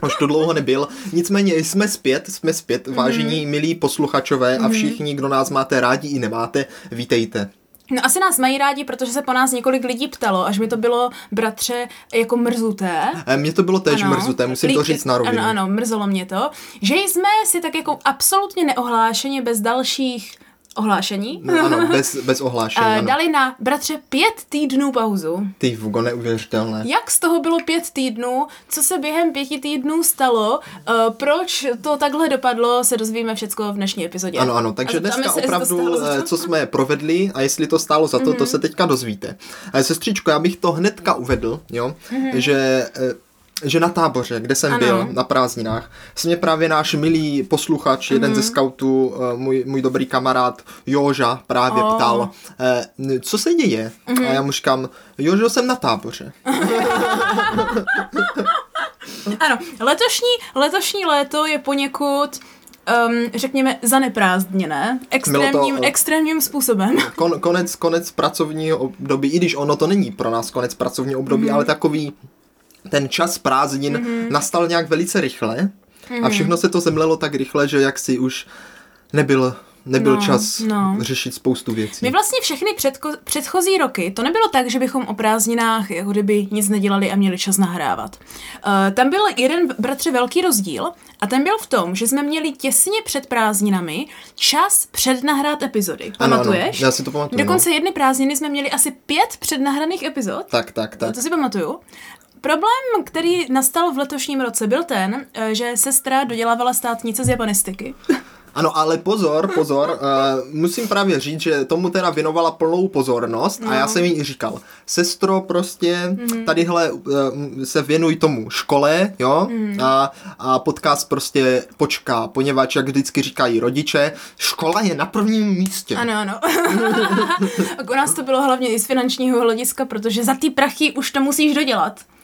Už to dlouho nebyl. Nicméně jsme zpět, jsme zpět, mm-hmm. vážení, milí posluchačové a všichni, kdo nás máte rádi i nemáte, vítejte. No asi nás mají rádi, protože se po nás několik lidí ptalo, až mi to bylo, bratře, jako mrzuté. E, mně to bylo tež ano. mrzuté, musím to říct na rovinu. Ano, ano, mrzelo mě to, že jsme si tak jako absolutně neohlášeně bez dalších ohlášení. No, ano, bez, bez ohlášení. ano. Dali na bratře pět týdnů pauzu. Ty Vugo, neuvěřitelné. Jak z toho bylo pět týdnů? Co se během pěti týdnů stalo? Uh, proč to takhle dopadlo, se dozvíme všechno v dnešní epizodě. Ano, ano, takže dneska se, opravdu, eh, co jsme provedli a jestli to stálo za to, mm-hmm. to se teďka dozvíte. Sestřičko, já bych to hnedka uvedl, jo, mm-hmm. že že na táboře, kde jsem ano. byl na prázdninách, se mě právě náš milý posluchač, mm-hmm. jeden ze scoutů, eh, můj, můj dobrý kamarád Joža právě oh. ptal, eh, co se děje? Mm-hmm. A já mu říkám, Jožo, jsem na táboře. ano, letošní, letošní léto je poněkud um, řekněme, zaneprázdněné extrémním, to, extrémním způsobem. Kon, konec, konec pracovního období, i když ono to není pro nás konec pracovního období, mm. ale takový ten čas prázdnin mm-hmm. nastal nějak velice rychle mm-hmm. a mhm. všechno se to zemlelo tak rychle, že jak si už nebyl nebyl no, čas no. řešit spoustu věcí. My vlastně všechny předko- předchozí roky, to nebylo tak, že bychom o prázdninách jako kdyby nic nedělali a měli čas nahrávat. Uh, tam byl jeden, bratře, velký rozdíl a ten byl v tom, že jsme měli těsně před prázdninami čas přednahrát epizody. Pamatuješ? Ano, ano, já si to pamatuju. Dokonce no. jedny prázdniny jsme měli asi pět přednahraných epizod. Tak, tak, tak. To si pamatuju. Problém, který nastal v letošním roce, byl ten, eh, že sestra dodělávala státnice z japanistiky. Ano, ale pozor, pozor, uh, musím právě říct, že tomu teda věnovala plnou pozornost no. a já no. jsem jí říkal, sestro, prostě mm. tadyhle uh, se věnuj tomu škole, jo, mm. a, a podcast prostě počká, poněvadž, jak vždycky říkají rodiče, škola je na prvním místě. Ano, ano. U nás to bylo hlavně i z finančního hlediska, protože za ty prachy už to musíš dodělat.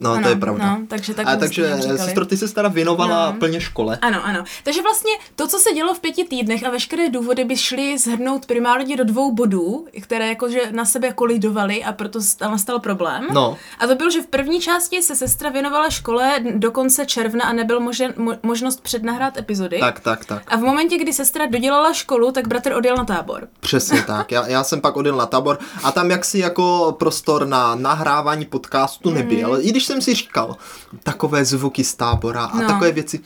No, ano, to je pravda. No, takže tak a takže, sestro, ty se teda věnovala no. plně škole. Ano, ano. Takže vlastně to, co se dělo v pěti týdnech a veškeré důvody by šly zhrnout primárně do dvou bodů, které jakože na sebe kolidovaly a proto nastal problém. No. A to byl, že v první části se sestra věnovala škole do konce června a nebyl možen, mo, možnost přednahrát epizody. Tak, tak, tak. A v momentě, kdy sestra dodělala školu, tak bratr odjel na tábor. Přesně tak. Já, já jsem pak odjel na tábor a tam jaksi jako prostor na nahrávání podcastu nebyl. Mm. I když jsem si říkal, takové zvuky z tábora a no. takové věci.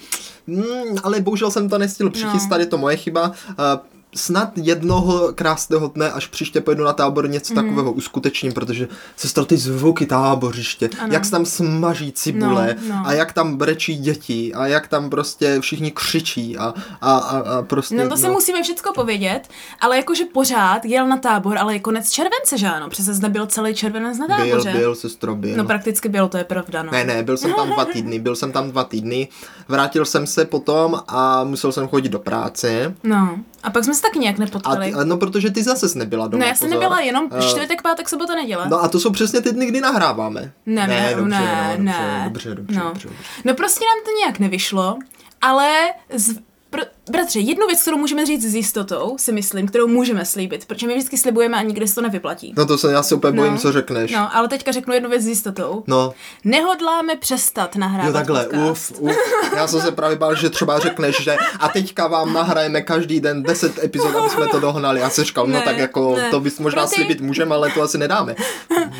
Mm, ale bohužel jsem to nestihl přichystat, no. je to moje chyba. Uh, snad jednoho krásného dne, až příště pojedu na tábor, něco mm. takového uskutečním, protože se ty zvuky tábořiště, ano. jak se tam smaží cibule no, no. a jak tam brečí děti a jak tam prostě všichni křičí a, a, a, a prostě... No to si no. musíme všechno povědět, ale jakože pořád jel na tábor, ale je konec července, že ano? Přece zde byl celý červenec na táboře. Byl, byl, sestro, byl. No prakticky byl, to je pravda, no. Ne, ne, byl jsem tam dva týdny, byl jsem tam dva týdny, vrátil jsem se potom a musel jsem chodit do práce. No. A pak jsme se taky nějak nepotkali. A, no, protože ty zase nebyla doma. Ne, já jsem nebyla jenom uh, čtvrtek, pátek, sobota, neděle. No a to jsou přesně ty dny, kdy nahráváme. Ne, ne, ne, dobře, ne, no, ne. Dobře, dobře, no. dobře, dobře. No prostě nám to nějak nevyšlo, ale z, Pr- bratře, jednu věc, kterou můžeme říct s jistotou, si myslím, kterou můžeme slíbit, protože my vždycky slibujeme a nikdy se to nevyplatí. No to se já se úplně bojím, no. co řekneš. No, ale teďka řeknu jednu věc s jistotou. No. Nehodláme přestat nahrávat Jo takhle, podcast. uf, uf. Já jsem se právě bál, že třeba řekneš, že a teďka vám nahrajeme každý den 10 epizod, aby jsme to dohnali. Já jsem říkal, no tak jako ne. to bys možná ty... slibit můžeme, ale to asi nedáme.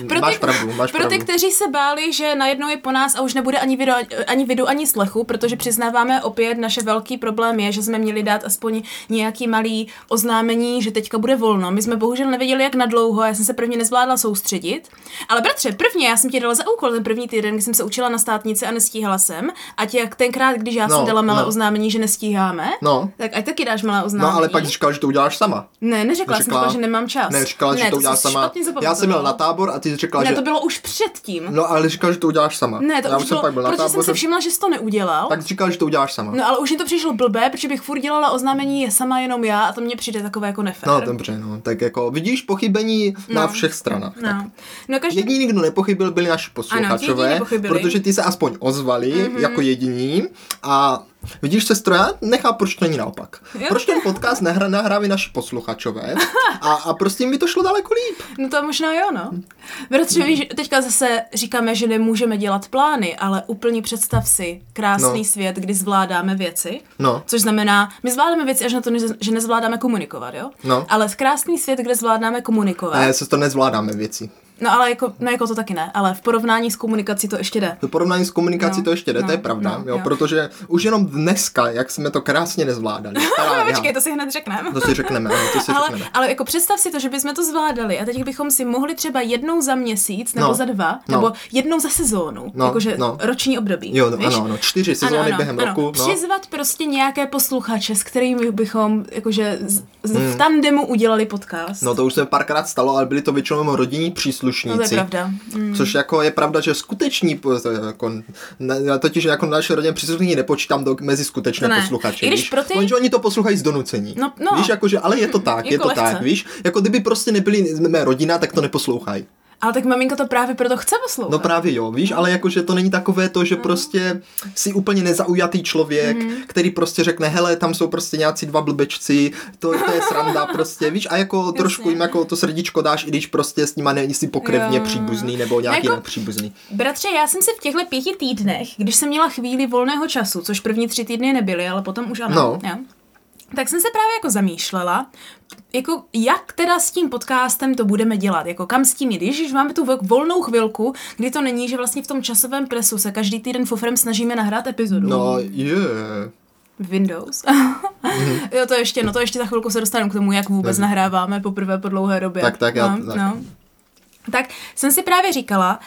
Pro máš pravdu, máš pro pravdu. ty, kteří se báli, že najednou je po nás a už nebude ani video, ani vidu, ani slechu, protože přiznáváme opět, naše velký problém je, že jsme měli dát aspoň nějaký malý oznámení, že teďka bude volno. My jsme bohužel nevěděli, jak na dlouho, já jsem se prvně nezvládla soustředit. Ale bratře, prvně já jsem ti dala za úkol ten první týden, kdy jsem se učila na státnici a nestíhala jsem. A jak tenkrát, když já no, jsem dala malé no. oznámení, že nestíháme, no. tak ať taky dáš malé oznámení. No ale pak říkala, že to uděláš sama. Ne, neřekla, neřekla jsem, že nemám čas. Ne, říkala, že ne, to uděláš sama. Já jsem měl na tábor a ty řekla, ne, že. to bylo už předtím. No ale říkala, že to uděláš sama. Ne, to já už bylo, jsem pak byl na tábor, jsem se všimla, že jsi to neudělal. Tak říkal, že to uděláš sama. No ale už mi to přišlo blbé, protože bych furt dělala oznámení je sama sama jenom já a to mně přijde takové jako nefér. No dobře, no, tak jako vidíš pochybení no. na všech stranách. No. No, každý... Jediný, kdo nepochybil, byli naši posluchačové, ano, protože ty se aspoň ozvali mm-hmm. jako jediní a Vidíš, sestro, já nechápu, proč to není naopak. Jo. Proč ten podcast nahra, nahrávají naši posluchačové a, a prostě mi to šlo daleko líp. No to možná jo, no. Bratře, víš, teďka zase říkáme, že nemůžeme dělat plány, ale úplně představ si krásný No. svět, kdy zvládáme věci. No. Což znamená, my zvládáme věci až na to, že nezvládáme komunikovat, jo? No. Ale v krásný svět, kde zvládáme komunikovat. Ne, se to nezvládáme věci. No ale jako, no jako to taky ne, ale v porovnání s komunikací to ještě jde. V porovnání s komunikací No, to ještě jde, no, to je pravda, no, jo, jo. protože už jenom dneska, jak jsme to krásně nezvládali. Teda Počkej, to si hned řekneme. To si řekneme, ano, to si ale, řekneme. ale jako představ si to, že bychom to zvládali a teď bychom si mohli třeba jednou za měsíc, nebo No, za dva, no. nebo jednou za sezónu, No, jakože no. roční období. Jo, no, víš? ano, ano, čtyři sezóny během roku, no. Přizvat prostě nějaké posluchače, s kterými bychom jakože z, z, v tandemu udělali podcast. Hmm. No to už se párkrát stalo, ale byli to většinou rodinní příslušníci. No, to je pravda. Mm. Což jako je pravda, že skuteční, je jako, ne, totiž jako naše rodinné příslušníky nepočítám do, mezi skutečné To ne. posluchače. I když víš? pro ty- Oni, oni to poslouchají z donucení. No, no. Víš, jakože, ale je to tak, je Jako to lehce. tak, víš? Jako kdyby prostě nebyli mé rodina, tak to neposlouchají. Ale tak maminka to právě proto chce poslouchat. No právě jo, víš, ale jakože to není takové to, No. že prostě si úplně nezaujatý člověk, Mhm. který prostě řekne, hele, tam jsou prostě nějací dva blbečci, to, to je sranda prostě, víš, a jako trošku jim jako to srdíčko dáš, i když prostě s nima nejsi pokrevně Jo. příbuzný nebo nějaký Jako- nepříbuzný. Bratře, já jsem si v těchto pěti týdnech, když jsem měla chvíli volného času, což první tři týdny nebyly, ale potom už ano, No. jo, tak jsem se právě jako zamýšlela, jako jak teda s tím podcastem to budeme dělat, jako kam s tím jít, když máme tu volnou chvilku, kdy to není, že vlastně v tom časovém presu se každý týden fofrem snažíme nahrát epizodu. No, je. Yeah. Windows. jo, to ještě, no to ještě za chvilku se dostanu k tomu, jak vůbec Ne. nahráváme poprvé po dlouhé době. Tak, tak, já- no, tak. No. Tak jsem si právě říkala,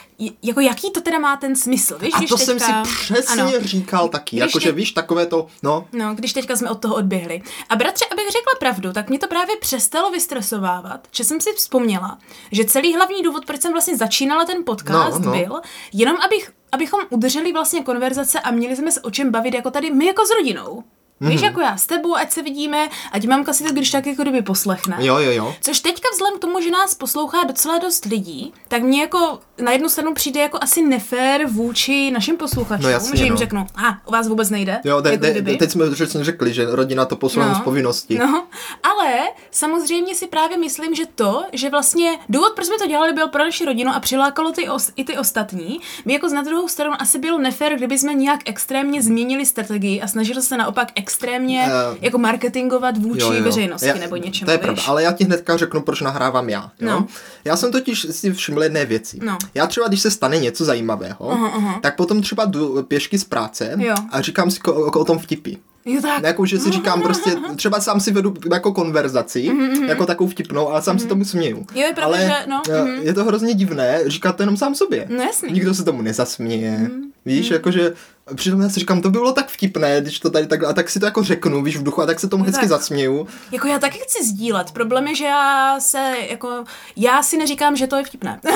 jako jaký to teda má ten smysl, víš, A když to teďka... jsem si přesně ano, říkal taky, jakože ty- víš, takové to, no, No, když teďka jsme od toho odběhli. A bratře, abych řekla pravdu, tak mě to právě přestalo vystresovávat, že jsem si vzpomněla, že celý hlavní důvod, proč jsem vlastně začínala ten podcast, No, no. byl jenom, abych, abychom udrželi vlastně konverzace a měli jsme se o čem bavit jako tady my jako s rodinou. Víš, Mhm. jako já s tebou, ať se vidíme, ať mamka si to když tak jako kdyby poslechne. jo, jo, jo. Což teďka vzhledem k tomu, že nás poslouchá docela dost lidí, tak mně jako na jednu stranu přijde jako asi nefér vůči našim posluchačům, No jasně, že jim no. řeknu, a u vás vůbec nejde. Jo, de, jako de, kdyby. teď jsme přesně řekli, že rodina to poslala No. z povinnosti. No, ale samozřejmě si právě myslím, že to, že vlastně důvod, proč jsme to dělali, byl pro naši rodinu a přilákalo ty os, i ty ostatní, by jako na druhou stranu asi bylo nefér, kdyby jsme nějak extrémně změnili strategii a snažili se naopak extrémně Eh, jako marketingovat vůči veřejnosti Já- nebo něčemu, To je víš? pravda, ale já ti hnedka řeknu, proč nahrávám já. Jo? No. Já jsem totiž si všiml jedné věci. No. Já třeba, když se stane něco zajímavého, Aha, aha. tak potom třeba jdu pěšky z práce Jo. a říkám si ko- o, o tom vtipy. Jo, tak. Ne, Jako, že si říkám prostě, třeba sám si vedu jako konverzaci, jako takovou vtipnou, ale sám si tomu směju. Mhm, Jo, je pravda, ale že- no, eh, mhm. je to hrozně divné říkat to jenom sám sobě. No jasný. Mhm, Nikdo se tomu nezasměje. Víš, jakože přitom já si říkám, to by bylo tak vtipné, když to tady takhle, a tak si to jako řeknu, víš, v duchu, a tak se tomu hezky tak. zasměju. Jako já taky chci sdílet. Problém je, že já se jako, já si neříkám, že to je vtipné.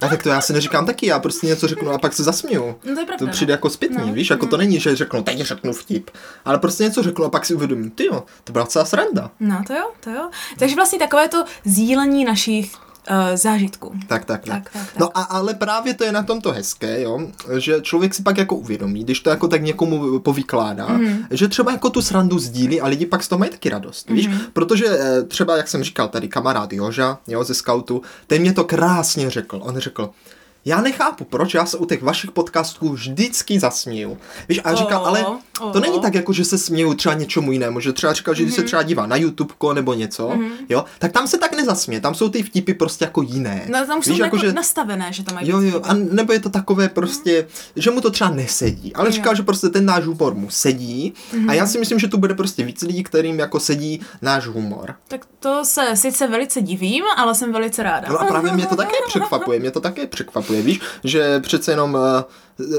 A tak to já si neříkám taky, já prostě něco řeknu a pak se zasměju. No to je pravda, To no. přijde jako zpětný, No, víš, jako to není, že řeknu, teď řeknu vtip, ale prostě něco řeknu a pak si uvědomím, ty jo, to byla celá sranda. No to jo, to jo. Takže vlastně takové to sdílení našich uh, zážitků. Tak, tak, tak. Tak, tak, tak. No a, ale právě to je na tom to hezké, jo, že člověk si pak jako uvědomí, když to jako tak někomu povykládá, mm. že třeba jako tu srandu sdílí a lidi pak z toho mají taky radost, víš, Mhm. protože eh, třeba, jak jsem říkal, tady kamarád Joža, jo, ze scoutu, ten mě to krásně řekl, on řekl, já nechápu, proč já se u těch vašich podcastů vždycky zasměju. Víš, a říká, Oh, ale oh. to není tak, jako že se směju třeba něčemu jinému, že třeba říkal, že když se třeba dívá na YouTube nebo něco, jo, tak tam se tak nezasměje, tam jsou ty vtipy prostě jako jiné. No tam už jsou Víš, jako, že- nastavené, že to mají Jo, jo, a nebo je to takové prostě, že mu to třeba nesedí, ale říkal, že prostě ten náš humor mu sedí a já si myslím, že tu bude prostě víc lidí, kterým jako sedí náš humor. Tak to se sice velice divím, ale jsem velice ráda. No a právě mě to také překvapuje, mě to také překvapuje, víš, že přece jenom, eh,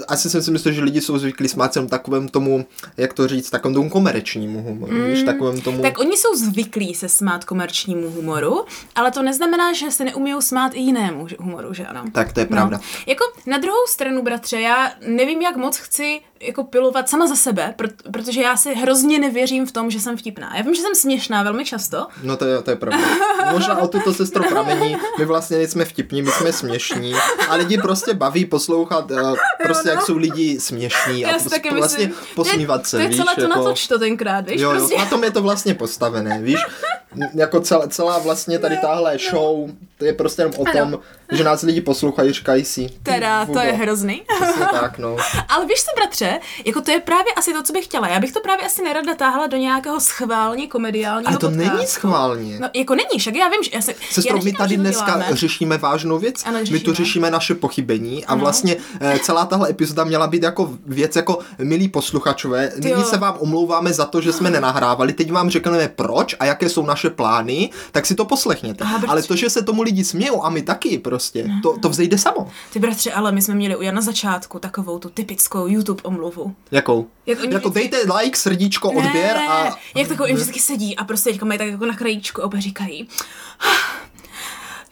asi jsem si myslel, že lidi jsou zvyklí smát se takovém tomu, jak to říct, takovém tomu komerčnímu humoru, mm, víš, takovém tomu... Tak oni jsou zvyklí se smát komerčnímu humoru, ale to neznamená, že se neumí smát i jinému humoru, že ano? Tak to je pravda. No. Jako na druhou stranu, bratře, já nevím, jak moc chci jako pilovat sama za sebe, proto, protože já si hrozně nevěřím v tom, že jsem vtipná. Já vím, že jsem směšná velmi často, No to je, to je pravda. Možná o tuto sestro pramení, my vlastně nejsme vtipní, my jsme směšní a lidi prostě baví poslouchat uh, prostě no. jak jsou lidi směšní a prostě taky vlastně myslím. posmívat se, to je, víš, celé to jako... natoč to tenkrát, víš, Jo, jo, prostě. na tom je to vlastně postavené, víš? Jako celá, celá vlastně tady tahle show, to je prostě jenom o tom, že nás lidi poslouchají, říkají si. Teda, to je hrozný. Přesně tak, no. Ale víš co, bratře, jako to je právě asi to, co bych chtěla. Já bych to právě asi nerada táhla do nějakého schválně komediálního Ale to podcastu. není schválně. No, jako není, však já vím, že já se... Sestro, já my tady dneska děláme. řešíme vážnou věc, Ano, my tu řešíme. řešíme naše pochybení a vlastně eh, celá tahle epizoda měla být jako věc jako milí posluchačové, nyní se vám omlouváme za to, že jsme nenahrávali, teď vám řekneme proč a jaké jsou naše plány, tak si to poslechněte. Aha. Ale to, že se tomu lidi smějou a my taky prostě, to, to vzejde samo. Ty bratře, ale my jsme měli u na začátku takovou tu typickou YouTube omluvu. Jakou? Jak oni jako vždycky- dejte like, srdíčko, odběr ne, a... jak takový, oni vždycky sedí a prostě teďka mají tak jako na krajíčku a opět říkají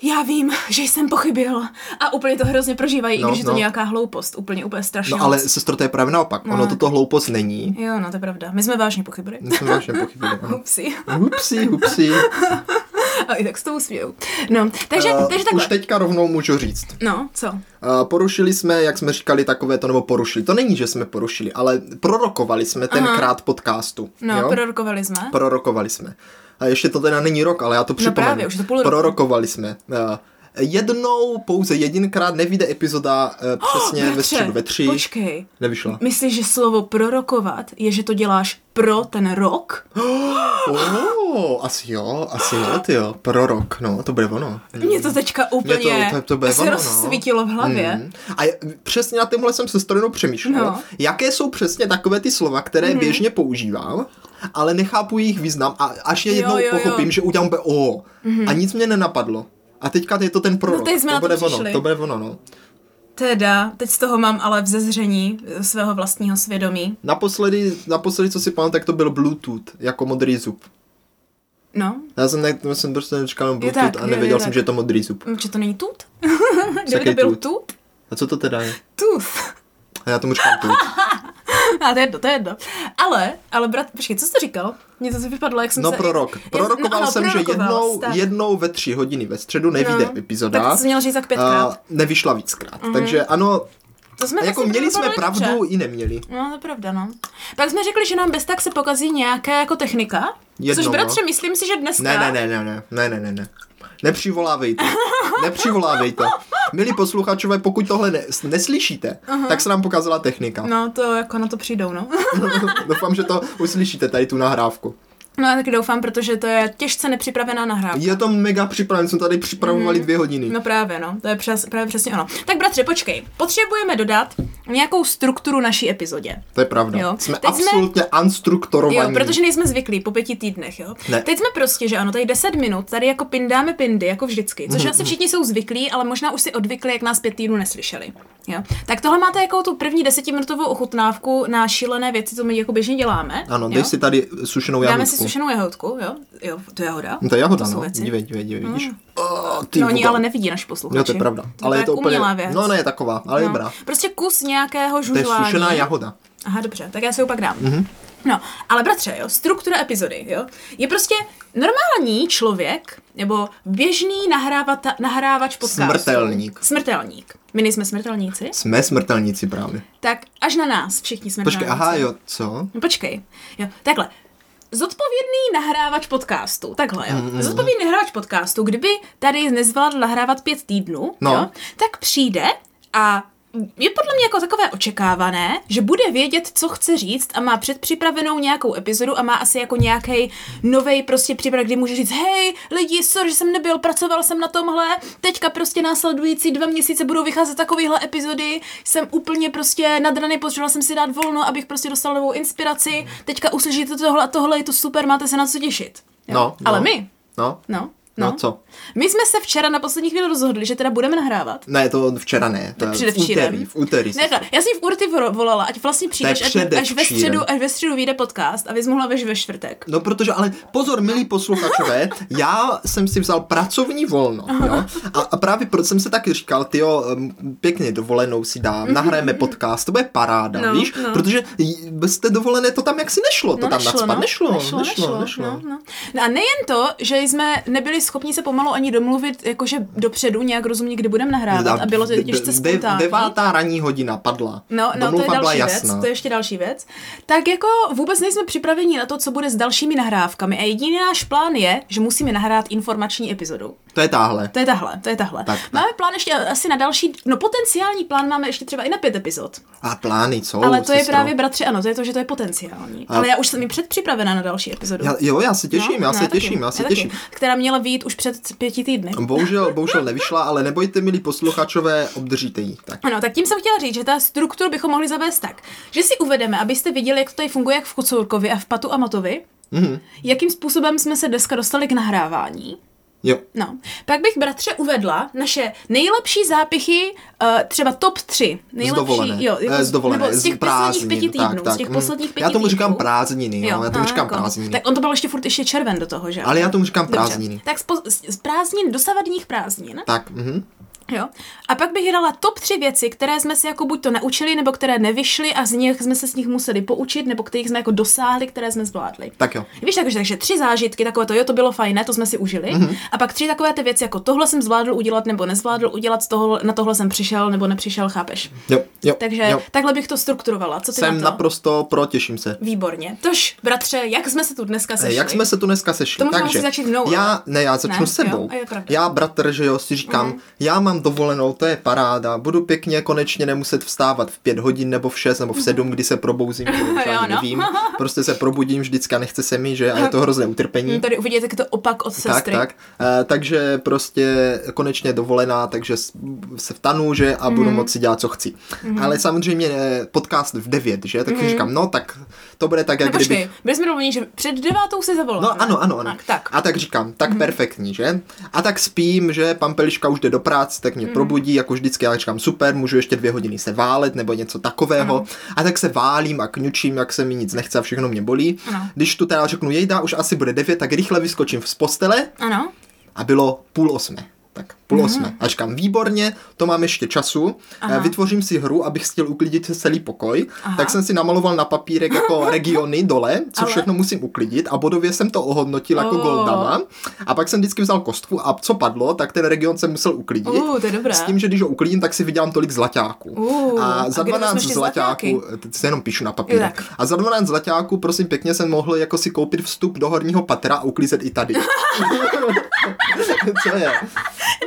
já vím, že jsem pochybil a úplně to hrozně prožívají, No, i když je to no. nějaká hloupost, úplně, úplně strašně No ale sestro, to je právě naopak. Ono toto hloupost není. Jo, no to je pravda. My jsme vážně pochybili. My jsme vážně pochybili. ano. Upsi. Hupsi, hupsi. A i tak s tou smějou. No, takže, Eh, takže takhle. Už teďka rovnou můžu říct. No, co? Uh, porušili jsme, jak jsme říkali, takové to, nebo porušili. To není, že jsme porušili, ale prorokovali jsme tenkrát podcastu. No, jo? prorokovali jsme. Prorokovali jsme. A ještě to teda není rok, ale já to připomenu. No právě, už to půl roku. Prorokovali jsme. Uh, jednou, pouze jedinkrát nevyjde epizoda uh, přesně ve Bratře, středu, ve tři. Počkej. Nevyšla. Myslíš, že slovo prorokovat je, že to děláš pro ten rok? Oh, asi jo, asi jo, ty jo. Prorok, no, to bude ono. Mně to teďka úplně to, to bude se ono, no. rozsvítilo v hlavě. Mm. A je- přesně na tomhle jsem se storinou přemýšlel. No. Jaké jsou přesně takové ty slova, které mm. běžně používám, ale nechápu jejich význam a až je Jo, jednou jo, jo. pochopím, že udělám o. A nic mě nenapadlo. A teďka je to ten prorok. No, teď jsme to bude ono, přišli. to bude ono, no. Teda, teď z toho mám ale vzezření svého vlastního svědomí. Naposledy, naposledy, co si pamatuju, tak to byl Bluetooth, jako modrý zub. No, Já jsem, ne, jsem prostě nečekal Bluetooth tak, a nevěděl jo, jsem, tak. že je to modrý zub. že to není tut? Kdyby to byl tut? tut? A co to teda je? Tooth. A já tomu říkám tut. A to je jedno, to je jedno. Ale, ale brat, počkej, co jsi to říkal? Něco to vypadlo, jak jsem no, se... prorok. Prorokoval no, jsem, prorokoval, že jednou, jednou ve tři hodiny ve středu nevíde no, epizoda. Tak jsi měl říct tak pětkrát. Uh, nevyšla víckrát. Mm-hmm. Takže ano, to jsme jako vlastně měli jsme pravdu dobře. i neměli. No, to je pravda, no. Pak jsme řekli, že nám bez tak se pokazí nějaká jako technika. Jednou, což bratře, no. myslím si, že dneska... Ne, ne, ne, ne, ne, ne, ne, ne. Nepřivolávejte. Nepřivolávejte. Milí posluchačové, pokud tohle ne, neslyšíte, tak se nám pokazala technika. No, to jako na to přijdou, no. Doufám, že to uslyšíte, tady tu nahrávku. No, já taky doufám, protože to je těžce nepřipravená nahrávka. Je to mega připraven, jsme tady připravovali dvě hodiny. No právě, no, to je přes, právě přesně ono. Tak bratře, počkej, potřebujeme dodat nějakou strukturu naší epizodě. To je pravda. Jo. Jsme Teď jsme- absolutně unstrukturovaní. Jo, protože nejsme zvyklí po pěti týdnech, jo. Ne. Teď jsme prostě, že ano, tady 10 minut, tady jako pindáme pindy, jako vždycky, což Mhm, asi všichni jsou zvyklí, ale možná už si odvykli, jak nás pět týdnů neslyšeli. Jo. Tak tohle máte jako tu první desetiminutovou ochutnávku na šílené věci, co my jako běžně děláme. Ano, jo? dej si tady sušenou si sušenou jahodku, jo? Jo, to je jahoda. No to je jahoda, to no. věci. Dívej, dívej, dívej, vidíš? Oh, ty No, oni ale nevidí naš posluchači. Jo, to je pravda. To ale je to úplně... umělá věc. No ne, taková, ale No. dobrá. Prostě kus nějakého To je žužlání. sušená jahoda. Aha, dobře, tak já si ho pak dám. Mhm. Mm-hmm. No, ale bratře, jo, struktura epizody, jo, je prostě normální člověk, nebo běžný nahrávata, nahrávač podcastu. Smrtelník. Smrtelník. My nejsme smrtelníci, Jsme smrtelníci právě. tak až na nás všichni smrtelníci. Počkej, aha, jo, co? No, počkej, jo, takhle. Zodpovědný nahrávač podcastu, takhle jo. Mm, Zodpovědný nahrávač podcastu, kdyby tady nezvládl nahrávat pět týdnů, No. jo, tak přijde a je podle mě jako takové očekávané, že bude vědět, co chce říct a má předpřipravenou nějakou epizodu a má asi jako nějaký nový prostě připravený, kdy může říct, hej, lidi, sorry, že jsem nebyl, pracoval jsem na tomhle, teďka prostě následující dva měsíce budou vycházet takovýhle epizody, jsem úplně prostě nadraný, potřeboval jsem si dát volno, abych prostě dostal novou inspiraci, teďka uslyšíte tohle a tohle, je to super, máte se na co těšit. Jo? No, no. Ale my, No? no, No, co? My jsme se včera na poslední chvíli rozhodli, že teda budeme nahrávat. Ne, to včera ne. To je v úterý, v úterý. Ne, já jsem v úterý vo- volala, ať vlastně přijdeš, ať, až ve středu, až ve středu vyjde podcast a vy mohla ve, ve čtvrtek. No protože, ale pozor, milí posluchačové, já jsem si vzal pracovní volno, jo? A, a právě proto jsem se taky říkal, ty jo, pěkně dovolenou si dám, nahrajeme podcast, to bude paráda, No, víš? no. Protože bez té dovolené to tam jaksi nešlo, to tam nadspat nešlo, nešlo, nešlo, nešlo, nešlo. No, no. no a nejen to, že jsme nebyli schopni se pomalu ani domluvit, jakože dopředu nějak rozumně, kdy budeme nahrávat. A bylo to těžce spontánní. Devátá ranní hodina padla. No, no to je další věc, to je ještě další věc. Tak jako vůbec nejsme připraveni na to, co bude s dalšími nahrávkami. A jediný náš plán je, že musíme nahrát informační epizodu. To je tahle. To je tahle, to je tahle. Tak, máme plán ještě asi na další, no potenciální plán máme ještě třeba i na pět epizod. A plány, co? Ale to je právě, bratři, ano, to je to, že to je potenciální. A... Ale já už jsem i předpřipravená na další epizodu. Já, jo, já se těším, no, já, já se těším, já se já těším. Taky, která měla být už před pěti týdny. Bohužel, bohužel nevyšla, ale nebojte, milí posluchačové, obdržíte ji. Tak. Ano, tak tím jsem chtěla říct, že ta strukturu bychom mohli zavést tak, že si uvedeme, abyste viděli, jak to tady funguje jak v Kocurkovi a v Patu a Matovi, mm-hmm. jakým způsobem jsme se dneska dostali k nahrávání. Jo. No. Pak bych, bratře, uvedla naše nejlepší zápichy, uh, třeba top 3. Nejlepší, z dovolené. Jo, eh, z dovolené. Nebo z těch prázdnin, posledních pěti týdnů. Tak, tak. Z těch posledních pěti Já tomu týdnů. říkám prázdniny, jo, jo já tomu a, říkám jako, prázdniny. Tak on to byl ještě furt ještě červen do toho, že? Ale já tomu říkám prázdniny. Dobře. Tak z, z, z prázdnin, dosavadních prázdnin. Tak, mhm. Jo. A pak bych dala top tři věci, které jsme si jako buď to naučili, nebo které nevyšly a z nich jsme se s nich museli poučit, nebo kterých jsme jako dosáhli, které jsme zvládli. Tak jo. Víš, takže, takže tři zážitky, takové to, jo, to bylo fajné, to jsme si užili. Mm-hmm. A pak tři takové ty věci, jako tohle jsem zvládl udělat nebo nezvládl udělat, z toho, na tohle jsem přišel nebo nepřišel, chápeš? Jo, jo. Takže jo. takhle bych to strukturovala. Co ty jsem na to? naprosto pro, těším se. Výborně. Tož, bratře, jak jsme se tu dneska sešli? Jak jsme se tu dneska sešli? To takže začít mnou. Já, ne, já začnu ne? sebou. Jo, já, bratr, že jo, si říkám, mm. já mám dovolenou, to je paráda, budu pěkně konečně nemuset vstávat v pět hodin nebo v šest nebo v sedm, kdy se probouzím, já no. nevím. Prostě se probudím vždycky nechce se mi, že a je to hrozné utrpení. Tady uvidíte, jak to opak od sestry. Tak, tak. E, takže prostě konečně dovolená, takže se vtanu, že a budu mm. moci dělat, co chci. Mm. Ale samozřejmě podcast v devět, že? Tak mm. říkám, no tak to bude tak, jak no, kdyby... byli jsme domluveni, že před devátou se zavolá. No ano, ano, ano. Tak, tak. A tak říkám, tak mm. perfektní, že? A tak spím, že pan Peliška už jde do práce, tak mě mm. probudí, jako vždycky, já říkám, super, můžu ještě dvě hodiny se válet nebo něco takového. Ano. A tak se válím a kňučím, jak se mi nic nechce a všechno mě bolí. Ano. Když tu teda řeknu, jejda, už asi bude devět, tak rychle vyskočím z postele. Ano. A bylo půl osmé tak půl osmé. A říkám, výborně, to mám ještě času, Aha. vytvořím si hru, abych chtěl uklidit celý pokoj, Aha. tak jsem si namaloval na papírek jako regiony dole, co Ale... všechno musím uklidit a bodově jsem to ohodnotil jako oh. goldama a pak jsem vždycky vzal kostku a co padlo, tak ten region jsem musel uklidit. Uh, to je dobré. S tím, že když ho uklidím, tak si vydělám tolik zlaťáků. Uh, a za a 12 zlaťáků, teď se jenom píšu na papírek, a za 12 zlaťáků, prosím pěkně, jsem mohl jako si koupit vstup do horního patra a uklízet i tady. co je?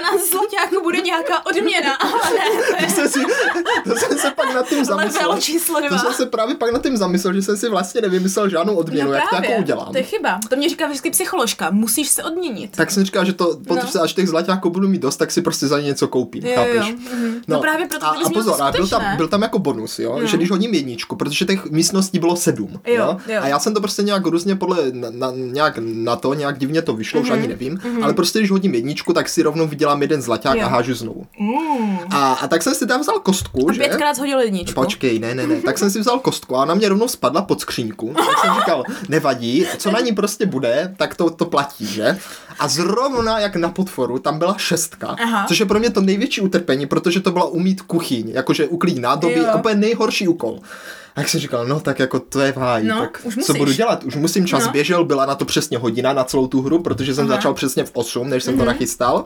12 zlaťáků bude nějaká odměna, ale ne. To, jsem si, to jsem se pak nad tím zamyslel. číslo dva. To jsem se právě pak nad tím zamyslel, že jsem si vlastně nevymyslel žádnou odměnu, no jak to jako udělám. To je chyba. To mě říká vždycky psycholožka, musíš se odměnit. Tak jsem říkal, že to, no. až těch zlaťáků budu mít dost, tak si prostě za ně něco koupím, jo, chápeš? Jo. Mhm. No. no. právě proto, a, a pozor, a byl tam, byl tam jako bonus, jo, no. že když hodím jedničku, protože těch místností bylo sedm, jo, jo? jo. A já jsem to prostě nějak různě podle, na, na, nějak na to, nějak divně to vyšlo, mm-hmm. už ani mhm. nevím, mm-hmm. ale prostě když hodím jedničku, tak si rovnou vydělám jeden zlaťák jo. a hážu znovu. Mm. A, a tak jsem si tam vzal kostku, a že? pětkrát hodil jedničku. Počkej, ne, ne, ne. Tak jsem si vzal kostku a na mě rovnou spadla pod skříňku. Tak jsem říkal, nevadí, co na ní prostě bude, tak to, to platí, že? A zrovna jak na potvoru, tam byla šestka, Aha. což je pro mě to největší utrpení, protože to byla umít kuchyň, jakože uklidit nádoby, úplně nejhorší úkol. A jak jsem říkal, no tak jako to je v háji, no, tak už co budu dělat? Už musím, čas no. běžel, byla na to přesně hodina na celou tu hru, protože jsem Aha. začal přesně v 8, než jsem mm-hmm. to mhm. nachystal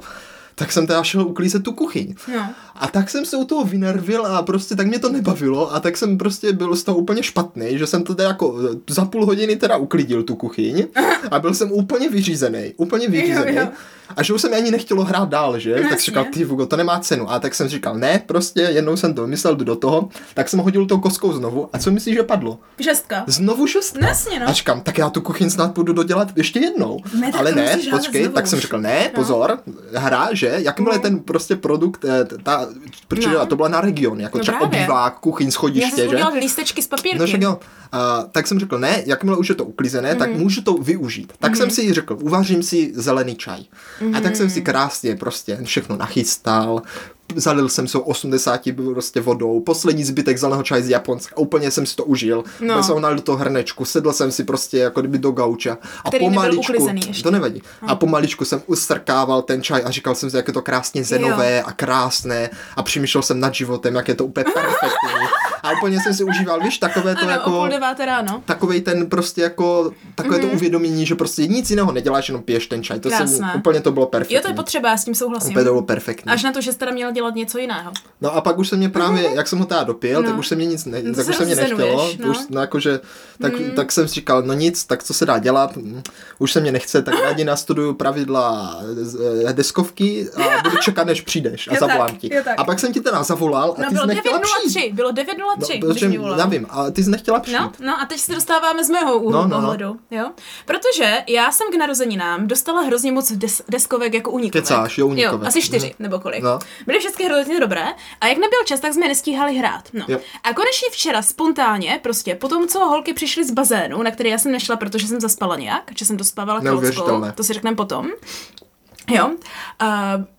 tak jsem teda šel uklízet tu kuchyň. No. A tak jsem se u toho vynervil a prostě tak mě to nebavilo a tak jsem prostě byl z toho úplně špatný, že jsem to teda jako za půl hodiny teda uklidil tu kuchyň a byl jsem úplně vyřízený, úplně vyřízený. Jo, jo. A že už se mi ani nechtělo hrát dál, že? No, tak jsem říkal, ty Vugo, to nemá cenu. A tak jsem říkal, ne, prostě jednou jsem to vymyslel, jdu do toho, tak jsem hodil tou koskou znovu. A co myslíš, že padlo? Šestka. Znovu šestka. Jasně, no. A říkám, tak já tu kuchyň snad budu dodělat ještě jednou. Ne, Ale ne, počkej, tak jsem řekl, ne, no. pozor, hra, že? Jakmile no. ten prostě produkt, eh, ta, protože no. to byla na region, jako no třeba právě. obývák, kuchyň, schodiště, já že? lístečky z papírky. No, jo. A, tak jsem řekl, ne, jakmile už je to uklizené, mm. tak můžu to využít. Tak mm. jsem si řekl, uvařím si zelený čaj. Mm. A tak jsem si krásně prostě všechno nachystal, zalil jsem se 80 prostě vodou, poslední zbytek zeleného čaje z Japonska, úplně jsem si to užil, no. jsem ho do toho hrnečku, sedl jsem si prostě jako kdyby do gauča. A Který pomaličku, to nevadí, a pomaličku jsem ustrkával ten čaj a říkal jsem si, jak je to krásně zenové a krásné. A přemýšlel jsem nad životem, jak je to úplně perfektní a úplně jsem si užíval, víš, takové to Ano, o jako půl deváté ráno. takovej ten prostě jako, takové to uvědomění, že prostě nic jiného neděláš, jenom piješ ten čaj. To jsem, Krásné. úplně to bylo perfektní. Jo, to je potřeba, já s tím souhlasím. Úplně to bylo perfektní. Až na to, že jsi teda měl dělat něco jiného. No a pak už se mě právě, jak jsem ho teda dopil, No. tak už se mě nic, ne, No tak už se mě nechtělo, no. už, no jakože, tak, tak jsem si říkal, no nic, tak co se dá dělat, už se mě nechce, tak rádi nastuduju pravidla eh, deskovky a budu čekat, než přijdeš a Jo, zavolám tak, ti. A pak jsem ti teda zavolal a No ty bylo jsi nechtěla přijít. 9.03, bylo 9.03, No, když protože, mi volal. já vím, a ty jsi nechtěla přijít. No, no a teď se dostáváme z mého úhlu No, no, no, no. pohledu, jo? Protože já jsem k narozeninám dostala hrozně moc des- deskovek jako unikovek. Kecáš, jo, unikovek. asi čtyři, Mhm. nebo kolik. No. Byly všechny hrozně dobré a jak nebyl čas, tak jsme nestíhali hrát. No. Jo. A konečně včera spontánně, prostě po tom, co holky přišly z bazénu, na který já jsem nešla, protože jsem zaspala nějak, že jsem dospávala kolockou, to si řekneme potom. Jo, uh,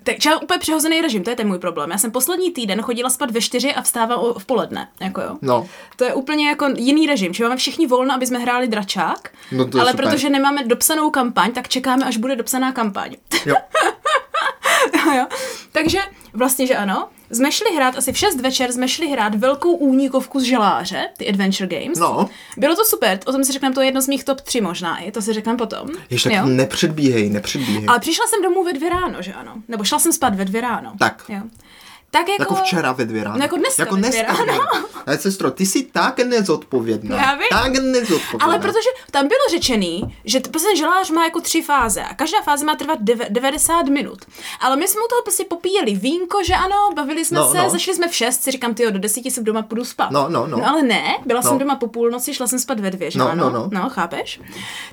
takže já úplně přehozený režim, to je ten můj problém. Já jsem poslední týden chodila spát ve čtyři a vstávám o- v poledne, jako jo. No. To je úplně jako jiný režim, že máme všichni volno, aby jsme hráli dračák, No to ale super. protože nemáme dopsanou kampaň, tak čekáme, až bude dopsaná kampaň. Jo. jo. Takže vlastně, že ano, jsme šli hrát, asi v 6 večer jsme šli hrát velkou únikovku z želáře, ty Adventure Games. No. Bylo to super, o tom si řekneme, to je jedno z mých top 3 možná i, to si řekneme potom. Ještě tak Jo. nepředbíhej, nepředbíhej. Ale přišla jsem domů ve dvě ráno, že ano? Nebo šla jsem spát ve dvě ráno. Tak. Jo. Tak jako... Jako včera ve dvě ráno. No jako dneska jako ve dvě ráno. Ale sestro, ty jsi tak nezodpovědná. Já vím. Tak nezodpovědná. Ale protože tam bylo řečený, že prostě želář má jako tři fáze a každá fáze má trvat deve- 90 minut. Ale my jsme u toho prostě popíjeli vínko, že ano, bavili jsme No, se, no. zašli jsme v šest, si říkám, ty do desíti jsem doma půjdu spát. No, no, no. no ale ne, byla No. jsem doma po půlnoci, šla jsem spát ve dvě, že No, ano? no, no. no, chápeš?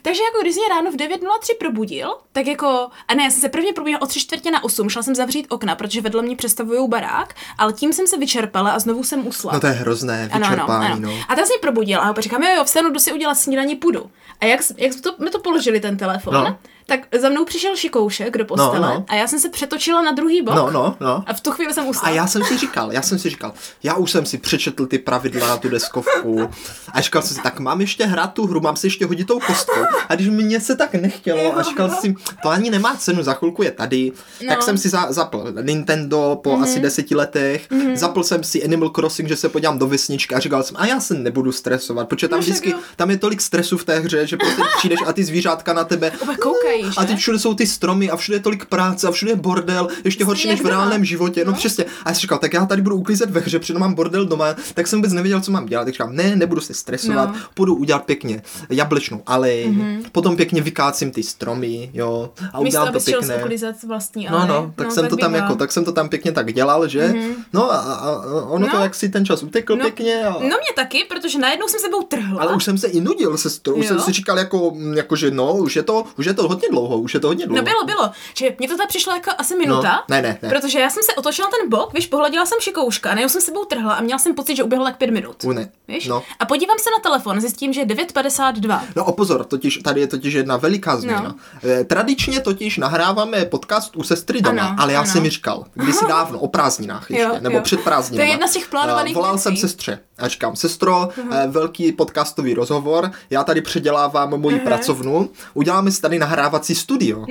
Takže jako když mě ráno v 9.03 probudil, tak jako, a ne, já jsem se prvně probudila o tři čtvrtě na 8, šla jsem zavřít okna, protože vedle mě přestavují barák, ale tím jsem se vyčerpala a znovu jsem usla. No to je hrozné, Ano, ano, vyčerpání, ano. no. A teraz mě probudil a opět říkám, jo, jo, vstanu, jdu si udělat snídaní, půjdu. A jak, jak to, mi to položili ten telefon, No. Tak za mnou přišel šikoušek do postele No, no. a já jsem se přetočila na druhý bok No, no, no. a v tu chvíli jsem usla. A já jsem si říkal, já jsem si říkal, já už jsem si přečetl ty pravidla na tu deskovku a říkal jsem si, tak mám ještě hrát tu hru, mám si ještě hodit tou kostkou. A když mě se tak nechtělo a říkal jsem si, to ani nemá cenu, za chvilku je tady, no. tak jsem si za, zapl Nintendo po mm-hmm. asi deseti letech, mm-hmm. zapl jsem si Animal Crossing, že se podívám do vesničky a říkal jsem, a já se nebudu stresovat, protože tam No vždycky, tam je tolik stresu v té hře, že prostě přijdeš a ty zvířátka na tebe koukají, a že? teď všude jsou ty stromy a všude je tolik práce a všude je bordel, ještě horší než v reálném životě. No, No. přesně. A já si říkal, tak já tady budu uklízet ve hře, protože mám bordel doma, tak jsem vůbec nevěděl, co mám dělat. Tak říkám, ne, nebudu se stresovat, No. půjdu udělat pěkně jablečnou alej, mm-hmm. potom pěkně vykácím ty stromy, jo, a Místo, udělám to uklízet vlastní No, alej. no, tak jsem to tam jako, tak jsem to tam pěkně tak dělal, že? Mm-hmm. No a, a, a ono to, No. jak si ten čas utekl No. pěkně a... No mě taky, protože najednou jsem sebou trhla. Ale už jsem se i nudil se už jsem si říkal jako, jako, že no, už je to, už je to hodně dlouho, už je to hodně dlouho. No bylo, bylo. Že mě to tady přišlo jako asi minuta. No, ne, ne, ne. Protože já jsem se otočila ten bok, víš, pohladila jsem šikouška a najednou jsem sebou trhla a měla jsem pocit, že uběhlo tak pět minut. U ne. Víš? No. A podívám se na telefon, zjistím, že je 9.52. No o pozor, totiž, tady je totiž jedna veliká změna. No. No. Tradičně totiž nahráváme podcast u sestry doma, Ano, ale já ano. jsem mi říkal, kdysi dávno, o prázdninách ještě, Jo, nebo jo. před prázdninami. To je jedna z těch plánovaných Volal věcí. jsem sestře a říkám, sestro, uh velký podcastový rozhovor, já tady předělávám moji pracovnu, uděláme si tady nahrávací studio.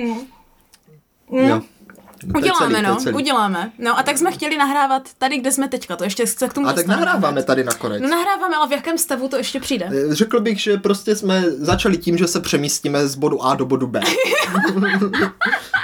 Jo. Je Uděláme, celý, no, celý. uděláme. No a tak jsme chtěli nahrávat tady, kde jsme teďka, to ještě se k tomu A tak nahráváme tady nakonec. No nahráváme, ale v jakém stavu to ještě přijde? Eh, Řekl bych, že prostě jsme začali tím, že se přemístíme z bodu A do bodu B.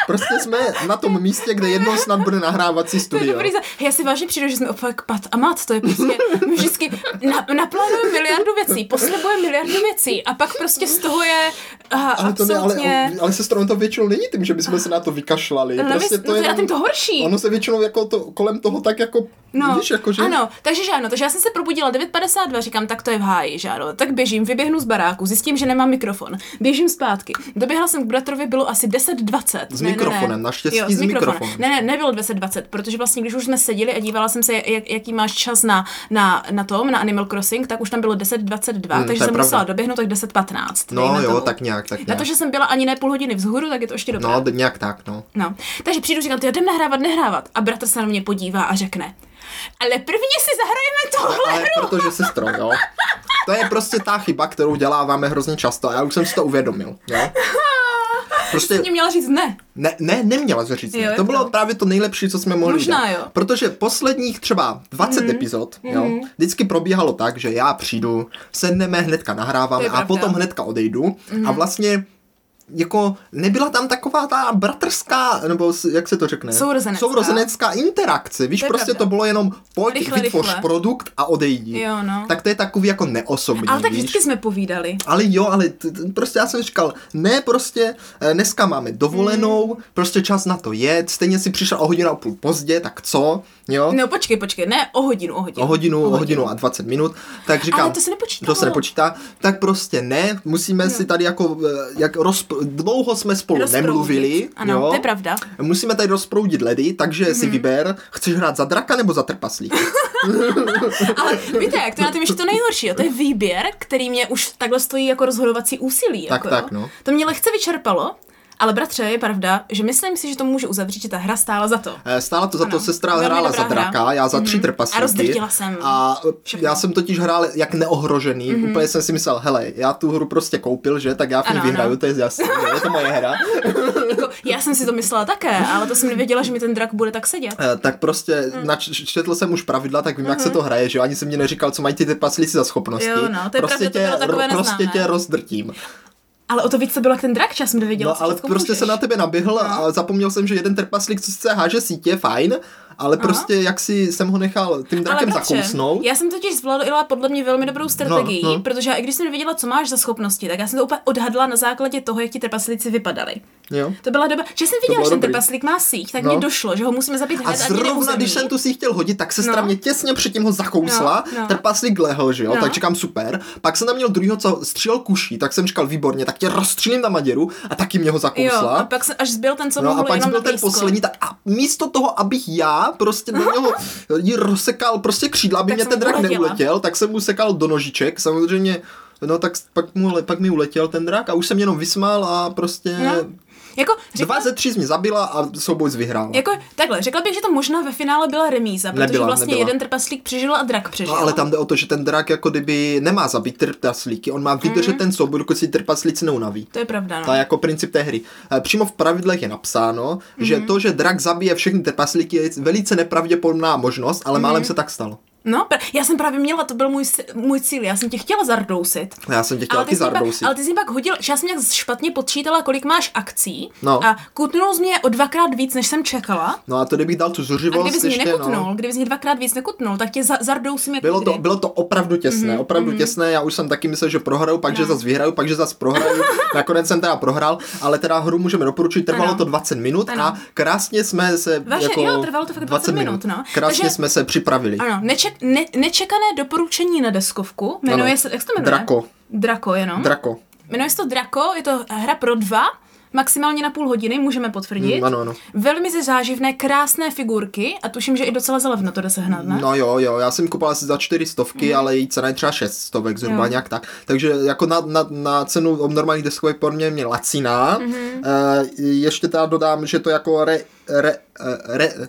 prostě jsme na tom místě, kde jednou snad bude nahrávací To je studio. dobrý. Já si vážně přijdu, že jsme opět pat a mat, to je prostě, my vždycky na, naplánujeme miliardu věcí, poslibujeme miliardu věcí a pak prostě z toho je aha, Ale to ne, ale, absolutně... ale se to většinou není tím, že bychom se na to vykašlali. No, prostě no, to je na tím to horší. Ono se většinou jako to, kolem toho tak jako, No, víš, jako že... ano, takže že ano, takže já jsem se probudila 9.52, říkám, tak to je v háji, že ano, tak běžím, vyběhnu z baráku, zjistím, že nemám mikrofon, běžím zpátky, doběhla jsem k bratrovi, bylo asi 10.20. S Ne, ne, mikrofonem, ne. naštěstí jo, s mikrofonem. Ne, ne, nebylo 10.20, protože vlastně, když už jsme seděli a dívala jsem se, jak, jaký máš čas na, na, na tom, na Animal Crossing, tak už tam bylo 10.22, Hmm, takže to je jsem pravda. musela doběhnout tak 10.15. No jo, tomu. tak nějak, tak Na nějak. to, že jsem byla ani ne půl hodiny vzhůru, tak je to ještě dobré. No, nějak tak, no. No, takže přijdu přijdu, říkám, ty jdem nahrávat, nehrávat. A bratr se na mě podívá a řekne, ale prvně si zahrajeme tohle Ale hru. protože se stroj, jo. To je prostě ta chyba, kterou děláváme hrozně často a já už jsem si to uvědomil, jo. Prostě Mě měla říct ne. ne, ne neměla se říct. Jo, ne. To bylo to? právě to nejlepší, co jsme mohli Možná udělat. jo. Mhm. Protože posledních třeba 20 mm. epizod, jo, vždycky probíhalo tak, že já přijdu, sedneme, hnedka nahráváme a pravda. Mhm. potom hnedka odejdu a vlastně jako nebyla tam taková ta bratrská, nebo jak se to řekne? Sourozenecká. Sourozenecká interakce. Víš, To prostě pravda. to bylo jenom pojď, Rychle, vytvoř rychle. produkt a odejdi. Jo, no. Tak to je takový jako neosobní, Ale tak víš? vždycky jsme povídali. Ale jo, ale t- t- prostě já jsem říkal, ne prostě, eh, dneska máme dovolenou, Hmm. prostě čas na to jet, stejně si přišel o hodinu a půl pozdě, tak co, jo? No počkej, počkej, ne o hodinu, o hodinu. O hodinu, o hodinu a 20 minut, tak říkám... Ale to se nepočítalo. To se nepočítá, tak prostě ne, musíme no. si tady jako, eh, jak rozpr- dlouho jsme spolu Rozproudit. nemluvili, Ano, jo? to je pravda. Musíme tady rozproudit ledy, takže Mhm. si vyber, chceš hrát za draka nebo za trpaslíka? Ale víte, jak to je na tom ještě to nejhorší, jo? to je výběr, který mě už takhle stojí jako rozhodovací úsilí. Tak, jako, tak, jo? no. To mě lehce vyčerpalo, ale bratře, je pravda, že myslím si, že to můžu uzavřít, že ta hra stála za to. Eh, Stála to za to, Ano, sestra velmi hrála za draka, hra. já za tři Mhm. trpaslíky. A rozdrtila jsem A eh, všechno. Mhm. já jsem totiž hrál jak neohrožený, úplně jsem si myslel, hele, já tu hru prostě koupil, že, tak já v ní Ano, vyhraju, ano. to je jasný, že, je to moje hra. Jako, já jsem si to myslela také, ale to jsem nevěděla, že mi ten drak bude tak sedět. Eh, tak prostě Mhm. nač, četl jsem už pravidla, tak vím, jak se to hraje, že ani jsem mě neříkal, co mají ty trpaslíci za schopnosti. Jo, no, to je prostě pravda, to bylo tě, takové ro- prostě neznámé. tě rozdrtím. Ale o to víc to bylo jak ten drak, čas jsem nevěděla, No, co ale prostě můžeš. se na tebe naběhl No. a zapomněl jsem, že jeden trpaslík co sice háže sítě, fajn, ale prostě jak si jsem ho nechal tím drakem zakousnout. Já jsem totiž zvládla podle mě velmi dobrou strategii, No, no. protože já, i když jsem nevěděla, co máš za schopnosti, tak já jsem to úplně odhadla na základě toho, jak ti trpaslíci vypadali. Jo. To byla doba, že jsem viděla, že ten trpaslík má síť, tak No. mě došlo, že ho musíme zabít A hned ani zrovna, když jsem tu si chtěl hodit, tak sestra No. mě těsně předtím ho zakousla, No, no. trpaslík lehl, že jo, No. tak říkám super. Pak jsem tam měl druhýho, co střílel kuší, tak jsem říkal výborně, tak tě rozstřílím na Maděru a taky mě ho Jo, zakousla. a pak jsem, až zbyl ten, co No a pak byl ten poslední, tak a místo toho, abych já prostě do něho jí rozsekal prostě křídla, aby Tak mě ten drak uletěla. neuletěl, tak jsem mu sekal do nožiček, samozřejmě, no tak pak, mu, pak mi uletěl ten drak a už jsem jenom vysmál a prostě No. Jako, řekla, dva ze tří mě zabila a souboj vyhrál. jako, takhle, řekla bych, že to možná ve finále byla remíza, protože Nebyla, vlastně nebyla. jeden trpaslík přežil a drak přežil. No ale tam jde o to, že ten drak jako kdyby nemá zabít trpaslíky, on má vydržet Mhm. ten souboj, dokud si trpaslíci neunaví. To je pravda, no. To je jako princip té hry. Eh, Přímo v pravidlech je napsáno, Mhm. že to, že drak zabije všechny trpaslíky, je velice nepravděpodobná možnost, ale málem se tak stalo. No, já jsem právě měla, to byl můj, můj cíl, já jsem tě chtěla zardousit. Já jsem tě chtěl Ale taky ty, jsi mi pak, zardousit. ale ty jsi mi pak hodil, že já jsem nějak špatně počítala, kolik máš akcí No. a kutnul jsi mě o dvakrát víc, než jsem čekala. No a to kdybych dal tu A zuřivost kdybys mě ještě, nekutnul, no. kdybys mě dvakrát víc nekutnul, tak tě za, zardousím jak Bylo to, bylo to opravdu těsné, mm-hmm, opravdu mm-hmm. těsné, já už jsem taky myslel, že prohraju, pak, no. že zas vyhraju, pak, že zas prohraju, nakonec jsem teda prohrál, ale teda hru můžeme doporučit, trvalo Ano. to 20 minut Ano. a krásně jsme se Vaše- jako jo, trvalo to fakt 20 minut, no. Krásně Takže- jsme se připravili. Ano, neček, ne, nečekané doporučení na deskovku, jmenuje Ano. se, jak se to jmenuje? Drako. Drako jenom. Drako. Jmenuje se to Drako, je to hra pro dva, maximálně na půl hodiny, můžeme potvrdit. Mm, ano, ano. Velmi ze záživné, krásné figurky a tuším, že i docela zalevno to jde sehnat, ne? No jo, jo, já jsem kupoval asi za čtyři stovky, ale její cena je třeba šest stovek, zhruba. Jo. nějak tak. Takže jako na, na, na cenu normálních deskovek pro mě mě laciná. Mhm. E, ještě teda dodám, že to jako re, re, re, re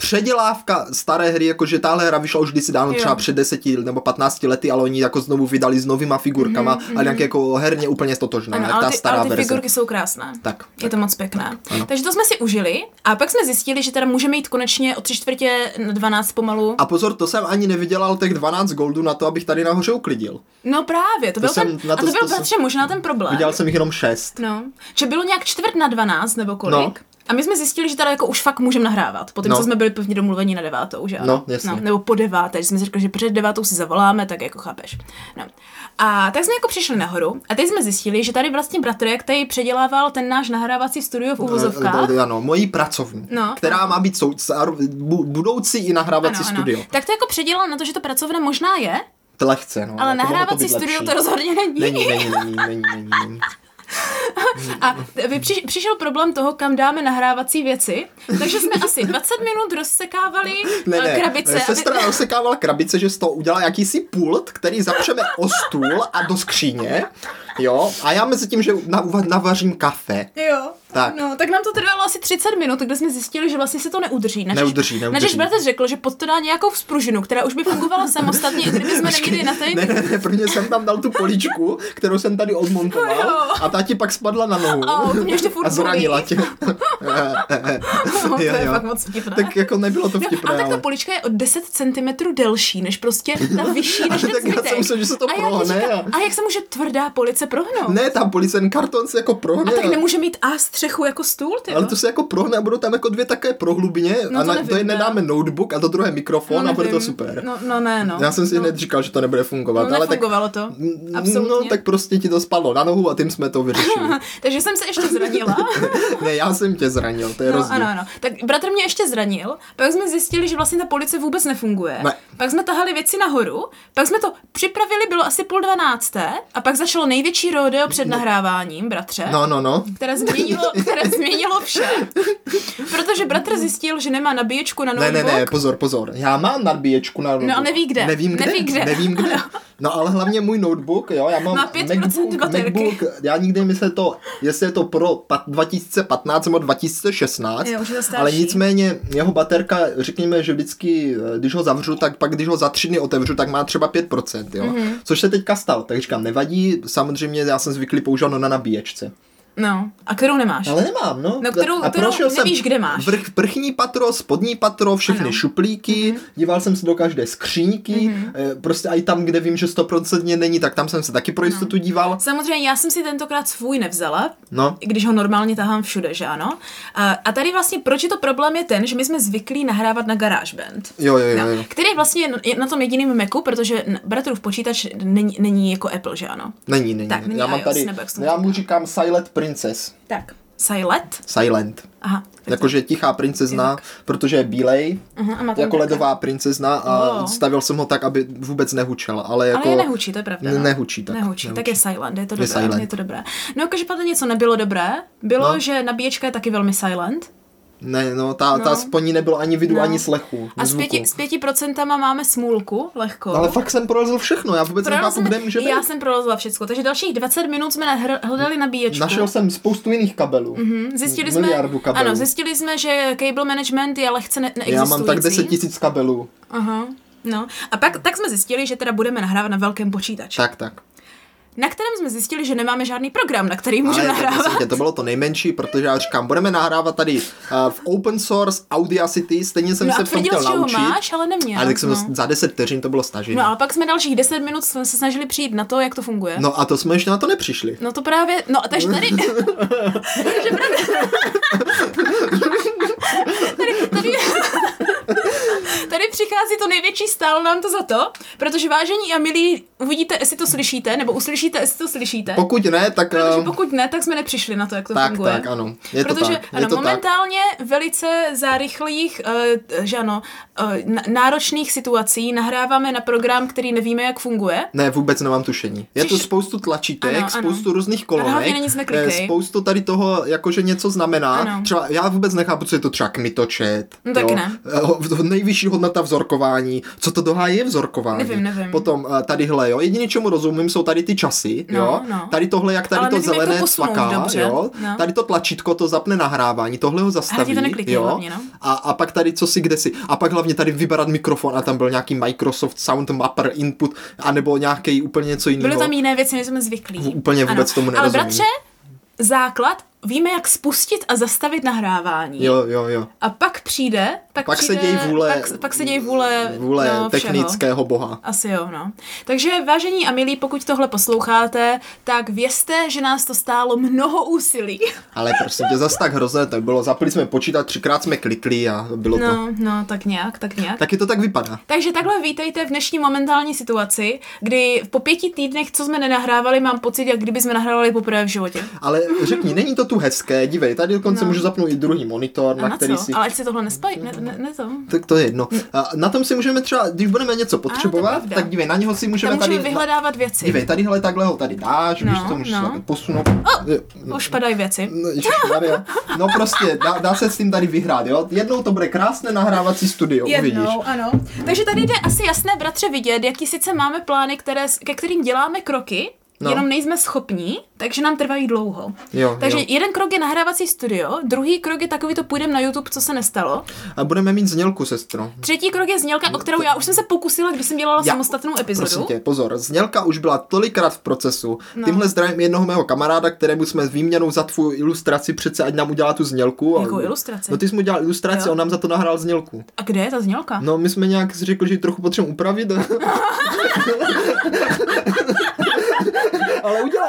předělávka staré hry, jakože tahle hra vyšla už kdysi dávno, třeba před 10 nebo 15 lety, ale oni jako znovu vydali s novýma figurkama, mm-hmm. ale nějak jako herně úplně stotožná, Ano, jak ale ta ty, stará ale ty verze. figurky jsou krásné. Tak, Je to moc pěkné. Ano. Takže to jsme si užili a pak jsme zjistili, že teda můžeme jít konečně o tři čtvrtě na 12 pomalu. A pozor, to jsem ani nevydělal těch 12 goldů na to, abych tady nahoře uklidil. No právě, to, byl jsem- ten, na a to- to byl to bratře možná ten problém. Vydělal jsem jich jenom 6. No, že bylo nějak čtvrt na 12 nebo kolik. No. A my jsme zjistili, že teda jako už fakt můžeme nahrávat. Potom, No. co jsme byli pevně domluveni na devátou, že ano? No, jasně. nebo po deváté, že jsme si řekli, že před devátou si zavoláme, tak jako chápeš. No. A tak jsme jako přišli nahoru a teď jsme zjistili, že tady vlastně bratrek, který předělával ten náš nahrávací studio v uvozovkách. Eh, Ano, mojí pracovní, No. která má být sou, budoucí i nahrávací studio. Tak to jako předělal na to, že to pracovna možná je, To lehce, no. ale jako nahrávací studio lepší. to rozhodně není. Není, není, není, není, není, není. A při, přišel problém toho, kam dáme nahrávací věci, takže jsme asi 20 minut rozsekávali Ne, eh, ne, krabice. sestra rozsekávala krabice, že z toho udělala jakýsi pult, který zapřeme o stůl a do skříně, jo, a já mezi tím, že na, navařím kafe. Jo. Tak. No, tak nám to trvalo asi 30 minut, kde jsme zjistili, že vlastně se to neudrží. Načež, Neudrží, neudrží. Načež bratr řekl, že pod to dá nějakou spružinu, která už by fungovala samostatně, i kdyby jsme neměli na té. Ne, ne, ne, prvně jsem tam dal tu poličku, kterou jsem tady odmontoval Jo. a ta ti pak spadla na nohu. A mě ještě furt a zranila tě. No, to je jo. fakt moc vtipné. tak jako nebylo to No, vtipné, ale tak ta polička je o 10 cm delší, než prostě ta vyšší, než ten tak já jsem myslel, že se to a prohne říkám, a- a jak se může tvrdá police prohnout? Ne, tam policajní karton se jako prohne. A tak a- nemůže mít A střechu jako stůl, ty Ale to se jako prohne a budou tam jako dvě také prohlubně No a to na, nevím, to jedné ne. dáme notebook a to druhé mikrofon a bude to super. No, no ne, no. Já jsem si no. hned říkal, že to nebude fungovat, No, ale tak nefungovalo to. Mm, Absolutně. No, tak prostě ti to spadlo na nohu a tím jsme to vyřešili. Takže jsem se ještě zranila. ne, já jsem tě zranil, to je No, rozdíl. ano, ano. Tak bratr mě ještě zranil, pak jsme zjistili, že vlastně ta policie vůbec nefunguje. Ne. Pak jsme tahali věci nahoru, pak jsme to připravili, bylo asi půl dvanácté, a pak začalo největší rodeo před nahráváním, bratře. No, no, no. Které změnilo, které změnilo vše. Protože bratr zjistil, že nemá nabíječku na Ne, notebook. ne, ne, pozor, pozor. Já mám nadbíječku na notebook. No a neví kde. Nevím kde. Neví kde. Nevím kde. Ano. No ale hlavně můj notebook, jo, já mám Má 5% MacBook, baterky. MacBook, já nikdy je to, jestli je to pro pat- 2015 nebo 2016, Jo, ale nicméně jeho baterka, řekněme, že vždycky, eh, když ho zavřu, tak pak když ho za tři dny otevřu, tak má třeba 5%, jo, Mhm. mm-hmm. což se teďka stalo, tak říkám, nevadí, samozřejmě já jsem zvyklý používat na nabíječce. No, a kterou nemáš? Ale nemám, no. No, kterou- a kterou prošel jsem nevíš, kde máš. Vrch, vrchní patro, spodní patro, všechny Ano. šuplíky, Mhm. díval jsem se do každé skříňky, eh, prostě i tam, kde vím, že stoprocentně není, tak tam jsem se taky pro jistotu díval. Samozřejmě já jsem si tentokrát svůj nevzala, No. i když ho normálně tahám všude, že ano. A, a tady vlastně proč je to problém je ten, že my jsme zvyklí nahrávat na GarageBand. Jo, jo, jo, No, jo. který vlastně je na tom jediném Macu, protože bratrův počítač není, není jako Apple, že ano. Není, není. Tak, není já mám iOS, tady, já mu říká. říkám Silent Princess. Tak. Silent? Silent. Aha. tak Jakože tichá princezna, protože je bílej, Aha, jako ledová princezna a Wow. stavil jsem ho tak, aby vůbec nehučel, ale jako... Ale je nehučí, to je pravda. Ne- no. nehučí tak, Nehučí, tak nehučí. je silent, je to Je dobré. silent. Je to dobré. No, každopádně něco nebylo dobré. Bylo, No. že nabíječka je taky velmi silent. Ne, no, ta, No. ta sponí nebylo ani vidu, No. ani slechu. A s pěti, s pěti procentama máme smůlku, lehko. Ale fakt jsem prolezl všechno, já vůbec Prolezla nechápu, kde může být. Já jsem prolezla všechno, takže dalších 20 minut jsme hledali nabíječku. Našel jsem spoustu jiných kabelů. Mhm, Zjistili jsme, Miliardu kabelů. ano, zjistili jsme, že cable management je lehce ne- Já neexistující. mám tak 10 tisíc kabelů. Aha, no. A pak tak jsme zjistili, že teda budeme nahrávat na velkém počítači. Tak, tak. Na kterém jsme zjistili, že nemáme žádný program, na který můžeme nahrávat. tě, to bylo to nejmenší, protože já říkám, budeme nahrávat tady uh, v open source Audacity, stejně jsem No se a v tom chtěl naučit. máš, ale neměl. ale tak jsem no. to, za 10 vteřin to bylo stažení. no ale pak jsme dalších 10 minut jsme se snažili přijít na to, jak to funguje. no a to jsme ještě na to nepřišli. No to právě, no takže tady, takže právě, tady, tady, tady přichází to největší stál nám to za to, protože vážení a milí, uvidíte, jestli to slyšíte, nebo uslyšíte, jestli to slyšíte. Pokud ne, tak... Protože eh, pokud ne, tak jsme nepřišli na to, jak to tak, funguje. tak, ano. Je to Protože tak. Je ano, to tak. momentálně velice za rychlých, uh, že ano, uh, náročných situací nahráváme na program, který nevíme, jak funguje. Ne, vůbec nemám tušení. Je tu Přiš- spoustu tlačítek, Ano, ano. spoustu různých hlavně kolonek, spoustu tady toho, jakože něco znamená. Ano. Třeba já vůbec nechápu, co je to třeba kmitočet. No, taky jo. ne. Eh, Nejvyšší hodnota vzorkování. Co to dohá je vzorkování? Nevím, nevím. Potom eh, tadyhle, jo. Jediné, čemu rozumím, jsou tady ty časy, No, jo. no. Tady tohle, jak tady Ale to nevím, to zelené posunout cvaká, dobře, jo. no. Tady to tlačítko, to zapne nahrávání, tohle ho zastaví, to neklikej jo. hlavně, no. A, a pak tady co si kde si. A pak hlavně tady vybrat mikrofon a tam byl nějaký Microsoft Sound Mapper input, anebo nějaký úplně něco jiného. Byly tam jiné věci, než jsme zvyklí. V- úplně vůbec tomu Ale nerozumím. bratře, základ, víme, jak spustit a zastavit nahrávání. Jo, jo, jo. A pak přijde, pak, Pak se přijde, dějí vůle- pak, pak se dějí vůle, Vůle no, všeho. technického boha. Asi jo, no. Takže vážení a milí, pokud tohle posloucháte, tak vězte, že nás to stálo mnoho úsilí. Ale prostě tě zas tak hrozné to bylo. Zapli jsme počítat, třikrát jsme klikli a bylo to. No, no, tak nějak, tak nějak. Taky to tak vypadá. Takže takhle vítejte v dnešní momentální situaci, kdy po pěti týdnech, co jsme nenahrávali, mám pocit, jak kdyby jsme nahrávali poprvé v životě. Ale řekni, není to tu hezké, dívej, tady dokonce No. můžu zapnout i druhý monitor, A na, na který co? si... Ale ať si tohle nespají, ne, ne, ne to. Tak to je jedno. A na tom si můžeme třeba, když budeme něco potřebovat, pravda. tak dívej, na něho si můžeme Tam můžeme tady... vyhledávat věci. Dívej, tadyhle takhle ho tady dáš, No, víš, to můžeš no. posunout. Jo, no, Už padají věci. No, ježišmarja. no prostě, dá, dá, se s tím tady vyhrát, jo? Jednou to bude krásné nahrávací studio, uvidíš. Jednou, ano. Takže tady jde asi jasné, bratře, vidět, jaký sice máme plány, které, ke kterým děláme kroky, no. jenom nejsme schopní, takže nám trvají dlouho. Jo, takže jo. jeden krok je nahrávací studio, druhý krok je takový to půjdeme na YouTube, co se nestalo. A budeme mít znělku, sestro. Třetí krok je znělka, o kterou já už jsem se pokusila, když jsem dělala Já- samostatnou epizodu. Prosím tě, pozor, znělka už byla tolikrát v procesu. No. Tímhle zdravím jednoho mého kamaráda, kterému jsme s výměnou za tvou ilustraci přece, ať nám udělá tu znělku. Jakou A- ilustraci? No ty jsi mu udělal ilustraci, Jo. on nám za to nahrál znělku. A kde je ta znělka? No, my jsme nějak si řekli, že ji trochu potřebujeme upravit.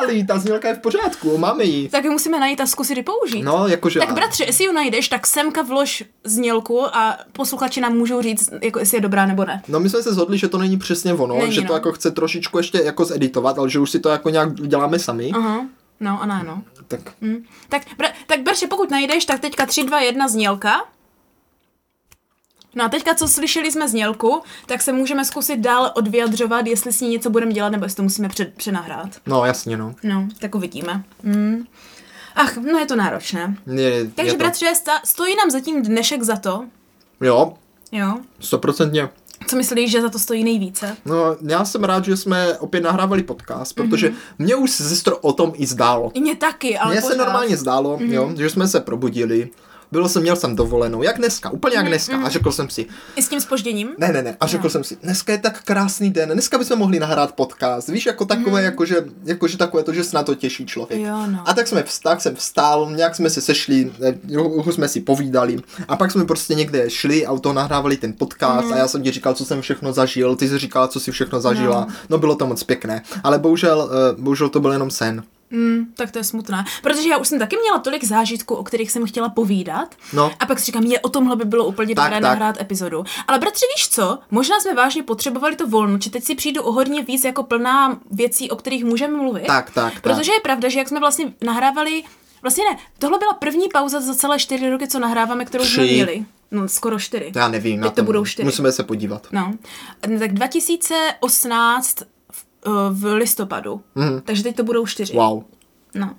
Ji, ta znělka je v pořádku, máme ji. Tak ji musíme najít a zkusit ji použít. No, jakože... Tak bratře, jestli ji najdeš, tak semka vlož znělku a posluchači nám můžou říct, jako jestli je dobrá nebo ne. No my jsme se zhodli, že to není přesně ono, Není, že to no. jako chce trošičku ještě jako zeditovat, ale že už si to jako nějak děláme sami. Aha. No a ne, no. Tak Hm. Tak, br- tak bratře, pokud najdeš, tak teďka 3, 2, 1 znělka. No a teďka, co slyšeli jsme znělku, tak se můžeme zkusit dál odvyjadřovat, jestli s ní něco budeme dělat, nebo jestli to musíme před, přenahrát. No, jasně, no. No, tak uvidíme. Hm. Ach, no je to náročné. Je, Takže je to. bratře, sta- stojí nám zatím dnešek za to, Jo, jo? stoprocentně. Co myslíš, že za to stojí nejvíce? No, já jsem rád, že jsme opět nahrávali podcast, protože Mhm. mě už se sestro o tom i zdálo. Mně taky, ale Mně se pořád. Normálně zdálo, jo, že jsme se probudili. Bylo jsem, měl jsem dovolenou, jak dneska, úplně Mhm, jak dneska. A řekl jsem si, I s tím spožděním? ne, ne, ne, a řekl jsem si, dneska je tak krásný den, dneska bychom mohli nahrát podcast. Víš, jako takové, jakože, jakože takové to, že se na to těší člověk. Mhm. Jo, no. A tak jsme vstal, jsem vstál, nějak jsme se sešli, eh, jsme si povídali. A pak jsme prostě někde šli a toho nahrávali ten podcast Mhm. a já jsem ti říkal, co jsem všechno zažil, ty jsi říkala, co si všechno zažila. No. No, no bylo to moc pěkné. Ale bohužel, eh, bohužel to byl jenom sen. Mm, tak to je smutné. Protože já už jsem taky měla tolik zážitků, o kterých jsem chtěla povídat. No. A pak si říkám, je, o tomhle by bylo úplně Tak, dobré tak. nahrát epizodu. Ale bratře, víš co? Možná jsme vážně potřebovali to volno, či teď si přijdu o hodně víc jako plná věcí, o kterých můžeme mluvit. Tak, tak, tak. Protože je pravda, že jak jsme vlastně nahrávali, vlastně ne, tohle byla první pauza za celé čtyři roky, co nahráváme, kterou jsme Tři. měli. No, skoro čtyři. Já nevím. Teď na to budou čtyři. Musíme se podívat. No, tak 2018 v, eh, v listopadu. Mhm. Takže teď to budou čtyři. Wow. No.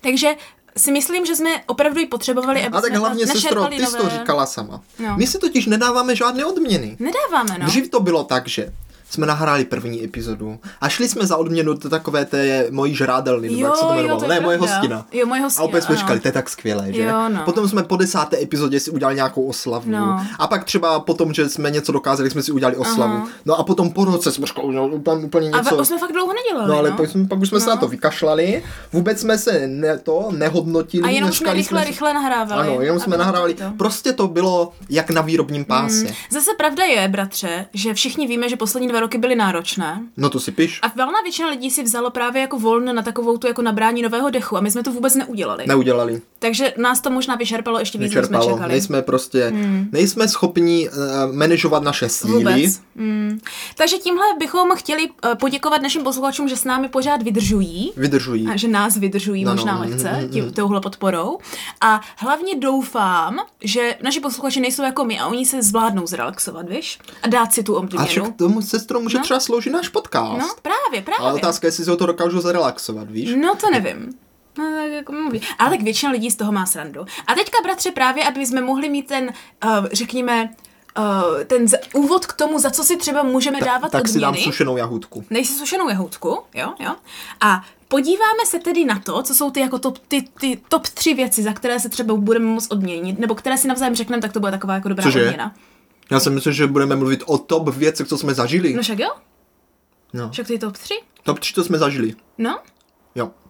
Takže si myslím, že jsme opravdu ji potřebovali, aby A tak jsme hlavně, sestro, ty jsi to nové- říkala sama. No. My si totiž nedáváme žádné odměny. Nedáváme, no. Dřív to bylo tak, že jsme nahráli první epizodu a šli jsme za odměnu do takové té mojí žrádelny, nebo jak se to jmenovalo, to ne, moje hostina. Jo, moje A hostina, opět jsme říkali, to je tak skvělé, že? Jo, no. Potom jsme po desáté epizodě si udělali nějakou oslavu. No. A pak třeba potom, že jsme něco dokázali, jsme si udělali oslavu. Aha. No a potom po roce jsme říkali, no, úplně, úplně A něco. ve- jsme fakt dlouho nedělali, No ale no. pak, jsme, pak už jsme se No. na to vykašlali, vůbec jsme se ne, to nehodnotili. A jenom jsme rychle, si- rychle nahrávali. Ano, jenom A jsme nahrávali. to. Prostě to bylo jak na výrobním páse. Zase pravda je, bratře, že všichni víme, že poslední dva roky byly náročné. No to si piš. A valná většina lidí si vzalo právě jako volno na takovou tu jako nabrání nového dechu a my jsme to vůbec neudělali. Neudělali. Takže nás to možná vyčerpalo ještě víc, než jsme čekali. Nejsme prostě, hmm. nejsme schopni uh, manažovat naše síly. Vůbec. Mm. Takže tímhle bychom chtěli eh, poděkovat našim posluchačům, že s námi pořád vydržují. Vydržují. A že nás vydržují No, no, no, možná mm, lehce mm, mm. tím, touhle podporou. A hlavně doufám, že naši posluchači nejsou jako my a oni se zvládnou zrelaxovat, víš? A dát si tu A odměnu. však tomu sestro může No. třeba sloužit náš podcast. No, právě, právě. Ale otázka je, jestli se o to dokážu zrelaxovat, víš? No to nevím. No, tak jako mluví. Ale tak většina lidí z toho má srandu. A teďka, bratře, právě, aby jsme mohli mít ten, uh, řekněme, uh, ten z- úvod k tomu, za co si třeba můžeme dávat tak si odměny. dám sušenou jahůdku. Nejsi sušenou jahoutku, jo, jo. A podíváme se tedy na to, co jsou ty jako top, ty, ty top tři věci, za které se třeba budeme moct odměnit, nebo které si navzájem řekneme, tak to bude taková jako dobrá Cože? odměna. Já si myslím, že budeme mluvit o top věcech, co jsme zažili. No však jo, No. však ty top tři, Top 3, co jsme zažili. no.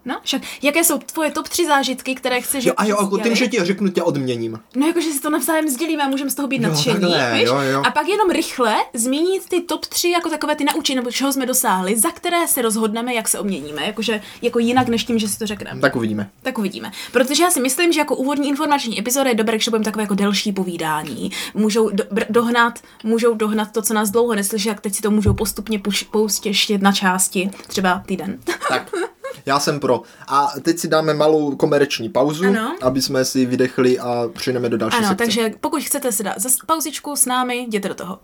No, však jaké jsou tvoje top tři zážitky, které chceš Jo, a jo, jako tím, že ti řeknu, tě odměním. No jakože si to navzájem sdělíme a můžeme z toho být Jo, nadšení, takhle, víš? jo, jo. A pak jenom rychle zmínit ty top 3 jako takové ty naučení, nebo čeho jsme dosáhli, za které se rozhodneme, jak se obměníme, jakože jako jinak než tím, že si to řekneme. Tak uvidíme. Tak uvidíme. Protože já si myslím, že jako úvodní informační epizoda je dobré, když budeme takové jako delší povídání. Můžou do, br- dohnat, můžou dohnat to, co nás dlouho neslyší, jak teď si to můžou postupně puš- poustěštit na části, třeba týden. Tak, já jsem pro. A teď si dáme malou komerční pauzu, Ano. aby jsme si vydechli a přejdeme do další ano, sekce. takže pokud chcete si dát zase pauzičku s námi, jděte do toho.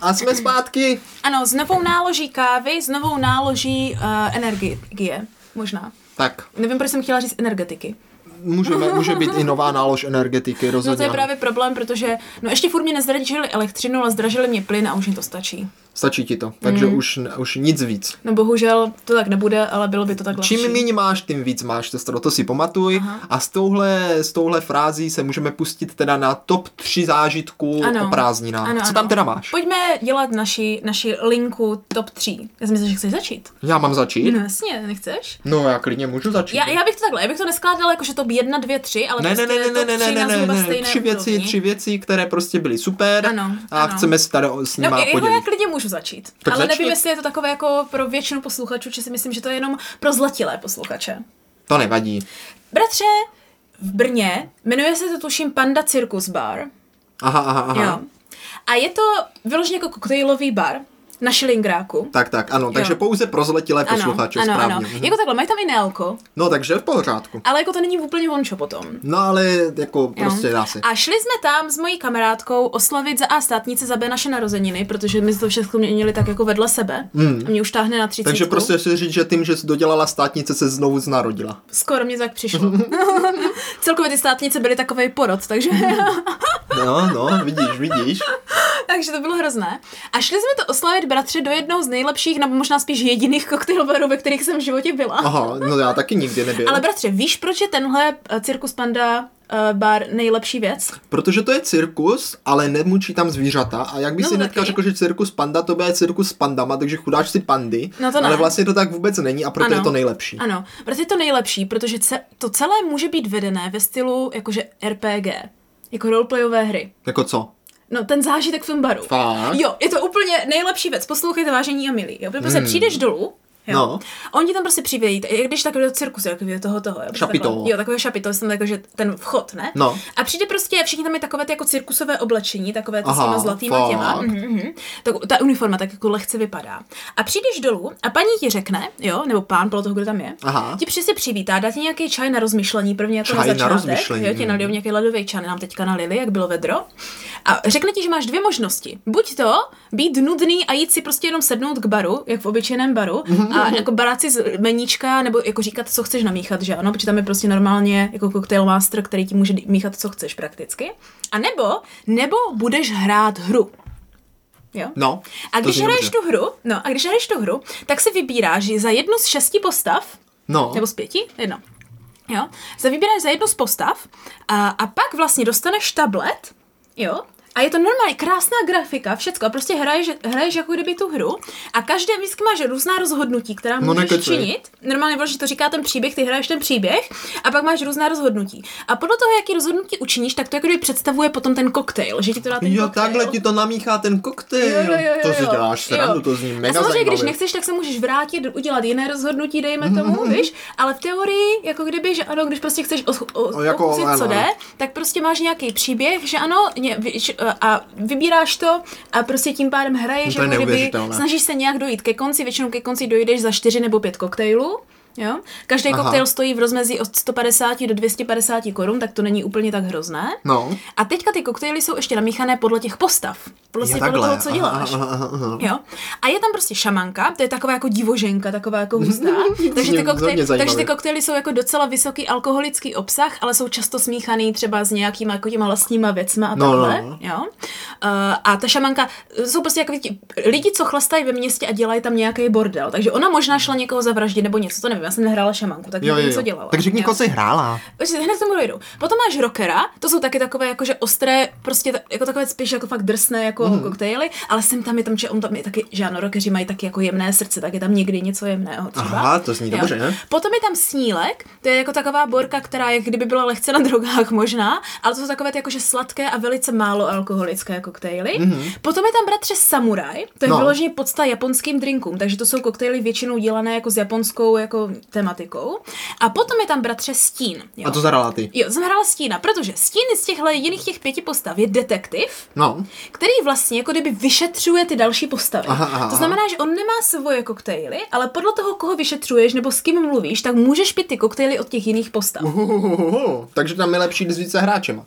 A jsme zpátky. Ano, s novou náloží kávy, s novou náloží uh, energie, možná. Tak, Nevím, proč jsem chtěla říct energetiky. můžeme, může být i nová nálož energetiky, rozhodně. No to je právě problém, protože no ještě furt mě nezdražili elektřinu, ale zdražili mě plyn a už mi to stačí. Stačí ti to, takže mm. už, už nic víc. No bohužel to tak nebude, ale bylo by to tak Čím méně máš, tím víc máš, sestro, to si pamatuj. Aha. A s touhle, s touhle frází se můžeme pustit teda na top 3 zážitků ano. o prázdninách. Ano, Co ano. tam teda máš? Pojďme dělat naši, naši linku top 3. Já si myslím, že chceš začít. Já mám začít? No jasně, nechceš? No já klidně můžu začít. Já, já bych to takhle, já bych to neskládala jako, že top 1, 2, 3, ale ne, prostě ne, ne, ne, ne, ne, ne, ne, ne, tři věci, tři věci, které prostě byly super ano, a ano. chceme se tady s nimi no, podělit. Já klidně můžu začít, tak ale začni. nevím, jestli je to takové jako pro většinu posluchačů, či si myslím, že to je jenom pro zlatilé posluchače. To nevadí. Bratře, v Brně jmenuje se to tuším Panda Circus Bar. Aha, aha, aha. Jo. A je to vyloženě jako koktejlový bar, na šilingráku. Tak, tak, ano, takže jo. pouze pro zletilé posluchače, ano, správně. Ano. Mhm. Jako takhle, mají tam i nealko. No, takže v pořádku. Ale jako to není úplně vončo potom. No, ale jako prostě dá se. A šli jsme tam s mojí kamarádkou oslavit za A státnice za B naše narozeniny, protože my to všechno měli tak jako vedle sebe. Mm. A mě už táhne na 30. Takže prostě si říct, že tím, že jsi dodělala státnice, se znovu znarodila. Skoro mě tak přišlo. Celkově ty státnice byly takový porod, takže... no, no, vidíš, vidíš. takže to bylo hrozné. A šli jsme to oslavit bratře do jednoho z nejlepších, nebo možná spíš jediných koktejlbarů, ve kterých jsem v životě byla. Aha, no já taky nikdy nebyl. Ale bratře, víš, proč je tenhle uh, Cirkus Panda uh, bar nejlepší věc? Protože to je cirkus, ale nemučí tam zvířata. A jak by no si netka řekl, že cirkus panda, to bude cirkus s pandama, takže chudáš si pandy. No to ne. Ale vlastně to tak vůbec není a proto ano. je to nejlepší. Ano, proto je to nejlepší, protože to celé může být vedené ve stylu jakože RPG. Jako roleplayové hry. Jako co? No, ten zážitek v tom baru. Fakt? Jo, je to úplně nejlepší věc. Poslouchejte, vážení a milí. Jo, prostě hmm. přijdeš dolů, Jo. No. Oni tam prostě přivějí, jak když takový do cirkusu, jako toho toho. Jo, šapito. Takové, jo, takové šapito, jsem jako, že ten vchod, ne? No. A přijde prostě, všichni tam je takové ty jako cirkusové oblečení, takové ty s těma zlatýma fakt. těma. Mm-hmm. Tak, ta uniforma tak jako lehce vypadá. A přijdeš dolů a paní ti řekne, jo, nebo pán, podle toho, kdo tam je, Aha. ti přesně přivítá, dá ti nějaký čaj na rozmyšlení, prvně jako čaj na začátek. Na rozmyšlení. jo, ti nalijou nějaký ledový čaj, nám teďka nalili, jak bylo vedro. A řekne ti, že máš dvě možnosti. Buď to být nudný a jít si prostě jenom sednout k baru, jak v obyčejném baru, a jako baráci z meníčka, nebo jako říkat, co chceš namíchat, že ano, protože tam je prostě normálně jako cocktail master, který ti může míchat, co chceš prakticky. A nebo, nebo budeš hrát hru. Jo? No. A když hraješ tu hru, no, a když hraješ tu hru, tak si vybíráš za jednu z šesti postav, no. nebo z pěti, jedno, jo, se vybíráš za jednu z postav a, a pak vlastně dostaneš tablet, jo, a je to normálně krásná grafika, všecko. A prostě hraješ, hraješ jako kdyby tu hru a každé vždycky máš různá rozhodnutí, která no můžeš nekeci. činit. Normálně vlastně to říká ten příběh, ty hraješ ten příběh a pak máš různá rozhodnutí. A podle toho, jaký rozhodnutí učiníš, tak to jako kdyby představuje potom ten koktejl, že ti to dá ten Jo, koktejl. takhle ti to namíchá ten koktejl. Jo, jo, jo, jo, to si děláš srandu, to zní mega A samozřejmě, když nechceš, tak se můžeš vrátit, udělat jiné rozhodnutí, dejme tomu, mm-hmm. víš, ale v teorii, jako kdyby, že ano, když prostě chceš o, o, o, jako, okusit, co jde, tak prostě máš nějaký příběh, že ano, ně, a vybíráš to a prostě tím pádem hraješ, jako kdyby snažíš se nějak dojít ke konci, většinou ke konci dojdeš za čtyři nebo pět koktejlů. Jo? Každý Aha. koktejl stojí v rozmezí od 150 do 250 korun, tak to není úplně tak hrozné. No. A teďka ty koktejly jsou ještě namíchané podle těch postav. Prostě podle toho, co děláš. Aha, aha, aha. Jo? A je tam prostě šamanka, to je taková jako divoženka, taková jako hustá. takže, ty koktejly, takže ty koktejly jsou jako docela vysoký alkoholický obsah, ale jsou často smíchaný třeba s nějakýma jako těma vlastníma věcma a no, takhle. No, no. Jo? Uh, a ta šamanka, jsou prostě jako lidi, co chlastají ve městě a dělají tam nějaký bordel. Takže ona možná šla někoho zavraždit nebo něco, to nevím já jsem nehrála šamanku, tak jo, nevím, jo. co dělala. Tak řekni, koho jsi hrála. Hned tomu dojdu. Potom máš rockera, to jsou taky takové jakože ostré, prostě jako takové spíš jako fakt drsné jako mm. koktejly, ale jsem tam je tam, že on tam je taky, že ano, rockeři mají taky jako jemné srdce, tak je tam někdy něco jemného třeba. Aha, to zní dobře, ne? Potom je tam snílek, to je jako taková borka, která je kdyby byla lehce na drogách možná, ale to jsou takové ty jakože sladké a velice málo alkoholické koktejly. Mm-hmm. Potom je tam bratře samuraj, to je no. vyloženě podsta japonským drinkům, takže to jsou koktejly většinou dělané jako s japonskou jako tematikou. A potom je tam bratře Stín. Jo. A to zahrála ty? Jo, jsem hrála Stína, protože Stín z těchto jiných těch pěti postav je detektiv, no. který vlastně jako kdyby vyšetřuje ty další postavy. Aha, aha, to znamená, že on nemá svoje koktejly, ale podle toho, koho vyšetřuješ nebo s kým mluvíš, tak můžeš pít ty koktejly od těch jiných postav. Uhuhuhu, takže tam je lepší s více hráčema.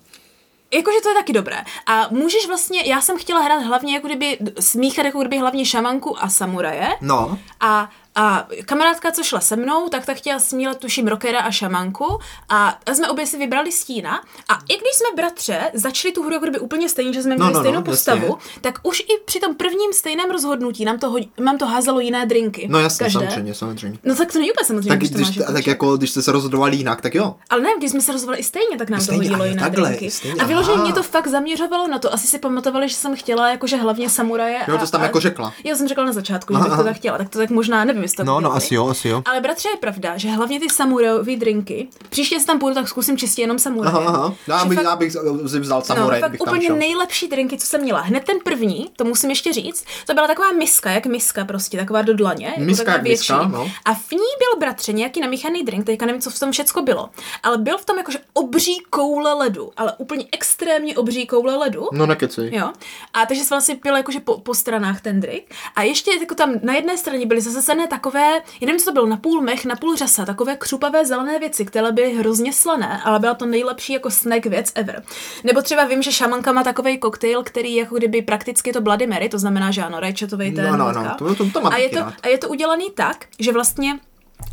Jakože to je taky dobré. A můžeš vlastně, já jsem chtěla hrát hlavně jako kdyby smíchat jako kdyby hlavně šamanku a samuraje. No. A A kamarádka, co šla se mnou, tak ta chtěla smělet tuším rockera a šamanku a jsme obě si vybrali stína a i když jsme bratře začali tu hru jako kdyby úplně stejně, že jsme měli No, no, no, stejnou jasně. postavu, tak už i při tom prvním stejném rozhodnutí nám to, nám to házelo jiné drinky. No jasně, Každé. samozřejmě, samozřejmě. No tak to není úplně samozřejmě, Tak když to když, máš tak jako jako když jste se rozhodovali jinak, tak jo. ale ne, když jsme se rozhodli i stejně, tak nám Stejně, to hodilo jiné takhle, drinky. stejně, a vyloženě mě to fakt zaměřovalo na to. Asi si pamatovali, že jsem chtěla jakože hlavně samuraje. Jo, to jsi tam jako řekla. Já jsem řekla na začátku, že bych to tak chtěla. Tak to tak možná, nevím, to No, no, asi jo, asi jo. Ale bratře je pravda, že hlavně ty samurajové drinky, příště tam půjdu, tak zkusím čistě jenom samuraje. Aha, aha. Já Že bych, fakt- já bych si vzal samuraj, no, fakt úplně šel. nejlepší drinky, co jsem měla. Hned ten první, to musím ještě říct, to byla taková miska, jak miska prostě, taková do dlaně. jako Miska taková jak miska, no. A v ní byl bratře nějaký namíchaný drink, teďka nevím, co v tom všecko bylo, ale byl v tom jakože obří koule ledu, ale úplně extrémně obří koule ledu. No nekecej. Jo. A takže se vlastně pil jakože po, po stranách ten drink. A ještě jako tam na jedné straně byly zasazené takové, nevím, co to bylo, na půl mech, na půl řasa, takové křupavé zelené věci, které byly hrozně slané, ale byla to nejlepší jako snack věc ever. Nebo třeba vím, že šamanka má takový koktejl, který jako kdyby prakticky to Bloody Mary, to znamená, že ano, rajčatový ten No, no, vodka. no, to- to- to a, je to, a je to udělaný tak, že vlastně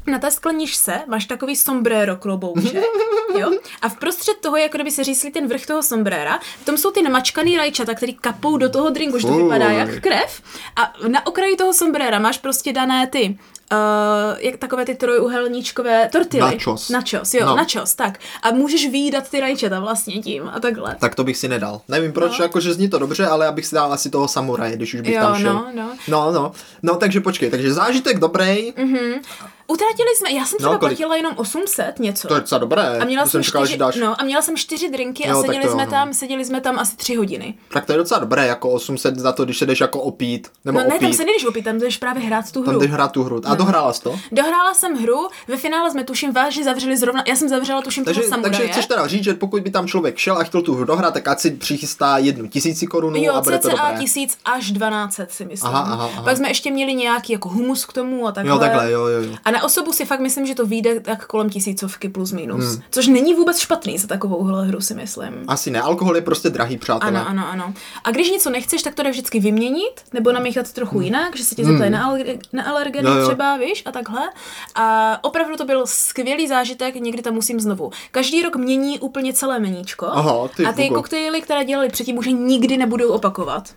na té skleničce máš takový sombrero klobouček, jo? A v prostřed toho, jako kdyby se řízli ten vrch toho sombréra, v tom jsou ty namačkaný rajčata, který kapou do toho drinku, že to vypadá jak krev. A na okraji toho sombréra máš prostě dané ty Uh, jak takové ty trojuhelníčkové tortily. Nachos. Nachos, jo, No. nachos, tak. A můžeš výdat ty rajčata vlastně tím a takhle. Tak to bych si nedal. Nevím proč, No. jakože zní to dobře, ale já bych si dal asi toho samuraje, když už bych Jo, tam šel. no, no. No, no. No, takže počkej, takže zážitek dobrý, Utratili jsme, já jsem třeba No, kolik? platila jenom 800 něco. to je docela dobré. A měla jsem, čekal, čtyři, dáš. no, a měla jsem čtyři drinky Jo, a seděli to jsme no. tam, seděli jsme tam asi tři hodiny. Tak to je docela dobré, jako 800 za to, když se jdeš jako opít, nebo No ne, tam opít. se nejdeš opít, tam jdeš právě hrát tu Tam hru. jdeš hrát tu hru. A No. dohrála jsi to? Dohrála jsem hru, ve finále jsme tuším vážně zavřeli zrovna, já jsem zavřela tuším Takže, toho samuraje. takže chceš teda říct, že pokud by tam člověk šel a chtěl tu hru dohrát, tak ať si přichystá jednu tisíci korunu Jo, a bude to dobré. tisíc až 12 si myslím. Aha, aha, aha. Pak jsme ještě měli nějaký jako humus k tomu a takhle. Jo, takhle, jo, jo, jo. A na osobu si fakt myslím, že to vyjde tak kolem tisícovky plus minus. Hmm. Což není vůbec špatný za takovouhle hru si myslím. Asi ne, alkohol je prostě drahý, přátelé. Ano, ano, ano. A když něco nechceš, tak to jde vždycky vyměnit, nebo namíchat trochu jinak, že se ti zeptají na, alerge- na alergeny Hmm. Jo, třeba, víš, a takhle. A opravdu to byl skvělý zážitek, někdy tam musím znovu. Každý rok mění úplně celé meníčko. Aha, ty a ty vogo. koktejly, které dělali předtím, už nikdy nebudou opakovat.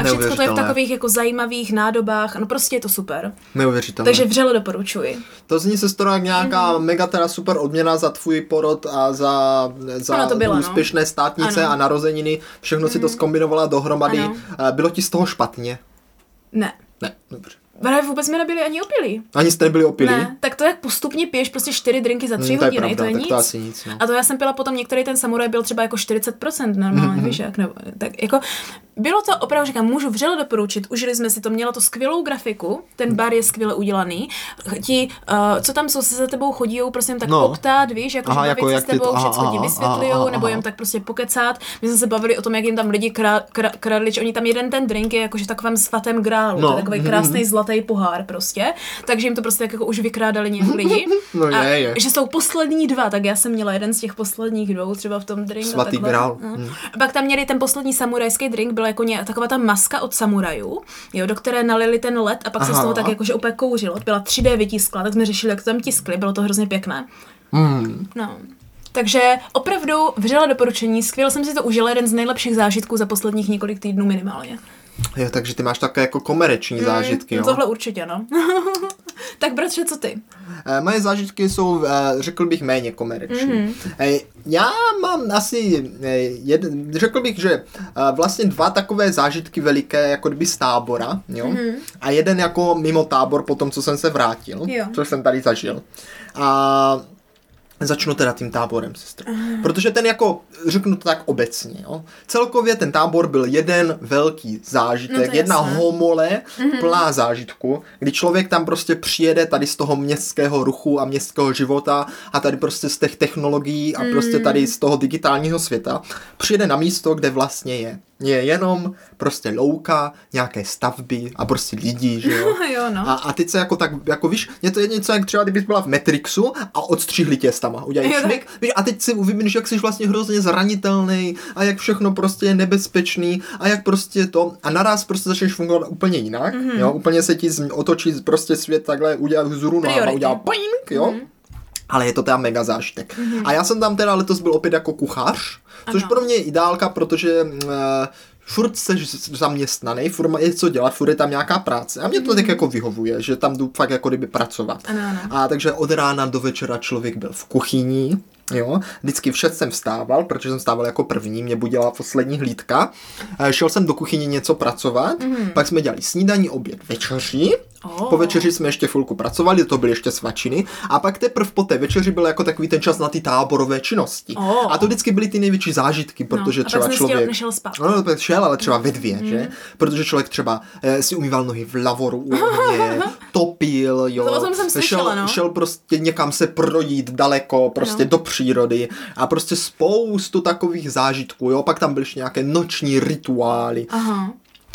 A všechno to je v takových jako zajímavých nádobách, no prostě je to super. Neuvěřitelné. Takže vřele doporučuji. To zní se jak nějaká Mhm. mm-hmm. mega teda super odměna za tvůj porod a za, za to bylo, no. úspěšné státnice Ano. Mhm. a narozeniny. Všechno si to zkombinovala dohromady. Ano. Eh, Bylo ti z toho špatně? Ne. Ne, dobře. Právě vůbec jsme nebyli ani opilí. Ani jste nebyli opilí? Ne, tak to jak postupně piješ prostě čtyři drinky za tři Hmm, to je hodiny, pravda, to je tak nic. to asi nic, no. A to já jsem pila potom, některý ten samuraj byl třeba jako 40% normálně, Mhm. víš jak, nebo, tak jako, bylo to opravdu, říkám, můžu vřele doporučit, užili jsme si to, mělo to skvělou grafiku, ten bar je skvěle udělaný, ti, uh, co tam jsou, se za tebou chodí, prosím, tak No. poptát, víš, jako, Aha, jako jak s tebou, všechno ti aha, nebo jim tak prostě pokecát. My jsme se bavili o tom, jak jim tam lidi krá, krá, kradli, že oni tam jeden ten drink je jakože v takovém svatém grálu, No. to je takový krásný zlatý pohár prostě, takže jim to prostě jako už vykrádali nějak lidi. No a je, je. že jsou poslední dva, tak já jsem měla jeden z těch posledních dvou třeba v tom drinku. Svatý grál. No. Hm. A pak tam měli ten poslední samurajský drink, byl jako ně, taková ta maska od samurajů, jo, do které nalili ten led a pak se Aha. z toho tak jakože úplně kouřilo. Byla 3D vytiskla, tak jsme řešili, jak to tam tiskli, bylo to hrozně pěkné. Mm. No. Takže opravdu vřele doporučení, skvěle jsem si to užila, jeden z nejlepších zážitků za posledních několik týdnů minimálně. Jo, takže ty máš také jako komerční zážitky, no jo? tohle určitě, no. tak bratře, co ty? Eh, Moje zážitky jsou, eh, řekl bych, méně komerční. Mhm. Mm-hmm. Já mám asi, jeden, řekl bych, že vlastně dva takové zážitky veliké, jako kdyby z tábora, jo? Mhm. Mm-hmm. A jeden jako mimo tábor po tom, co jsem se vrátil, Jo. co jsem tady zažil. A Začnu teda tím táborem, sestro. Protože ten jako, řeknu to tak obecně, jo. Celkově ten tábor byl jeden velký zážitek, No jedna jasné. homole mm-hmm. plná zážitku, kdy člověk tam prostě přijede tady z toho městského ruchu a městského života a tady prostě z těch technologií a prostě tady z toho digitálního světa, přijede na místo, kde vlastně je. Je jenom prostě louka, nějaké stavby a prostě lidi, že jo. jo no. A, a teď se jako tak, jako víš, je to něco jak třeba, kdybys byla v Matrixu a odstřihli tě stama, udělají Jo, šmik, víš, a teď si uvědomíš, jak jsi vlastně hrozně zranitelný a jak všechno prostě je nebezpečný a jak prostě to a naraz prostě začneš fungovat úplně jinak, Mhm. mm-hmm. jo, úplně se ti otočí prostě svět takhle, udělá vzuru nohama, Priority. udělá ping, jo. Mhm. Mm-hmm. Ale je to teda mega zážitek. Mm-hmm. A já jsem tam teda letos byl opět jako kuchař, což Ano. pro mě je ideálka, protože uh, furt jsi zaměstnaný, furt je co dělat, furt je tam nějaká práce. A mě to tak jako vyhovuje, že tam jdu fakt jako kdyby pracovat. Ano, ano. A takže od rána do večera člověk byl v kuchyni, jo. Vždycky v šest jsem vstával, protože jsem vstával jako první, mě budila poslední hlídka. Eh, Šel jsem do kuchyně něco pracovat, mm. pak jsme dělali snídaní, oběd, večeři. Oh. Po večeři jsme ještě chvilku pracovali, to byly ještě svačiny. A pak teprve po té večeři byl jako takový ten čas na ty táborové činnosti. Oh. A to vždycky byly ty největší zážitky, protože a pak třeba jsi člověk... nešel spát. No, no, šel, ale třeba ve dvě, mm. že? Protože člověk třeba eh, si umýval nohy v lavoru u ohně, topil, jo. To jsem slyšela, šel, no. šel prostě někam se projít daleko, prostě No. do přírody a prostě spoustu takových zážitků, jo. Pak tam byly ještě nějaké noční rituály. Aha.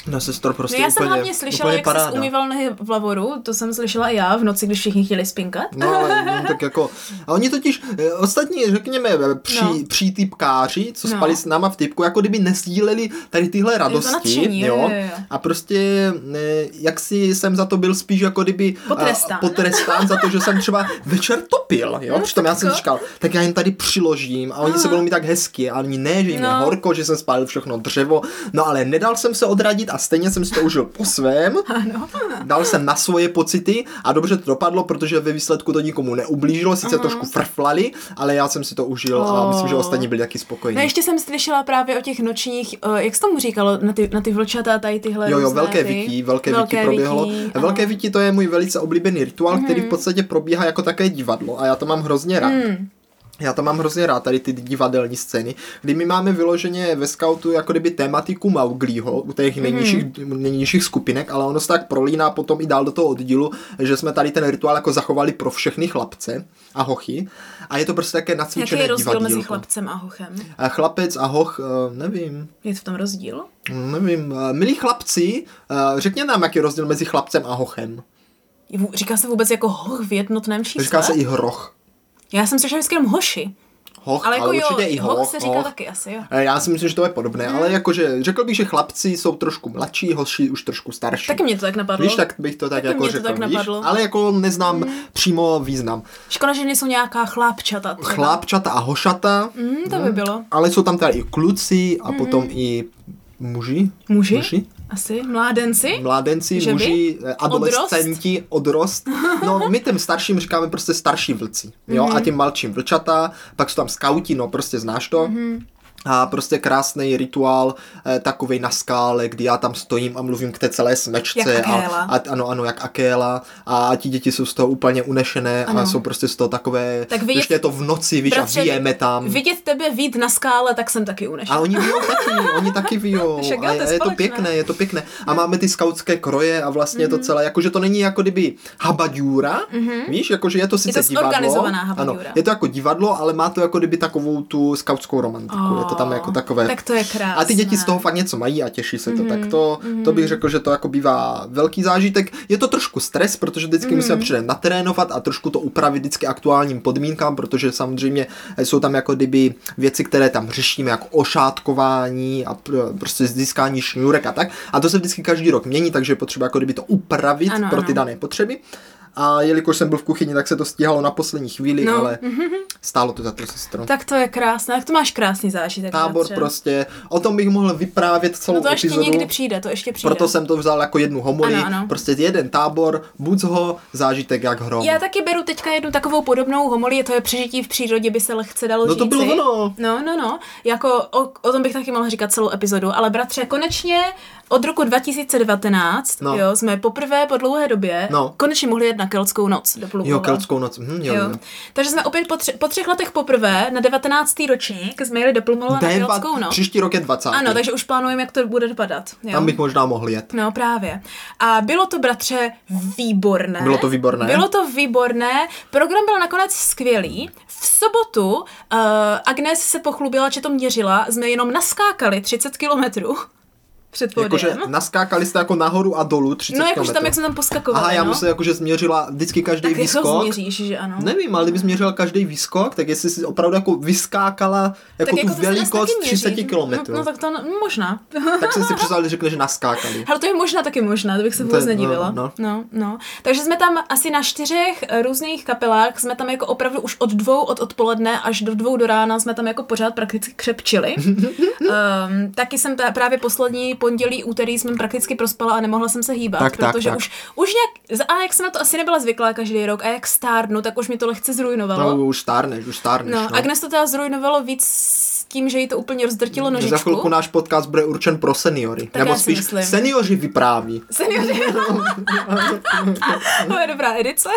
No, sestro, prostě No já jsem úplně, hlavně slyšela, jak paráda. jsi umýval nohy v lavoru, to jsem slyšela i já v noci, když všichni chtěli spinkat. No, ale no, tak jako, a oni totiž, eh, ostatní, řekněme, eh, při, No. přítypkáři, co No. spali s náma v typku, jako kdyby nesdíleli tady tyhle radosti, nadšení, jo, jo, jo. A prostě, eh, jak si jsem za to byl spíš jako kdyby Potrestán. a, potrestán za to, že jsem třeba večer topil, jo, No, přitom já jsem říkal, tak já jim tady přiložím a oni se budou mít tak hezky, a oni ne, že jim je No. horko, že jsem spálil všechno dřevo, no ale nedal jsem se odradit a stejně jsem si to užil po svém, Ano. dal jsem na svoje pocity a dobře to dopadlo, protože ve výsledku to nikomu neublížilo, sice uh-huh. trošku frflali, ale já jsem si to užil a Oh. myslím, že ostatní byli taky spokojení. No ještě jsem slyšela právě o těch nočních, uh, jak se tomu říkalo, na ty, na ty vlčata, tady tyhle Jo, jo, různé velké ty. vití, velké, velké vití proběhlo. vití, velké vití to je můj velice oblíbený rituál, mm-hmm. který v podstatě probíhá jako také divadlo a já to mám hrozně rád. Mm. Já to mám hrozně rád, tady ty divadelní scény, kdy my máme vyloženě ve scoutu jako kdyby tematiku Mauglího u těch nejnižších, nejnižších skupinek, ale ono se tak prolíná potom i dál do toho oddílu, že jsme tady ten rituál jako zachovali pro všechny chlapce a hochy. A je to prostě také Jaký nacvičené je rozdíl mezi divadílko. chlapcem a hochem? A Chlapec a hoch, eh, nevím, Je v tom rozdíl? nevím. Eh, Milí chlapci, eh, řekněte nám, jaký je rozdíl mezi chlapcem a hochem. Říká se vůbec jako hoch v jednotném čísle? Říká se i hroch. Já jsem slyšela vždycky jenom hoši. Hoch, Ale jako jo, určitě i hoch. hoch se říká hoch. taky asi, jo. Eh, Já si myslím, že to je podobné, ale jakože řekl bych, že chlapci jsou trošku mladší, hoši už trošku starší. Taky mě to tak napadlo. Víš, tak bych to tak Taky jako mě to řekl, tak víš? napadlo. Ale jako neznám přímo význam. Škoda, že nejsou nějaká chlápčata. třeba. Chlápčata a hošata, Mm, to by bylo. ale jsou tam tady i kluci a potom i muži. Muži? muži? Asi? Mládenci? Mládenci, Že muži, eh, adolescenti, odrost. No, my těm starším říkáme prostě starší vlci, jo, Mhm. a těm malčím vlčata, pak jsou tam skauti, no, prostě znáš to. Mhm. A prostě krásný rituál, eh, takovej na skále, kdy já tam stojím a mluvím k té celé smečce. Jak a, Akéla. a, ano, ano, jak Akéla. A ti děti jsou z toho úplně unešené a Ano. jsou prostě z toho takové, Tak vidět- ještě je to v noci, víš, a vyjeme tam. Vidět tebe vít na skále, tak jsem taky unešená. A oni vyjou taky, oni taky vyjou. A je je, je to pěkné, je to pěkné. A máme ty skautské kroje a vlastně Mhm. to celé, jakože to není jako kdyby habaďůra, víš, jakože je to sice to divadlo. Ano, je to jako divadlo, ale má to jako kdyby takovou tu skautskou romantiku. je to tam jako takové. Tak to je krásné. Mhm, A ty děti z toho fakt něco mají a těší se to. Tak to, to bych řekl, že to jako bývá velký zážitek. Je to trošku stres, protože vždycky Mhm. musíme předem natrénovat a trošku to upravit vždycky aktuálním podmínkám, protože samozřejmě jsou tam jako kdyby věci, které tam řešíme, jako ošátkování a pr- prostě získání šňůrek a tak. A to se vždycky každý rok mění, takže je potřeba jako kdyby to upravit Ano, pro ty ano. dané potřeby. A jelikož jsem byl v kuchyni, tak se to stíhalo na poslední chvíli, No. ale stálo to za to sestro. Tak to je krásné, tak to máš krásný zážitek. Tábor bratře. prostě, o tom bych mohl vyprávět celou No to ještě epizodu. někdy přijde, to ještě přijde. Proto jsem to vzal jako jednu homoli, Ano, ano. prostě jeden tábor, buď ho, zážitek jak hrom. Já taky beru teďka jednu takovou podobnou homolii, to je přežití v přírodě, by se lehce dalo No to říci. bylo ono. No, no, no. Jako o, o tom bych taky mohla říkat celou epizodu, ale bratře, konečně od roku 2019, No. jo, jsme poprvé po dlouhé době No. konečně mohli jet na Keltskou noc do Plumova. Jo, keltskou noc, hm, jo, Jo. jo. Takže jsme opět po, tři, po třech letech poprvé na 19. ročník jsme jeli do Plumova na Keltskou noc. příští rok je 20. Ano, takže už plánujeme, jak to bude dopadat. Jo. Tam bych možná mohl jet. No právě. A bylo to, bratře, výborné. Bylo to výborné? Bylo to výborné. Program byl nakonec skvělý. V sobotu uh, Agnes se pochlubila, že to měřila. Jsme jenom naskákali 30 kilometrů. Před pódiem. Jakože naskákali jste jako nahoru a dolů 30 no jakože tam, jak jsme tam poskakovali, Aha, já no. jakože změřila vždycky každý tak jak výskok. to změříš, že ano? Nevím, ale kdyby změřila každý výskok, tak jestli si opravdu jako vyskákala jako tak tu nás velikost taky 30 měří. km. No, no tak to no, možná. tak jsem si představil, že řekne, že naskákali. Ale to je možná taky možná, to bych se vůbec je- nedivila. no, No, no. no. Takže jsme tam asi na čtyřech eh, různých kapelách, jsme tam jako opravdu už od dvou od odpoledne až do dvou do rána jsme tam jako pořád prakticky křepčili. um, taky jsem ta, právě poslední pondělí, úterý jsem prakticky prospala a nemohla jsem se hýbat, Tak, tak, protože tak. už, už nějak, a jak jsem na to asi nebyla zvyklá každý rok a jak stárnu, tak už mi to lehce zrujnovalo. No, už stárneš, už stárneš. No, No, Agnes to teda zrujnovalo víc tím, že jí to úplně rozdrtilo nožičku. Za chvilku náš podcast bude určen pro seniory. Tak Nebo spíš myslím. seniori vypráví. Seniori. to je dobrá edice.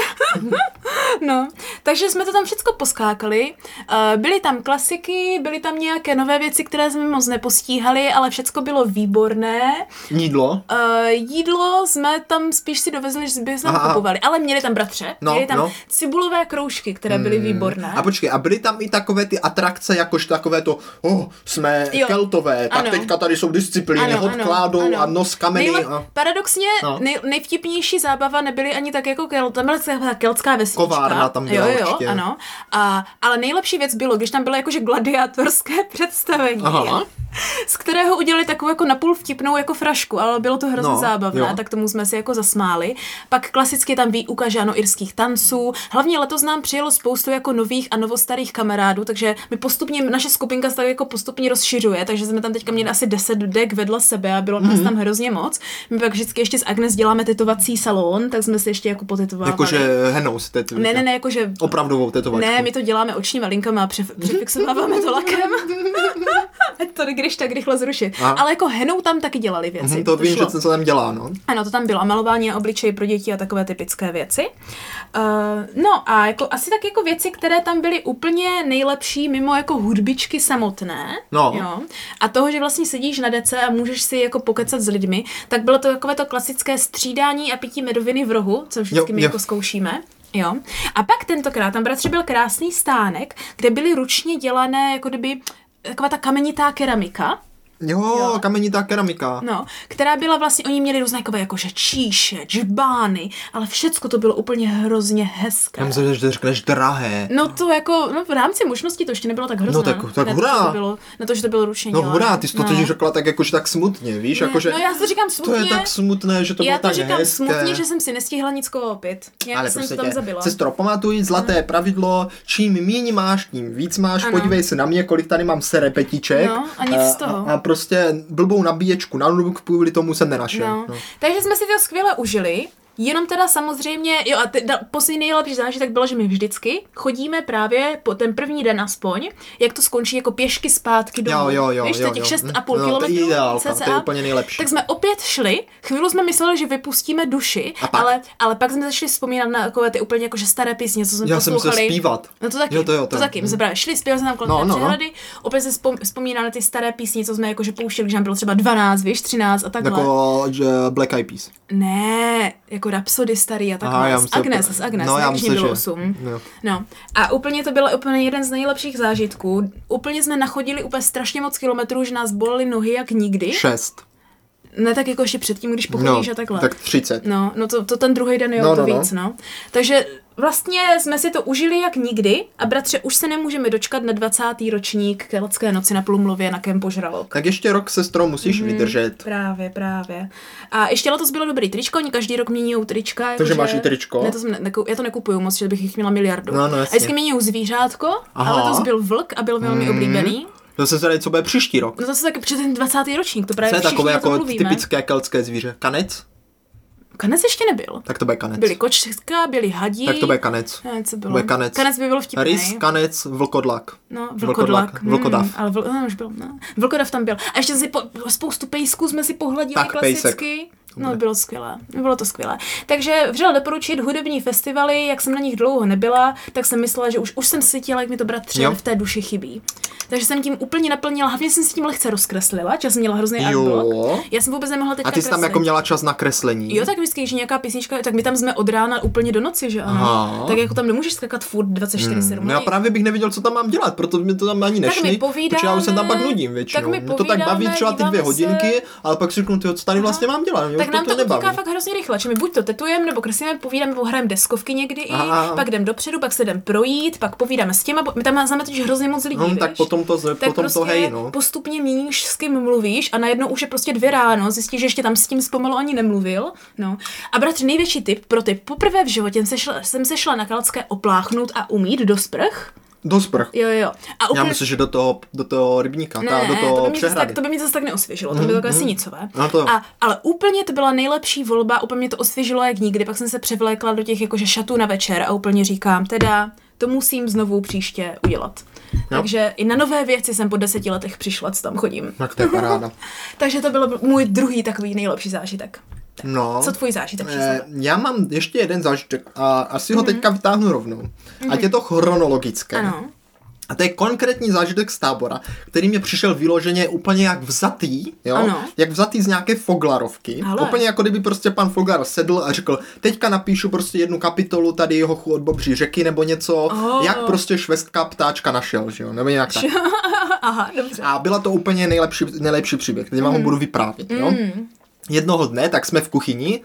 no, takže jsme to tam všechno poskákali. Eh, Byly tam klasiky, byly tam nějaké nové věci, které jsme moc nepostíhali, ale všechno bylo výborné. Jídlo. Uh, jídlo jsme tam spíš si dovezli, že jsme Aha. kupovali, ale měli tam bratře, No, měli tam no. cibulové kroužky, které byly výborné. A počkej, a byly tam i takové ty atrakce, jakož takové to, oh, jsme Jo. keltové, tak Ano. teďka tady jsou disciplíny, hod kládou a nos kameny. Nejlep, A... Paradoxně No. nej, nejvtipnější zábava nebyly ani tak jako kel, tam byla taková keltská vesnička. Kovárna tam byla jo, jo, určitě. ano. A, ale nejlepší věc bylo, když tam bylo jakože gladiátorské představení. Aha. Z kterého udělali takovou jako napůl vtipnou jako frašku, ale bylo to hrozně No, zábavné, jo. tak tomu jsme si jako zasmáli. Pak klasicky tam výuka žáno irských tanců. Hlavně letos nám přijelo spoustu jako nových a novostarých kamarádů, takže my postupně, naše skupinka se tak jako postupně rozšiřuje, takže jsme tam teďka měli asi 10 dek vedle sebe a bylo nás Mhm. tam hrozně moc. My pak vždycky ještě s Agnes děláme tetovací salon, tak jsme si ještě jako potetovávali. Jakože henou si tetujete. Ne, ne, ne, jakože Opravdovou tetovačku. ne, my to děláme očníma linkama a přef- přefixováváme to lakem. Ať to když tak rychle zrušit. Aha. Ale jako henou tam taky dělali věci. Mhm, to vím, šlo. že se tam dělá, no. Ano, to tam bylo. A malování na obličeji pro děti a takové typické věci. Uh, no a jako, asi tak jako věci, které tam byly úplně nejlepší mimo jako hudbičky samotné. No. Jo, a toho, že vlastně sedíš na dece a můžeš si jako pokecat s lidmi, tak bylo to takové to klasické střídání a pití medoviny v rohu, co vždycky Jo, my jo. jako zkoušíme. Jo. A pak tentokrát tam bratře byl krásný stánek, kde byly ručně dělané jako kdyby taková ta kamenitá keramika. Jo, Jo. kamenitá keramika. No, která byla vlastně, oni měli různé takové jakože číše, džbány, ale všecko to bylo úplně hrozně hezké. Já myslím, že řekneš drahé. No to jako, no v rámci možností to ještě nebylo tak hrozné. No tak- tak na hurá. To, že to bylo, na to, že to bylo ručně No dělané. hurá, ty jsi to no. totiž řekla tak jakože tak smutně, víš, Ne, jakože no já to říkám to smutně. je tak smutné, že to já bylo to tak říkám hezké. smutně, že jsem si nestihla nic koupit. Já ale jsem prostě to tam zabila. sestro, pamatuj, zlaté pravidlo, čím míň máš, tím víc máš, Ano. podívej se na mě, kolik tady mám serepetiček. No, a nic z toho. A, a prostě blbou nabíječku na notebook kvůli tomu jsem nenašel. No. No. Takže jsme si to skvěle užili. Jenom teda samozřejmě, jo a te, da, poslední nejlepší zážitek bylo, že my vždycky chodíme právě po ten první den aspoň, jak to skončí jako pěšky zpátky domů. Jo, jo, jo, Víš, to jo, těch jo. 6,5 No, to je kilometrů ideálka, cca. to je úplně nejlepší. Tak jsme opět šli, chvíli jsme mysleli, že vypustíme duši, A pak? ale, ale pak jsme začali vzpomínat na takové ty úplně jakože staré písně, co jsme Já jsem poslouchali. se zpívat. No to taky, Jo, to jo, to to. taky. My jsme právě šli, zpívali jsme tam kolem No, té no, no. přehrady, opět se vzpom, vzpomínali ty staré písně, co jsme jakože pouštěli, když nám bylo třeba 12, víš, 13 a takhle. Jako že Black Eyed Peas. Ne, jako Rhapsody starý a takhle. S Agnes, že- s Agnes, no, když myslím, bylo že- 8. no. No. A úplně to byl úplně jeden z nejlepších zážitků. Úplně jsme nachodili úplně strašně moc kilometrů, že nás bolely nohy jak nikdy. Šest. Ne tak jako ještě předtím, když No, pochodíš a takhle. tak 30. No, no to, to ten druhý den jo, No, no, to no, no. víc, no. Takže vlastně jsme si to užili jak nikdy a bratře, už se nemůžeme dočkat na 20. ročník Keltské noci na Plumlově na Kempo Žralok. Tak ještě rok, sestro, musíš Mhm. vydržet. Právě, právě. A ještě letos bylo dobrý tričko, oni každý rok mění trička. jako Takže že- máš i tričko? Ne, to jsem ne, nekou- já to nekupuju moc, že bych jich měla miliardu. No, no, a jasně. vždycky mění zvířátko, Aha. ale letos byl vlk a byl velmi oblíbený. To se zadají, co bude příští rok. No to se taky před ten 20. ročník, to Co právě je všichni takové jako mluvíme. typické keltské zvíře? Kanec? Kanec ještě nebyl. Tak to bude kanec. Byly kočka, byly hadí. Tak to bude kanec. Ne, co bylo? Bude kanec. Kanec by byl vtipný. Rys, kanec, vlkodlak. No, Vlkodlak, vlkodlak. vlkodav. Hmm, ale vl, no, už byl, no. Vlkodav tam byl. A ještě si po, spoustu pejsků jsme si pohladili Tak, klasicky. No, bylo skvělé. Bylo to skvělé. Takže vřele doporučit hudební festivaly, jak jsem na nich dlouho nebyla, tak jsem myslela, že už, už jsem cítila, jak mi to bratře Jo. v té duši chybí. Takže jsem tím úplně naplnila, hlavně jsem si tím lehce rozkreslila, čas měla hrozný Jo. Já jsem vůbec nemohla teďka A ty jsi tam kreslit. jako měla čas na kreslení. Jo, tak vždycky, je nějaká písnička, tak my tam jsme od rána úplně do noci, že ano. Aha. Tak jako tam nemůžeš skakat furt 24-7. No já právě bych nevěděl, co tam mám dělat, proto mi to tam ani Tak nešli, my povídáme, já už se tam pak nudím většinou. tak my Mě to tak baví povídáme, třeba ty dvě díváme se. hodinky, ale pak si řeknu, co tady vlastně mám dělat, tak nám to, to utíká fakt hrozně rychle, že my buď to tetujeme, nebo kreslíme, povídáme, nebo hrajeme deskovky někdy Aha. i, pak jdem dopředu, pak se jdem projít, pak povídáme s těma, bo- my tam máme totiž hrozně moc lidí, No, tak víš? potom to, tak potom prostě to hej, no. postupně míníš, s kým mluvíš a najednou už je prostě dvě ráno, zjistíš, že ještě tam s tím zpomalu ani nemluvil. No. A bratře, největší tip pro ty. Poprvé v životě jsem se šla, jsem se šla na Kalacké opláchnout a umít do sprch. Do sprch. Jo, jo. A Já úplně... myslím, že do toho, do toho rybníka, Ne, ta, do to toho by, mě zase přehrady. tak, to by mě zase tak neosvěžilo, to by bylo takové sinicové. No to jo. A, ale úplně to byla nejlepší volba, úplně mě to osvěžilo jak nikdy, pak jsem se převlékla do těch jakože šatů na večer a úplně říkám, teda to musím znovu příště udělat. Takže i na nové věci jsem po deseti letech přišla, co tam chodím. Tak to je paráda. Takže to byl můj druhý takový nejlepší zážitek. No. Co tvůj zážitek? Eh, já mám ještě jeden zážitek a asi ho teďka vytáhnu rovnou. Ať je to chronologické. Mhm. Ano. A to je konkrétní zážitek z tábora, který mě přišel vyloženě úplně jak vzatý, jo? Ano. Jak vzatý z nějaké Foglarovky. Ale. Úplně jako kdyby prostě pan Foglar sedl a řekl, teďka napíšu prostě jednu kapitolu tady jeho od Bobří řeky nebo něco, Oh. jak prostě švestka ptáčka našel, že jo? Nebo nějak tak. Aha, dobře. A byla to úplně nejlepší, nejlepší příběh, který vám ho budu vyprávět, jo? Jednoho dne, tak jsme v kuchyni,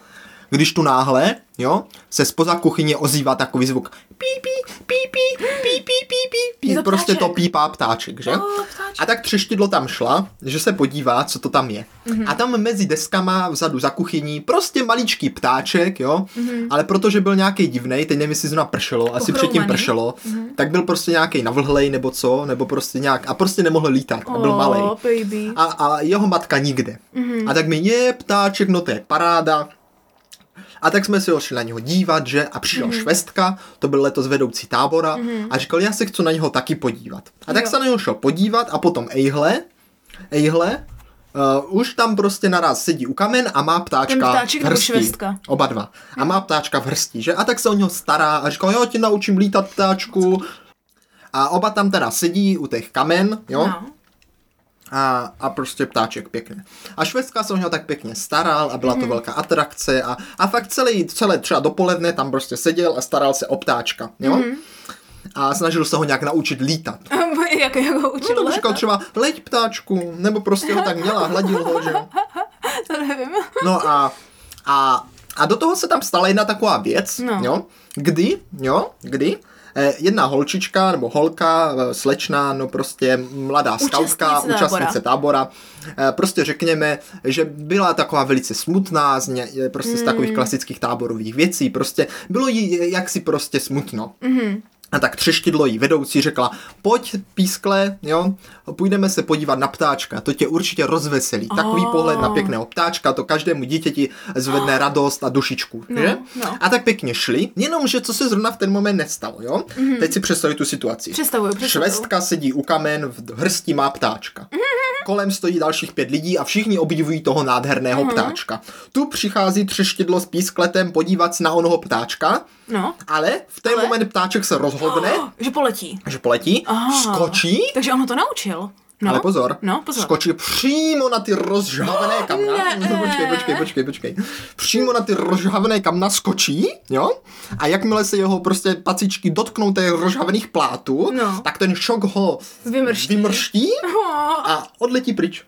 když tu náhle, jo, se spoza kuchyně ozývá takový zvuk. Pí, pí, pí, pí, pí, pí, pí, pí, pí. Je to Prostě ptáček. to pípá ptáček, že? Oh, ptáček. A tak třeštidlo tam šla, že se podívá, co to tam je. A tam mezi deskama vzadu za kuchyní prostě maličký ptáček, jo, ale protože byl nějaký divnej, teď nevím, jestli zrovna pršelo, asi předtím Pochroumaný. pršelo, tak byl prostě nějaký navlhlej nebo co, nebo prostě nějak, a prostě nemohl lítat, a byl malý. Oh, baby. A, a jeho matka nikde. Mm-hmm. A tak mi je ptáček, no to je paráda. A tak jsme si ho šli na něho dívat, že? A přišel mm-hmm. švestka, to byl letos vedoucí tábora, mm-hmm. a říkal, já se chci na něho taky podívat. A tak Jo. se na něho šel podívat a potom ejhle, ejhle, Uh, už tam prostě naraz sedí u kamen a má ptáčka Ten v hrsti. švestka? Oba dva. A má ptáčka v hrsti, že? A tak se o něho stará a říkal, jo, ti naučím lítat ptáčku. A oba tam teda sedí u těch kamen, jo? No. A, a prostě ptáček pěkně. A švédská se o něho tak pěkně staral a byla to velká atrakce a, a fakt celý, celé třeba dopoledne tam prostě seděl a staral se o ptáčka, jo? A snažil se ho nějak naučit lítat. jak, jak ho No učil to letat? říkal třeba, leď ptáčku, nebo prostě ho tak měla, hladil ho, že jo? To nevím. No a, a, a do toho se tam stala jedna taková věc, No. jo, kdy, jo, kdy jedna holčička nebo holka, eh, slečna, no prostě mladá skautka, Účastnice účastnice tábora, eh, prostě řekněme, že byla taková velice smutná z ně, eh, prostě z Hmm. takových klasických táborových věcí, prostě bylo jí jaksi prostě smutno. Mhm. A tak třeštidlo jí vedoucí řekla, pojď pískle, jo, půjdeme se podívat na ptáčka, to tě určitě rozveselí. Takový Oh. pohled na pěkného ptáčka, to každému dítěti zvedne radost a dušičku, že? no. A tak pěkně šli, jenomže co se zrovna v ten moment nestalo, jo? Teď si představuj tu situaci. Představuju, představuju. Švestka sedí u kamen, v hrsti má ptáčka. Kolem stojí dalších pět lidí a všichni obdivují toho nádherného ptáčka. Tu přichází třeštidlo s pískletem podívat se na onoho ptáčka, No. ale v ten Ale? moment ptáček se rozhodne, Že poletí. že poletí, Aha. skočí, Takže on ho to naučil. No. ale pozor, No, pozor. skočí přímo na ty rozžhavené kamna. ne. počkej, počkej, počkej, počkej. Přímo na ty rozžhavené kamna skočí, jo? A jakmile se jeho prostě pacičky dotknou těch rozžhavených plátů, No. tak ten šok ho Vymrští. vymrští Oh. a odletí pryč.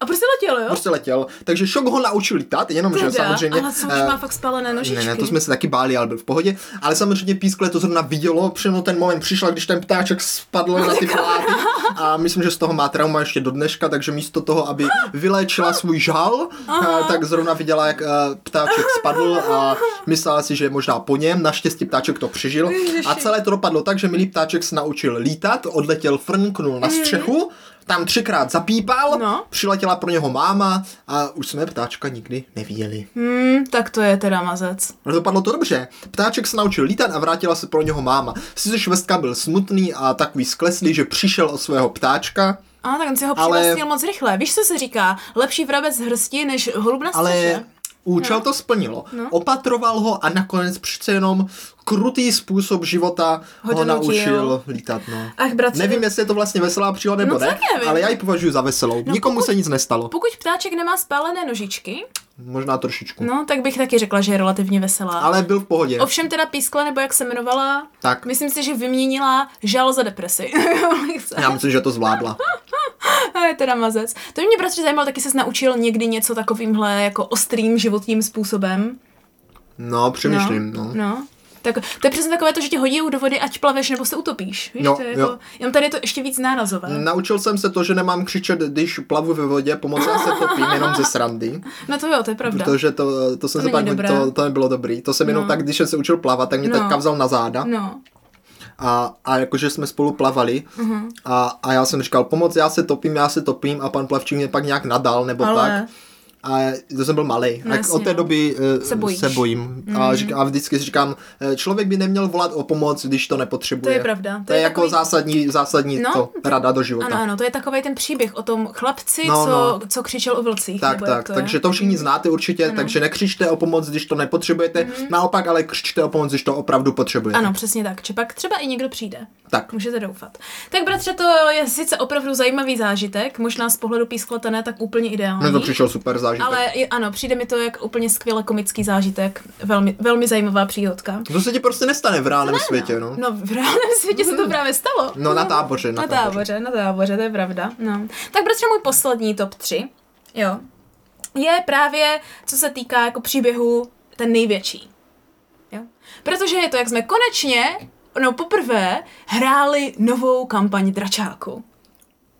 A prostě letěl, jo? Prostě letěl. Takže šok ho naučil lítat, jenomže Teda, samozřejmě... Ale co už eh, má fakt spálené nožičky. Ne, ne, to jsme se taky báli, ale byl v pohodě. Ale samozřejmě pískle to zrovna vidělo, přímo ten moment přišel, když ten ptáček spadl na ty pláty. A myslím, že z toho má trauma ještě do dneška, takže místo toho, aby vyléčila svůj žal, eh, tak zrovna viděla, jak eh, ptáček spadl a myslela si, že je možná po něm. Naštěstí ptáček to přežil. A celé to dopadlo tak, že milý ptáček se naučil lítat, odletěl frnknul na střechu, tam třikrát zapípal, No. přiletěla pro něho máma a už jsme ptáčka nikdy neviděli. Hmm, tak to je teda mazec. Ale dopadlo to dobře. Ptáček se naučil lítat a vrátila se pro něho máma. Sice švestka byl smutný a takový skleslý, že přišel o svého ptáčka, A tak on si ho Ale- moc rychle. Víš, co se říká? Lepší vrabec z hrsti než holub na ale Účel to splnilo. Opatroval ho a nakonec přece jenom krutý způsob života Ho ho, naučil lítat. No. Ach, bratře, Nevím, jestli je to vlastně veselá příhoda nebo No, ne, nevím. ale já ji považuji za veselou. Nikomu pokud- se nic nestalo. pokud ptáček nemá spálené nožičky, Možná trošičku. no, tak bych taky řekla, že je relativně veselá. Ale byl v pohodě. Ovšem teda pískla, nebo jak se jmenovala, Tak. myslím si, že vyměnila žal za depresi. Já myslím, že to zvládla. A je teda mazec. To by mě bratře zajímalo, taky se naučil někdy něco takovýmhle jako ostrým životním způsobem. No, přemýšlím. No. no. Tak to je přesně takové to, že tě hodí do vody, ať plaveš nebo se utopíš. Víš, Jo, to je jo. jako, jenom tady je to ještě víc nárazové. Naučil jsem se to, že nemám křičet, když plavu ve vodě, pomocí se topím jenom ze srandy. No to jo, to je pravda. Protože to, to jsem To se pak, dobré. to, to nebylo dobrý. To jsem jenom No. tak, když jsem se učil plavat, tak mě No. taťka vzal na záda No. A, a jakože jsme spolu plavali Mhm. a, a já jsem říkal, pomoc, já se topím, já se topím a pan plavčík mě pak nějak nadal nebo Ale- tak. A to jsem byl malý. No jasně, od té no. doby uh, Se bojíš. se bojím. A, řík, a vždycky říkám, eh, člověk by neměl volat o pomoc, když to nepotřebuje. To je pravda. To, je, jako takový- zásadní, zásadní No. to, rada do života. Ano, ano, to je takový ten příběh o tom chlapci, No, co, no. co křičel o vlcích. Tak, tak, to takže je. to všichni znáte určitě, takže nekřičte o pomoc, když to nepotřebujete, Mhm. naopak ale křičte o pomoc, když to opravdu potřebujete. Ano, přesně tak. Či pak třeba i někdo přijde. Tak. Můžete doufat. Tak bratře, to je sice opravdu zajímavý zážitek, možná z pohledu písklata ne tak úplně ideální. Mně to přišel super zážitek. ale ano, přijde mi to jak úplně skvěle komický zážitek. Velmi, velmi zajímavá příhodka. To se ti prostě nestane v reálném světě, no. No v reálném světě se to právě stalo. No na táboře, na, Na táboře, na táboře, to je pravda. No. Tak bratře, můj poslední top 3, jo, je právě, co se týká jako příběhu, ten největší. Jo? Protože je to, jak jsme konečně, no poprvé, hráli novou kampaň Dračáku.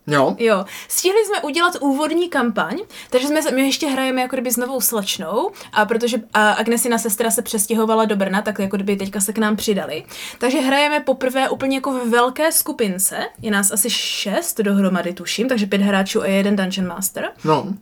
Jo, Jo, stihli jsme udělat úvodní kampaň, takže jsme, my ještě hrajeme jako kdyby s novou slečnou, a protože a Agnesina sestra se přestěhovala do Brna, tak jako kdyby teďka se k nám přidali. Takže hrajeme poprvé úplně jako ve velké skupince, je nás asi šest dohromady tuším, takže pět hráčů a jeden Dungeon Master. no.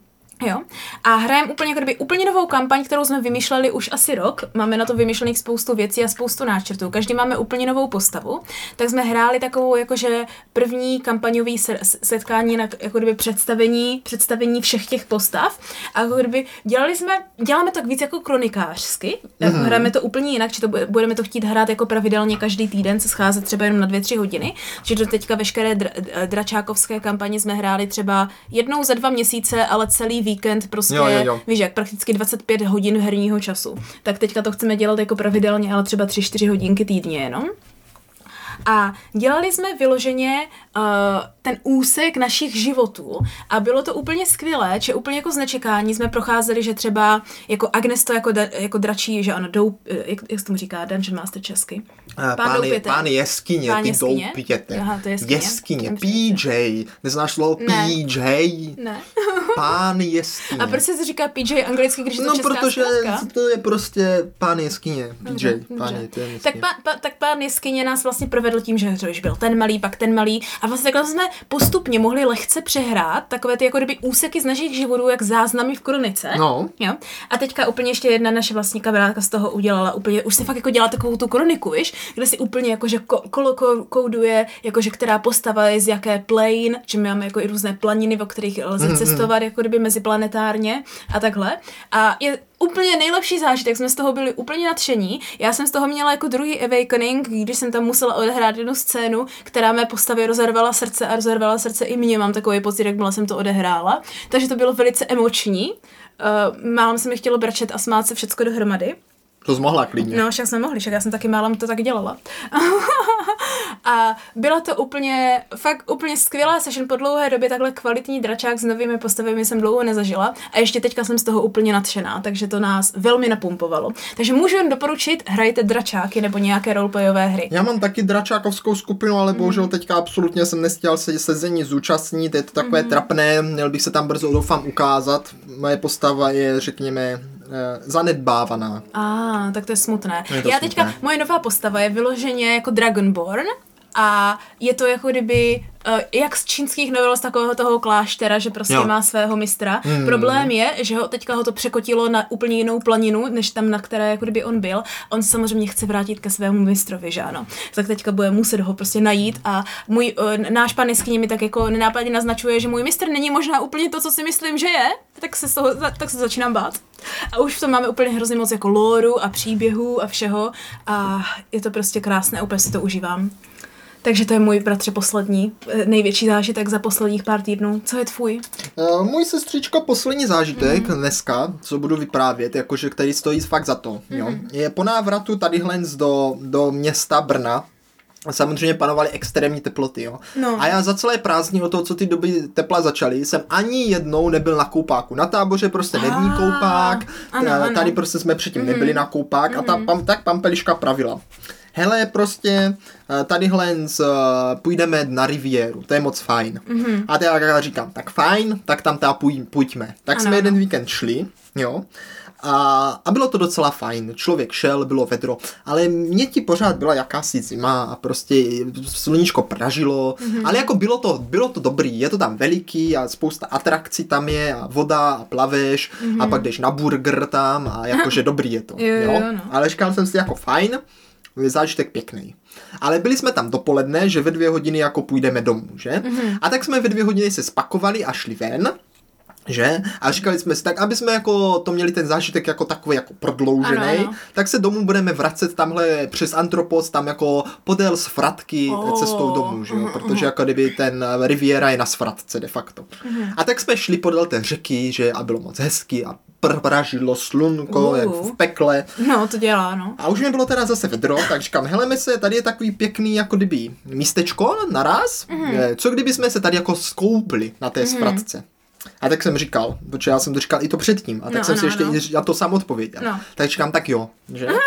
Jo. A hrajeme úplně, jako kdyby, úplně novou kampaň, kterou jsme vymýšleli už asi rok. Máme na to vymyšlených spoustu věcí a spoustu náčrtů. Každý máme úplně novou postavu. Tak jsme hráli takovou jakože první kampaňový setkání na jako kdyby představení, představení všech těch postav. A jako kdyby dělali jsme, děláme to tak víc jako kronikářsky. Jako hrajeme to úplně jinak, či to bu- budeme to chtít hrát jako pravidelně každý týden, se scházet třeba jenom na dvě, tři hodiny. Že do teďka veškeré dra- dračákovské kampaně jsme hráli třeba jednou za dva měsíce, ale celý víkend prostě, Jo, jo, jo. víš jak, prakticky 25 hodin herního času. Tak teďka to chceme dělat jako pravidelně, ale třeba 3-4 hodinky týdně jenom. A dělali jsme vyloženě uh, ten úsek našich životů a bylo to úplně skvělé, že úplně jako z nečekání jsme procházeli, že třeba jako Agnes to jako, da, jako dračí, že ano, dou, eh, jak, jak se tomu říká, Dungeon Master česky. Eh, Pány, Doupěte. pány jeskyně, Pán ty jeskyně? doupěte. Aha, to je jeskyně. Jeskyně. PJ. Neznáš slovo Ne. PJ? Ne. Pán jeskyně. A proč se říká PJ anglicky, když je to No, protože zkratka? to je prostě pán jeskyně. PJ, Dobře, pán dobře. je, to je Tak, pán, pa, tak pán Jeskyně nás vlastně provedl tím, že že byl ten malý, pak ten malý a vlastně takhle jsme postupně mohli lehce přehrát takové ty jako kdyby úseky z našich životů, jak záznamy v kronice. No. Jo? A teďka úplně ještě jedna naše vlastní kamarádka z toho udělala úplně, už si fakt jako dělá takovou tu kroniku, víš, kde si úplně jakože ko, kolo ko, kouduje, jakože která postava je z jaké plane, že my máme jako i různé planiny, o kterých lze cestovat jako kdyby meziplanetárně a takhle. A je úplně nejlepší zážitek, jsme z toho byli úplně nadšení. Já jsem z toho měla jako druhý awakening, když jsem tam musela odehrát jednu scénu, která mé postavě rozervala srdce a rozervala srdce i mě. Mám takový pocit, jakmile jsem to odehrála. Takže to bylo velice emoční. Uh, málem se mi chtělo brčet a smát se všecko dohromady. To jsi mohla klidně. No, však jsme mohli, však já jsem taky málem to tak dělala. a byla to úplně, fakt úplně skvělá session po dlouhé době, takhle kvalitní dračák s novými postavami jsem dlouho nezažila a ještě teďka jsem z toho úplně nadšená, takže to nás velmi napumpovalo. Takže můžu jen doporučit, hrajte dračáky nebo nějaké roleplayové hry. Já mám taky dračákovskou skupinu, ale Mhm. bohužel teďka absolutně jsem nestěl se sezení zúčastnit, je to takové Mhm. trapné, měl bych se tam brzo doufám ukázat. Moje postava je, řekněme, zanedbávaná. A, tak to je smutné. Je to Já teďka, smutné. moje nová postava je vyloženě jako Dragonborn a je to jako kdyby uh, jak z čínských novel z takového toho kláštera, že prostě Jo. má svého mistra. Hmm. Problém je, že ho teďka ho to překotilo na úplně jinou planinu, než tam, na které jako kdyby on byl. On samozřejmě chce vrátit ke svému mistrovi, že ano. Tak teďka bude muset ho prostě najít a můj, uh, náš pan mi tak jako nenápadně naznačuje, že můj mistr není možná úplně to, co si myslím, že je. Tak se, z toho, tak se začínám bát. A už v tom máme úplně hrozně moc jako lóru a příběhů a všeho a je to prostě krásné, úplně si to užívám. Takže to je můj bratře poslední, eh, největší zážitek za posledních pár týdnů. Co je tvůj? Uh, můj sestřičko poslední zážitek Mhm. mm. dneska, co budu vyprávět, jakože který stojí fakt za to, mm. jo, Mhm. je po návratu tadyhle do, do města Brna, Samozřejmě panovaly extrémní teploty, jo. No. A já za celé prázdniny od toho, co ty doby tepla začaly, jsem ani jednou nebyl na koupáku. Na táboře prostě není Ah, koupák, ano, eh, ano. Mhm. tady prostě jsme předtím nebyli na koupák a ta, pam, tak pampeliška pravila. Hele, prostě eh, tadyhle z, eh, půjdeme na riviéru, to je moc fajn. Mm-hmm. A já, já říkám, tak fajn, tak tam ta půj, půjďme. Tak Ano, jsme jeden ano. víkend šli, jo. A, a bylo to docela fajn. Člověk šel, bylo vedro, ale mě ti pořád byla jakási zima a prostě sluníčko pražilo, mm-hmm. ale jako bylo to, bylo to dobrý, je to tam veliký a spousta atrakcí tam je a voda a plaveš mm-hmm. a pak jdeš na burger tam a jakože dobrý je to. Jo, jo, jo, no. Ale říkal jsem si jako fajn, zážitek pěkný. Ale byli jsme tam dopoledne, že ve dvě hodiny jako půjdeme domů, že? Mm-hmm. A tak jsme ve dvě hodiny se spakovali a šli ven. Že? A říkali jsme si, tak aby jsme jako to měli ten zážitek jako takový jako prodloužený, Ano, ano. tak se domů budeme vracet tamhle přes Antropos, tam jako podél z Fratky Oh. cestou domů, že jo? Protože jako kdyby ten Riviera je na Svratce de facto. A tak jsme šli podél té řeky, že a bylo moc hezky a pr- pražilo slunko, Uh. jak v pekle. No, to dělá, no. A už mi bylo teda zase vedro, tak říkám, heleme se, tady je takový pěkný jako kdyby místečko naraz, Mhm. mm. co kdyby jsme se tady jako skoupli na té svratce. A tak jsem říkal, protože já jsem to říkal i to předtím, a tak No, jsem si ano, ještě i na to sám odpověděl. No. Tak říkám, tak jo, že?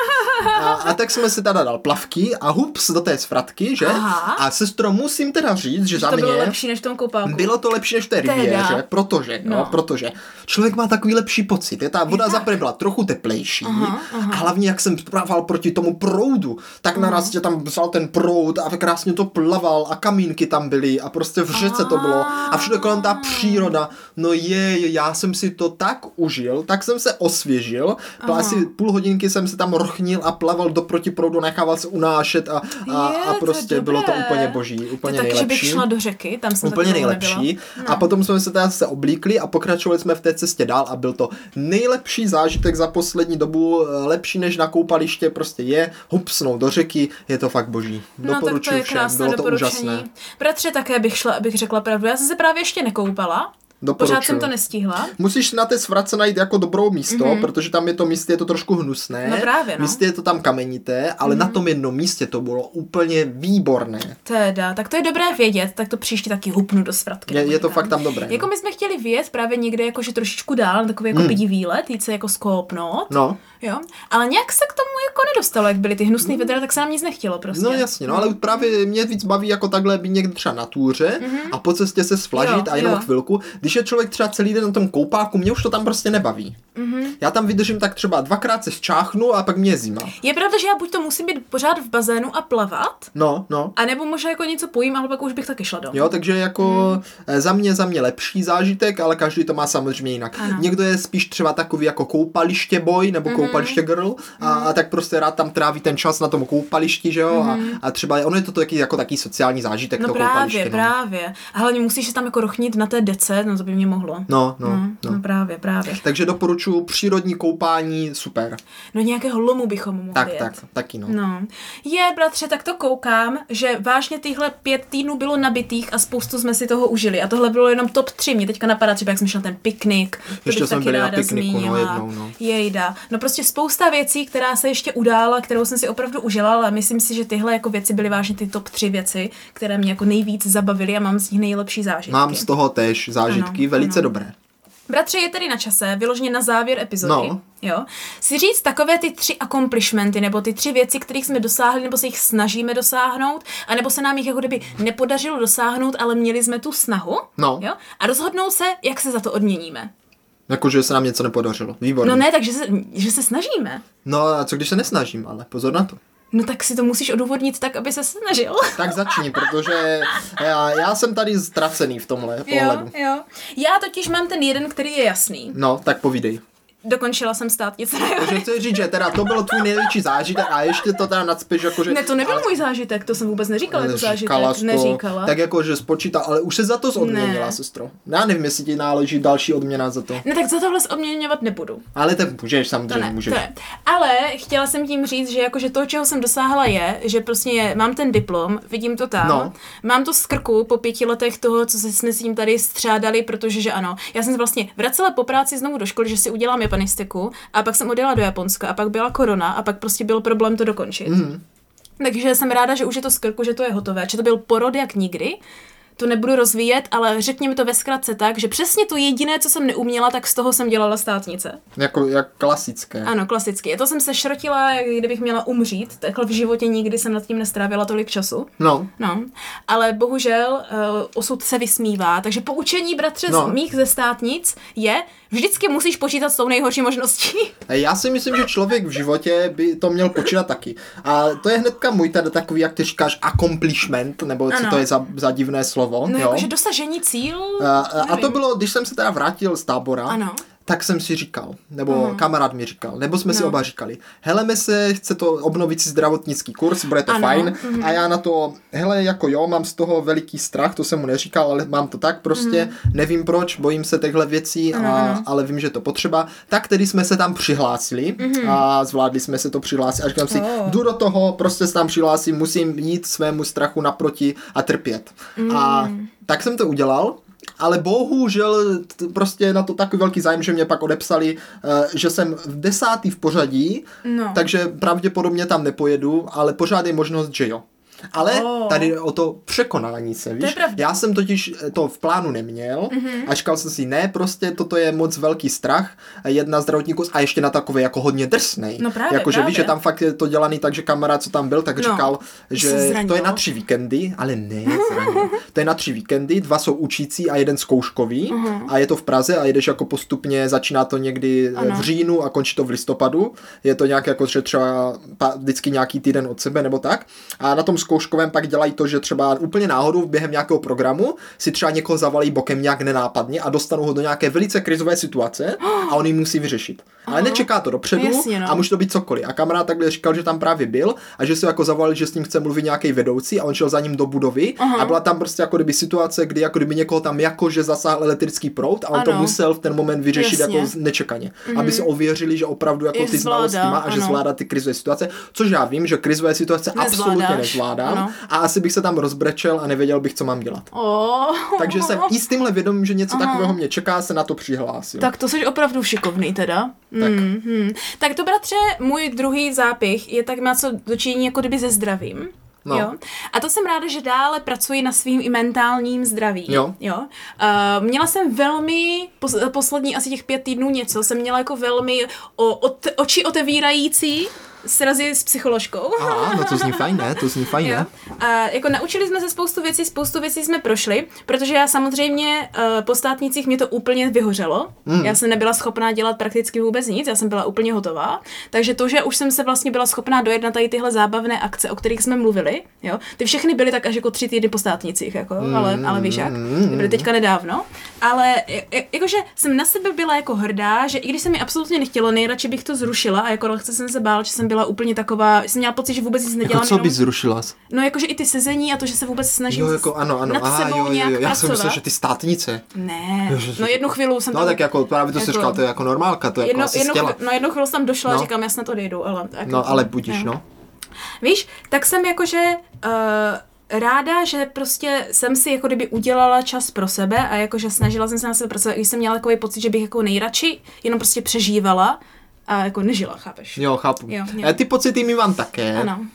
A, a tak jsme si teda dal plavky a hups do té svratky, že? Aha. A sestro, musím teda říct, že za To mě... bylo lepší než v tom koupáku. Bylo to lepší než v té riviéře, protože, no. No. protože člověk má takový lepší pocit. Je ta voda tak. zaprvé byla trochu teplejší Aha, aha. a hlavně jak jsem plával proti tomu proudu, tak naraz tě tam vzal ten proud a krásně to plaval a kamínky tam byly a prostě v řece to bylo a všude kolem ta příroda. No je, já jsem si to tak užil, tak jsem se osvěžil, asi půl hodinky jsem se tam rochnil a plaval do proti proudu, nechával se unášet a, a, Je, a to prostě je bylo to úplně boží, úplně Takže nejlepší bych šla do řeky, tam jsem úplně nejlepší. No. A potom jsme se teda se oblíkli a pokračovali jsme v té cestě dál a byl to nejlepší zážitek za poslední dobu, eh, lepší než na koupaliště prostě je, hupsnout do řeky, je to fakt boží. No, tak to Doporučuji je všem, krásné bylo to doporučení. úžasné. Bratře, také bych šla, abych řekla pravdu. Já jsem se právě ještě nekoupala. Doporučuji. Pořád jsem to nestihla. Musíš na té svratce najít jako dobrou místo, mm-hmm. protože tam je to místě, je to trošku hnusné. Mhm. No právě, no. Místě je to tam kamenité, ale mm-hmm. na tom jednom místě to bylo úplně výborné. Teda, tak to je dobré vědět, tak to příště taky hupnu do svratky. Je, je to fakt tam dobré. Jako no. my jsme chtěli vyjet právě někde jakože trošičku dál, takový jako hmm. výlet, jít se jako skópnout. No. Jo, ale nějak se k tomu jako nedostalo, jak byly ty hnusné vedra, tak se nám nic nechtělo prostě. No jasně, no ale právě mě víc baví jako takhle být někde třeba na túře a po cestě se sflažit Jo, a jenom jo. chvilku. Když je člověk třeba celý den na tom koupáku, mě už to tam prostě nebaví. Já tam vydržím tak třeba dvakrát se zčáchnu a pak mě je zima. Je pravda, že já buď to musím být pořád v bazénu a plavat, No, no. a nebo možná jako něco pojím, ale pak už bych taky šla domů. Jo, takže jako hmm. za mě, za mě lepší zážitek, ale každý to má samozřejmě jinak. Ano. Někdo je spíš třeba takový jako koupaliště boy nebo koupaliště girl a, a tak prostě rád tam tráví ten čas na tom koupališti, že jo, a, a třeba ono je to taky jako taký sociální zážitek, No to právě, koupaliště. no. právě. A hlavně musíš se tam jako rochnit na té dece, no to by mě mohlo. No, no, no, no. no právě, právě. Takže doporučuji přírodní koupání, super. No nějakého lomu bychom mohli Tak, jet. tak, taky no. No. Je, bratře, tak to koukám, že vážně tyhle pět týdnů bylo nabitých a spoustu jsme si toho užili. A tohle bylo jenom top 3. Mě teďka napadá třeba, jak jsme šli na ten piknik. Ještě jsme taky byli na pikniku, no, jednou, no. Jejda. No prostě spousta věcí, která se ještě udála, kterou jsem si opravdu užila, ale myslím si, že tyhle jako věci byly vážně ty top 3 věci, které mě jako nejvíc zabavily a mám z nich nejlepší zážitky. Mám z toho tež zážitky, Ano, velice ano. dobré. Bratře, je tedy na čase, vyloženě na závěr epizody, No. jo, si říct takové ty tři accomplishmenty, nebo ty tři věci, kterých jsme dosáhli, nebo se jich snažíme dosáhnout, anebo se nám jich jako kdyby nepodařilo dosáhnout, ale měli jsme tu snahu, No. jo, a rozhodnout se, jak se za to odměníme. Jakože se nám něco nepodařilo. Výborně. No ne, takže se, že se snažíme. No a co když se nesnažím, ale pozor na to. No tak si to musíš odůvodnit tak, aby se snažil. Tak začni, protože já, já jsem tady ztracený v tomhle pohledu. Jo, jo. Já totiž mám ten jeden, který je jasný. No, tak povídej. Dokončila jsem státnice. Takže chci říct, že teda to byl tvůj největší zážitek a ještě to teda nadspěš jako, že... Ne, to nebyl můj zážitek, to jsem vůbec neříkala jako zážitek. To, Neříkala. Tak jako, že spočítá, ale už se za to odměnila, Ne. sestro. Já nevím, jestli ti náleží další odměna za to. Ne, tak za tohle odměňovat nebudu. Ale tak můžeš, To samozřejmě ne, můžeš. to ne. Ale chtěla jsem tím říct, že jakože to, čeho jsem dosáhla je, že prostě je, mám ten diplom, vidím to tam, No. mám to z krku po pěti letech toho, co se jsme s tím tady střádali, protože že ano, já jsem se vlastně vracela po práci znovu do školy, že si udělám japanistiku a pak jsem odjela do Japonska a pak byla korona a pak prostě byl problém to dokončit. Mhm. Takže jsem ráda, že už je to z krku, že to je hotové, že to byl porod jak nikdy. To nebudu rozvíjet, ale řekněme to ve zkratce tak, že přesně to jediné, co jsem neuměla, tak z toho jsem dělala státnice. Jako, jak klasické. Ano, klasicky. To jsem se šrotila, jak kdybych měla umřít. Takhle v životě nikdy jsem nad tím nestrávila tolik času. No, No, ale bohužel uh, osud se vysmívá, takže poučení, bratře, No. z mých ze státnic je, vždycky musíš počítat s tou nejhorší možností. já si myslím, že člověk v životě by to měl počítat taky. A to je hnedka můj tady takový, jak ty říkáš, accomplishment, nebo co Ano. to je za, za divné slovo. No, jo? jakože dosažení cíl, A, a to bylo, když jsem se teda vrátil z tábora, Ano. Tak jsem si říkal, nebo uh-huh. kamarád mi říkal, nebo jsme si No. oba říkali, heleme se, chce to obnovit si zdravotnický kurz, bude to Ano, fajn. mhm. A já na to, hele, jako jo, mám z toho veliký strach, to jsem mu neříkal, ale mám to tak prostě, nevím proč, bojím se těchto věcí. Ano, a, ano. ale vím, že to potřeba. Tak tedy jsme se tam přihlásili a zvládli jsme se to přihlásit. A říkám si. Oh. jdu do toho, prostě se tam přihlásím, musím jít svému strachu naproti a trpět. A Mm. tak jsem to udělal. Ale bohužel prostě na to takový velký zájem, že mě pak odepsali, eh, že jsem v desátý v pořadí, No. takže pravděpodobně tam nepojedu, ale pořád je možnost, že jo. Ale Oh. tady o to překonání se, víš? Mhm. Já jsem totiž to v plánu neměl mm-hmm. a říkal jsem si, ne, prostě toto je moc velký strach, jedna zdravotní kurz a ještě na takový jako hodně drsnej. No právě, Jakože víš, právě. že tam fakt je to dělaný tak, že kamarád, co tam byl, tak No. říkal, že to je na tři víkendy, ale ne, to je na tři víkendy, dva jsou učící a jeden zkouškový Mhm. a je to v Praze a jedeš jako postupně, začíná to někdy Ano. v říjnu a končí to v listopadu. Je to nějak jako, že třeba vždycky nějaký týden od sebe nebo tak. A na tom zkouškovém pak dělají to, že třeba úplně náhodou během nějakého programu si třeba někoho zavalí bokem nějak nenápadně a dostanou ho do nějaké velice krizové situace a on ji musí vyřešit. Ale nečeká to dopředu Jasně, no. a může to být cokoliv. A kamarád takhle říkal, že tam právě byl a že se jako zavolali, že s ním chce mluvit nějaký vedoucí a on šel za ním do budovy a byla tam prostě jako kdyby situace, kdy jako kdyby někoho tam jakože zasáhl elektrický proud a on to Ano. musel v ten moment vyřešit Jasně. jako nečekaně, aby si ověřili, že opravdu jako ty znalosti má a že ano. zvládá ty krizové situace, což já vím, že krizové situace Nezvládáš, absolutně nezvládám ano. a asi bych se tam rozbrečel a nevěděl bych, co mám dělat. Oh. Takže jsem i s tímhle vědomím, že něco takového mě čeká, se na to přihlásil. Tak to jsi opravdu šikovný teda. Tak. Mm, hmm. tak to bratře, můj druhý zápich je tak má co dočinění jako kdyby se zdravím. No. Jo? A to jsem ráda, že dále pracuji na svým i mentálním zdraví. Jo. jo? Uh, měla jsem velmi, pos, poslední asi těch pět týdnů něco, jsem měla jako velmi o, ot, oči otevírající srazy s psycholožkou. Aha, no to zní fajn, ne? To zní fajn, ne? A jako naučili jsme se spoustu věcí, spoustu věcí jsme prošli, protože já samozřejmě uh, po státnicích mě to úplně vyhořelo. Mm. Já jsem nebyla schopná dělat prakticky vůbec nic, já jsem byla úplně hotová. Takže to, že už jsem se vlastně byla schopná dojet na tady tyhle zábavné akce, o kterých jsme mluvili, jo, ty všechny byly tak až jako tři týdny po státnicích, jako, mm. ale, ale víš jak, ty byly teďka nedávno. Ale jakože jsem na sebe byla jako hrdá, že i když se mi absolutně nechtělo, nejradši bych to zrušila a jako lehce jsem se bála, že jsem byla úplně taková, jsem měla pocit, že vůbec nic nedělám. Jako co jenom- bys zrušila? No jakože i ty sezení a to, že se vůbec snažím Jo, jako ano, ano, nad aha, sebou jo, jo, nějak jo, já jsem pracovat. myslel, že ty státnice. Ne, no jednu chvíli jsem No tam... tak jako právě to jsi říkal, to je jako normálka, to je jako jedno, asi jednu, stěla. chvíli, no jednu chvíli jsem tam došla No. a říkám, já snad odejdu, ale... Tak, No ale budíš, no. Víš, tak jsem jakože uh, ráda, že prostě jsem si jako kdyby udělala čas pro sebe a jakože snažila jsem se na sebe pracovat, když jsem měla takový pocit, že bych jako nejradši jenom prostě přežívala a jako nežila, chápeš? Jo, chápu. Jo, jo. Ty pocity mi mám také. Ano.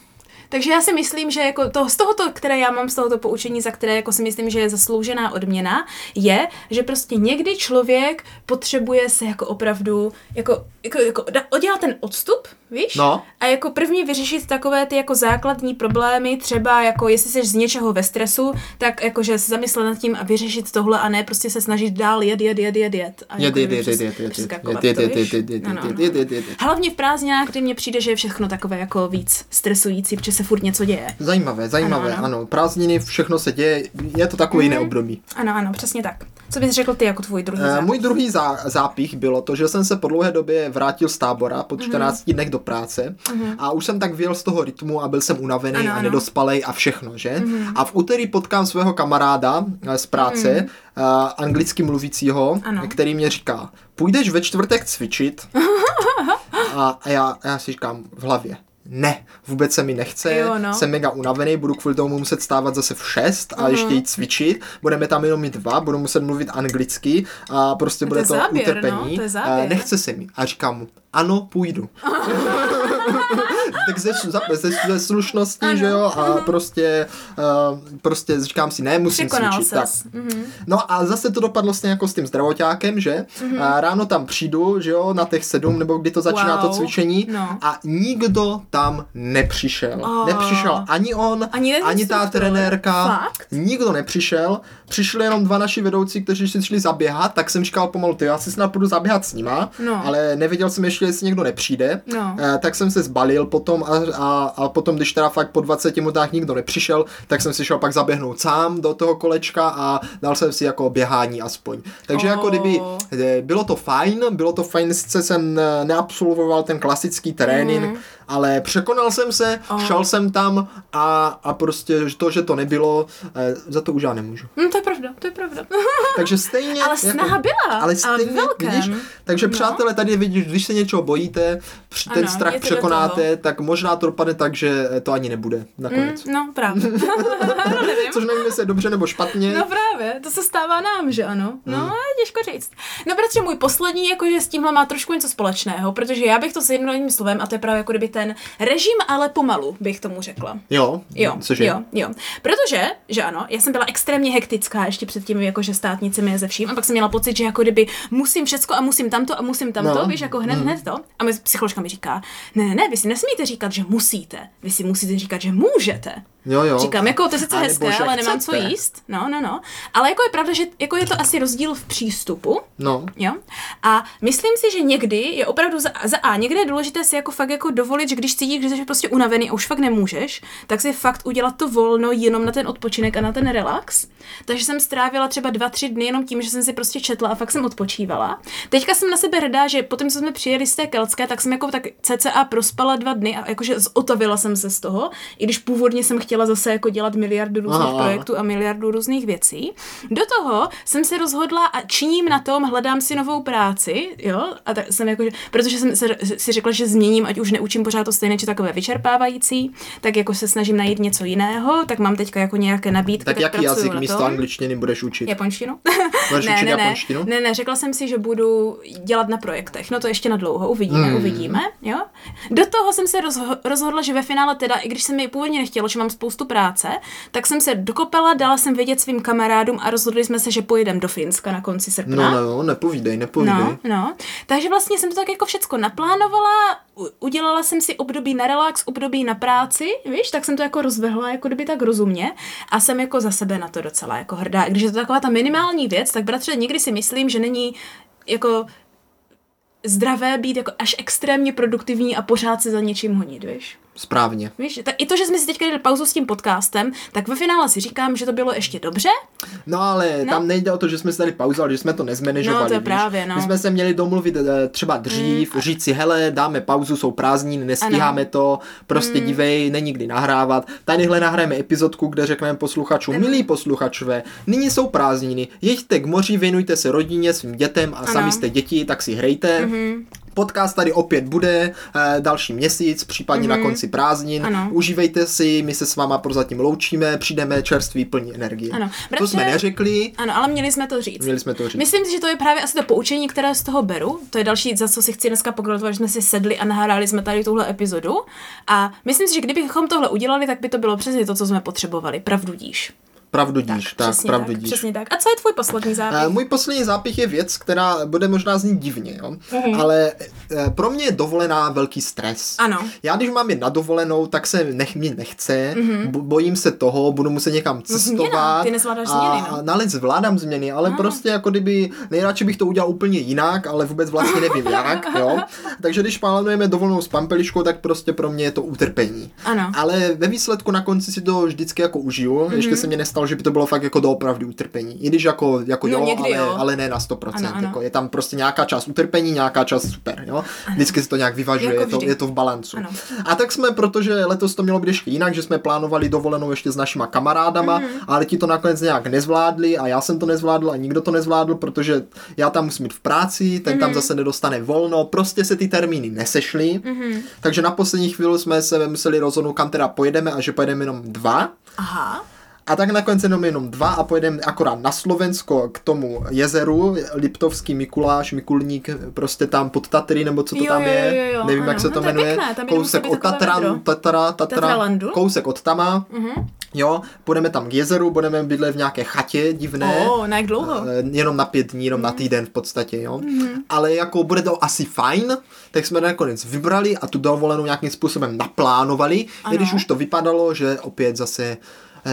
Takže já si myslím, že jako to, z tohoto, které já mám z tohoto poučení, za které jako si myslím, že je zasloužená odměna, je, že prostě někdy člověk potřebuje se jako opravdu, jako, jako, jako da, udělat ten odstup, víš? No. A jako první vyřešit takové ty jako základní problémy, třeba jako jestli jsi z něčeho ve stresu, tak jakože se zamyslet nad tím a vyřešit tohle a ne prostě se snažit dál jet, jet, jet, jet, jet. Hlavně v prázdninách, kdy mně přijde, že je všechno takové jako víc stresující, protože se furt něco děje. Zajímavé, zajímavé, Ano, ano, ano. Prázdniny, všechno se děje, je to takové jiné období. Ano, ano, přesně tak. Co bys řekl ty jako tvůj druhý Eh, zápas? Můj druhý zá, zápich bylo to, že jsem se po dlouhé době vrátil z tábora po 14 dnech do práce a už jsem tak vyjel z toho rytmu a byl jsem unavený Ano, a ano. nedospalej a všechno, že? A v úterý potkám svého kamaráda eh, z práce, eh, anglicky mluvícího, Ano. který mě říká, půjdeš ve čtvrtek cvičit? a a já, a já si říkám v hlavě, ne, vůbec se mi nechce, Jo, no. jsem mega unavený, budu kvůli tomu muset stávat zase v 6 a ještě jít cvičit, budeme tam jenom mít dva, budu muset mluvit anglicky a prostě To bude to záběr, utrpení. no, to je Eh, záběr. Nechce se mi. A říkám mu, ano, půjdu. tak ze, ze, ze slušnosti, Ano, že jo, a prostě, uh, prostě říkám si, ne, musím Překonal cvičit. Tak. Mhm. No a zase to dopadlo vlastně jako s tím zdravotákem, že? A ráno tam přijdu, že jo, na těch sedm, nebo kdy to začíná to Wow. cvičení No. a nikdo tam nepřišel. Oh. Nepřišel ani on, Ani ani ta trenérka. Fakt? Nikdo nepřišel. Přišli jenom dva naši vedoucí, kteří si šli zaběhat, tak jsem říkal pomalu, ty já si snad půjdu zaběhat s nima, No. ale nevěděl jsem ještě, jestli někdo nepřijde. No. Eh, tak jsem se zbalil potom a, a, a potom, když teda fakt po 20 minutách nikdo nepřišel, tak jsem si šel pak zaběhnout sám do toho kolečka a dal jsem si jako běhání aspoň. Takže jako Oh. kdyby eh, bylo to fajn, bylo to fajn, sice jsem neabsolvoval ten klasický trénink, Mhm. Ale překonal jsem se, Oh. šel jsem tam a, a prostě to, že to nebylo, eh, za to už já nemůžu. Hm, to je pravda, to je pravda. Takže stejně... Ale snaha byla, Ale ale stejně, velkém. vidíš, takže No. přátelé, tady vidíš, když se něčeho bojíte, ten Ano, strach jděte do překonáte, tak možná to dopadne tak, že to ani nebude nakonec. Hm, no, právě. no, nevím. Což nevím, jestli je dobře nebo špatně. No právě, to se stává nám, že ano. No, Hmm. je těžko říct. No, protože můj poslední, jakože s tímhle má trošku něco společného, protože já bych to s jedním slovem, a to je právě jako kdyby ten režim, ale pomalu, bych tomu řekla. Jo, Jo, cože? jo, jo. Protože, že ano, já jsem byla extrémně hektická ještě před tím, jakože státnicemi a ze vším, a pak jsem měla pocit, že jako kdyby musím všecko a musím tamto a musím tamto, No. víš, jako hned, hned to. A moje psycholožka mi říká, ne, ne, ne, vy si nesmíte říkat, že musíte, vy si musíte říkat, že můžete. Jo, jo. Říkám, jako to je sice hezké, že ale nemám co jíst. No, no, no. Ale jako je pravda, že jako je to asi rozdíl v přístupu. No, Jo? A myslím si, že někdy je opravdu za, za A, někdy je důležité si jako fakt jako dovolit, že když cítíš, že jsi prostě unavený a už fakt nemůžeš, tak si fakt udělat to volno jenom na ten odpočinek a na ten relax. Takže jsem strávila třeba dva, tři dny jenom tím, že jsem si prostě četla a fakt jsem odpočívala. Teďka jsem na sebe hrdá, že potom, co jsme přijeli z té Keltské, tak jsem jako tak cca prospala dva dny a jakože zotavila jsem se z toho, i když původně jsem chtěla zase jako dělat miliardu různých Aha, projektů a miliardu různých věcí. Do toho jsem se rozhodla a činím na tom, hledám si novou práci, jo, a tak jsem jako, že- protože jsem se, si řekla, že změním, ať už neučím pořád to stejné, či takové vyčerpávající, tak jako se snažím najít něco jiného, tak mám teďka jako nějaké nabídky, tak jaký pracuju jazyk místo angličtiny budeš učit? Japonštinu? Budeš učit ne, ne, japonštinu? ne, ne, řekla jsem si, že budu dělat na projektech. No to ještě na dlouho, uvidíme, Hmm. hmm. uvidíme, jo. Do toho jsem se rozho- rozhodla, že ve finále teda, i když se mi původně nechtělo, že mám spoustu práce, tak jsem se dokopala, dala jsem vědět svým kamarádům a rozhodli jsme se, že pojedeme do Finska na konci srpna. No, no, nepovídej, nepovídej. No, no. Takže vlastně jsem to tak jako všecko naplánovala, udělala jsem si období na relax, období na práci, víš, tak jsem to jako rozvehla, jako kdyby tak rozumně a jsem jako za sebe na to docela jako hrdá. Když je to taková ta minimální věc, tak bratře, někdy si myslím, že není jako zdravé být jako až extrémně produktivní a pořád se za něčím honit, víš? Správně. Víš, tak i to, že jsme si teďka dali pauzu s tím podcastem, tak ve finále si říkám, že to bylo ještě dobře. No ale No. tam nejde o to, že jsme si dali pauzu, ale že jsme to nezmanežovali. No, to je víš. právě, no. My jsme se měli domluvit eh, třeba dřív, říct si, hele, dáme pauzu, jsou prázdniny, nestíháme to, prostě Mm. dívej, není kdy nahrávat. Tadyhle nahrajeme epizodku, kde řekneme posluchačům, milí posluchačové, nyní jsou prázdniny, jeďte k moři, věnujte se rodině, svým dětem a Ano. sami jste děti, tak si hrejte. Mhm. Podcast tady opět bude eh, další měsíc, případně na konci prázdnin. Mhm. Ano. Užívejte si, my se s váma prozatím loučíme, přijdeme čerství plní energie. Ano. To Bratře- jsme neřekli, Ano, ale měli jsme to říct. měli jsme to říct. Myslím si, že to je právě asi to poučení, které z toho beru. To je další, za co si chci dneska pogratulovat, že jsme si sedli a nahráli jsme tady tuhle epizodu. A myslím si, že kdybychom tohle udělali, tak by to bylo přesně to, co jsme potřebovali. Pravdu díš. Pravdudíš, tak, tak přesně pravdudíš. Tak, přesně tak. A co je tvůj poslední zápis? Uh, můj poslední zápich je věc, která bude možná znít divně, jo? Mm-hmm. ale uh, pro mě je dovolená velký stres. Ano. Já když mám jít na dovolenou, tak se nech, mě nechce, mm-hmm. bojím se toho, budu muset někam cestovat. No, změna. Ty nezvládáš změny, no. A, ale zvládám změny, ale ano. prostě jako kdyby nejradši bych to udělal úplně jinak, ale vůbec vlastně nevím jak, jo. Takže když plánujeme dovolenou s pampeliškou, tak prostě pro mě je to utrpení. Ano. Ale ve výsledku na konci si to vždycky jako užiju. Mm-hmm. Ještě se mě nestalo, že by to bylo fakt jako doopravdy utrpení. I když jako, jako No, jo, někdy ale, jo. ale ne na 100%. Ano, ano. Jako je tam prostě nějaká část utrpení, nějaká část super, jo. Vždycky se to nějak vyvažuje, Jako je to, je to v balancu. Ano. A tak jsme, protože letos to mělo být ještě jinak, že jsme plánovali dovolenou ještě s našima kamarádama, Mhm. mm-hmm. ale ti to nakonec nějak nezvládli a já jsem to nezvládl a nikdo to nezvládl, protože já tam musím být v práci, ten Mhm. mm-hmm. tam zase nedostane volno, prostě se ty termíny nesešly, Mhm. mm-hmm. takže na poslední chvíli jsme se museli rozhodnout, kam teda pojedeme a že pojedeme jenom dva. Aha. A tak nakonec jenom jenom dva a pojedeme akorát na Slovensko k tomu jezeru, Liptovský Mikuláš, Mikulník, prostě tam pod Tatry, nebo co to Jo, tam jo, je, jo, jo, nevím, ano. jak se No to je jmenuje, pěkné, tam kousek od. Tatra, Tatra, Tatralandu? kousek od Tama, Mhm. jo, půjdeme tam k jezeru, budeme bydlet v nějaké chatě divné, O, na jak dlouho? Eh, jenom na pět dní, jenom na týden v podstatě, jo. Ale jako bude to asi fajn, tak jsme nakonec vybrali a tu dovolenou nějakým způsobem naplánovali, i když Ano. už to vypadalo, že opět zase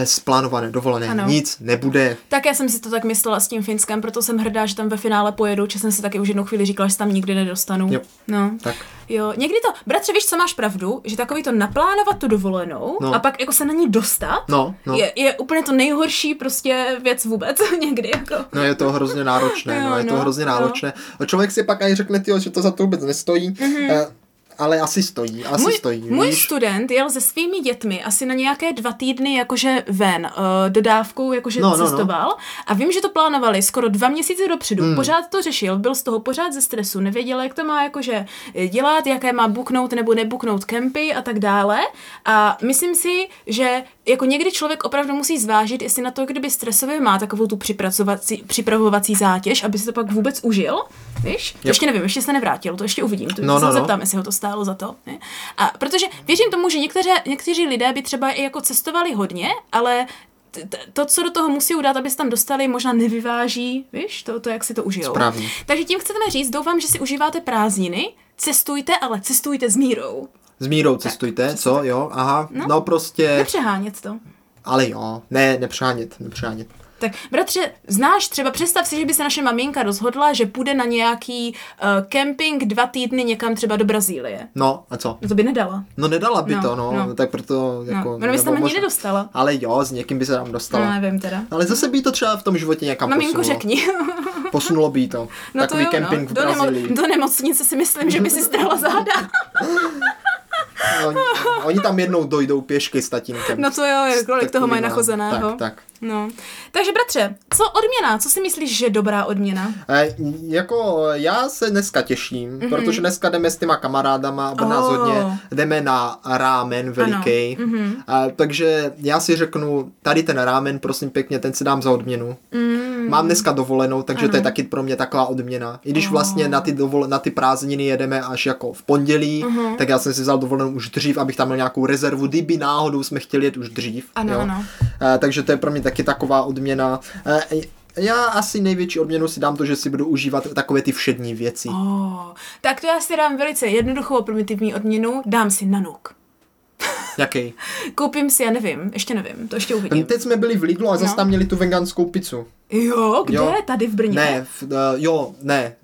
z plánované dovolené Ano. nic nebude. Tak já jsem si to tak myslela s tím Finskem, proto jsem hrdá, že tam ve finále pojedu, že jsem si taky už jednou chvíli říkala, že tam nikdy nedostanu. Jo. No. Tak. Jo, někdy to, bratře, víš, co máš pravdu, že takový to naplánovat tu dovolenou No. a pak jako se na ní dostat, No, no. je, je úplně to nejhorší prostě věc vůbec někdy, jako. No je to hrozně náročné, Jo, no, je to no, hrozně no. náročné. A člověk si pak aj řekne, tyjo, že to za to vůbec nestojí, mm-hmm. Ale asi stojí, asi Můj, stojí, můj víš? student jel se svými dětmi asi na nějaké dva týdny jakože ven, uh, dodávkou jakože No, no, no, no. cestoval a vím, že to plánovali skoro dva měsíce dopředu, Hmm. mm. pořád to řešil, byl z toho pořád ze stresu, nevěděl, jak to má jakože dělat, jaké má buknout nebo nebuknout kempy a tak dále a myslím si, že jako někdy člověk opravdu musí zvážit, jestli na to, kdyby stresově má takovou tu připravovací zátěž, aby si to pak vůbec užil, víš? To ještě nevím, ještě se nevrátil, to ještě uvidím, to No, no, se no, zeptám, jestli ho to stálo za to. Ne? A protože věřím tomu, že někteří, někteří lidé by třeba i jako cestovali hodně, ale to, co do toho musí udělat, aby se tam dostali, možná nevyváží, víš, to, to jak si to užijou. Správně. Takže tím chceme říct, doufám, že si užíváte prázdniny, cestujte, ale cestujte s mírou. S mírou cestujte, co, jo, aha, no, no prostě, Nepřehánět to. ale jo, ne, nepřánět, nepřánět. Tak bratře, znáš třeba, představ si, že by se naše maminka rozhodla, že půjde na nějaký uh, camping dva týdny někam třeba do Brazílie. No, a co? No to by nedala. No nedala by No, to, no, no. tak proto jako... No, ono by se tam ani nedostala. Ale jo, s někým by se tam dostala. No, nevím teda. Ale zase by to třeba v tom životě někam Maminku posunulo. řekni. Posunulo by to. No Takový to jo, camping no. v do, Brazílii. do nemocnice si myslím, že by si strhla záda. Oni, oni tam jednou dojdou pěšky s tatínkem. No to jo, kolik toho mají nachozeného. Tak, tak. No. Takže bratře, co odměna? Co si myslíš, že je dobrá odměna? E, jako já se dneska těším, mm-hmm. protože dneska jdeme s těma kamarádama, Mhm. Oh. hodně, jdeme na rámen veliký, mhm. a, takže já si řeknu, tady ten rámen, prosím pěkně, ten si dám za odměnu. Mm. Mám dneska dovolenou, takže to je taky pro mě taková odměna. I když Oh. vlastně na ty, dovol, na ty prázdniny jedeme až jako v pondělí, Mhm. tak já jsem si vzal dovolenou už dřív, abych tam měl nějakou rezervu, kdyby náhodou jsme chtěli jet už dřív. Ano, jo. ano. Eh, takže to je pro mě taky taková odměna. Eh, já asi největší odměnu si dám to, že si budu užívat takové ty všední věci. Oh, tak to já si dám velice jednoduchou primitivní odměnu, dám si nanuk. Jaký? Koupím si, já nevím, ještě nevím, to ještě uvidím. Teď jsme byli v Lidlu a zase No. tam měli tu veganskou pizzu. Jo, kde? Jo. Tady v Brně? Ne, v, uh, jo, ne,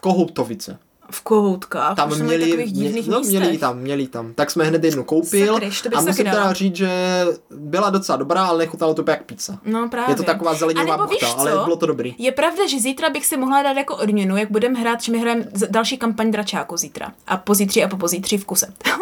Kohoutovice. V kohoutkách. Tam měli, takových divných no, místech. měli tam, měli tam. Tak jsme hned jednu koupil Sakryš, to a musím teda říct, že byla docela dobrá, ale nechutnalo to jak pizza. No právě. Je to taková víš buchta, ale bylo to dobrý. Je pravda, že zítra bych si mohla dát jako odměnu, jak budeme hrát, že my hrajeme další kampaň Dračáku zítra. A pozítří a po pozítří v kuse.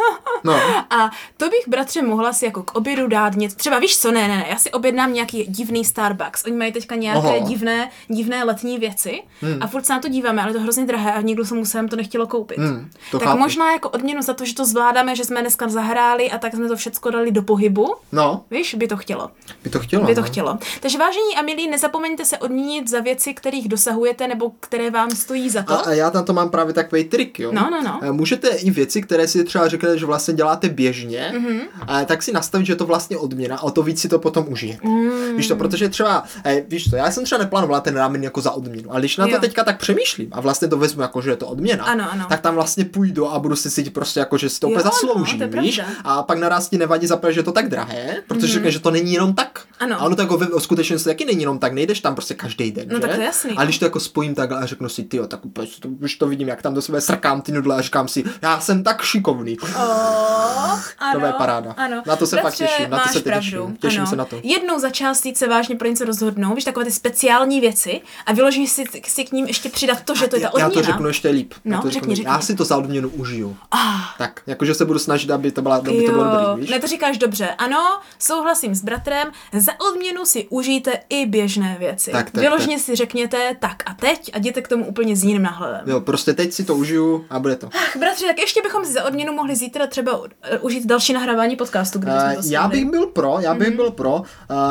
No, a to bych, bratře, mohla si jako k obědu dát něco. Třeba víš co, ne, ne, ne, já si objednám nějaký divný Starbucks. Oni mají teďka nějaké Oho. divné, divné letní věci Hmm. a furt se na to díváme, ale je to hrozně drahé a někdo se musím to nechtělo koupit. Hmm, to tak chápu. možná jako odměnu za to, že to zvládáme, že jsme dneska zahráli a tak jsme to všecko dali do pohybu. No, Víš, by to chtělo. by to chtělo. By to no. chtělo. Takže vážení a milí, nezapomeňte se odměnit za věci, kterých dosahujete nebo které vám stojí za to. A, a já na to mám právě takový trik, jo. No, no, no. Eh, Můžete i věci, které si třeba řeknete, že vlastně děláte běžně, Mhm. mm-hmm. tak si nastavit, že je to vlastně odměna a o to víc si to potom užijete. Mm. Víš to, protože třeba, eh, víš to, já jsem třeba neplánovala ten ramen jako za odměnu, ale když na to Jo. teďka tak přemýšlím a vlastně to vezmu jako, že je to odměna, Ano, ano. tak tam vlastně půjdu a budu si cítit prostě jako, že si to úplně no, zasloužím, to je víš? A pak naraz ti nevadí zaprvé, že je to tak drahé, protože mm-hmm. řekne, že to není jenom tak. Ano. A ono to jako ve skutečnosti taky není jenom tak, nejdeš tam prostě každý den, No, že? tak to je jasný, A když to jako spojím takhle a řeknu si, ty tak úplně, to, už to vidím, jak tam do sebe srkám ty nudle a říkám si, já jsem tak šikovný. Oh, ano, bude paráda. Ano. Na to se fakt Bratře, těším, na to se pravdu. těším. Těším ano. se na to. Jednou za čas týd se vážně pro něco rozhodnou, víš, takové ty speciální věci a vyložíš si, si k ním ještě přidat to, že to je ta já, já odměna. to řeknu ještě líp. No, já to řekni, řekni. Já si to za odměnu užiju. Ah, Tak, jakože se budu snažit, aby to, byla, aby to bylo dobrý, víš? ne, to říkáš dobře. Ano, souhlasím s bratrem, za odměnu si užijte i běžné věci. Tak, tak, Vyložně si řekněte tak a teď a jděte k tomu úplně s jiným náhledem. Jo, prostě teď si to užiju a bude to. Ach, bratře, tak ještě bychom si za odměnu mohli zítra třeba uh, užít další nahrávání podcastu, Uh, to já bych byl pro, já bych byl pro. Uh,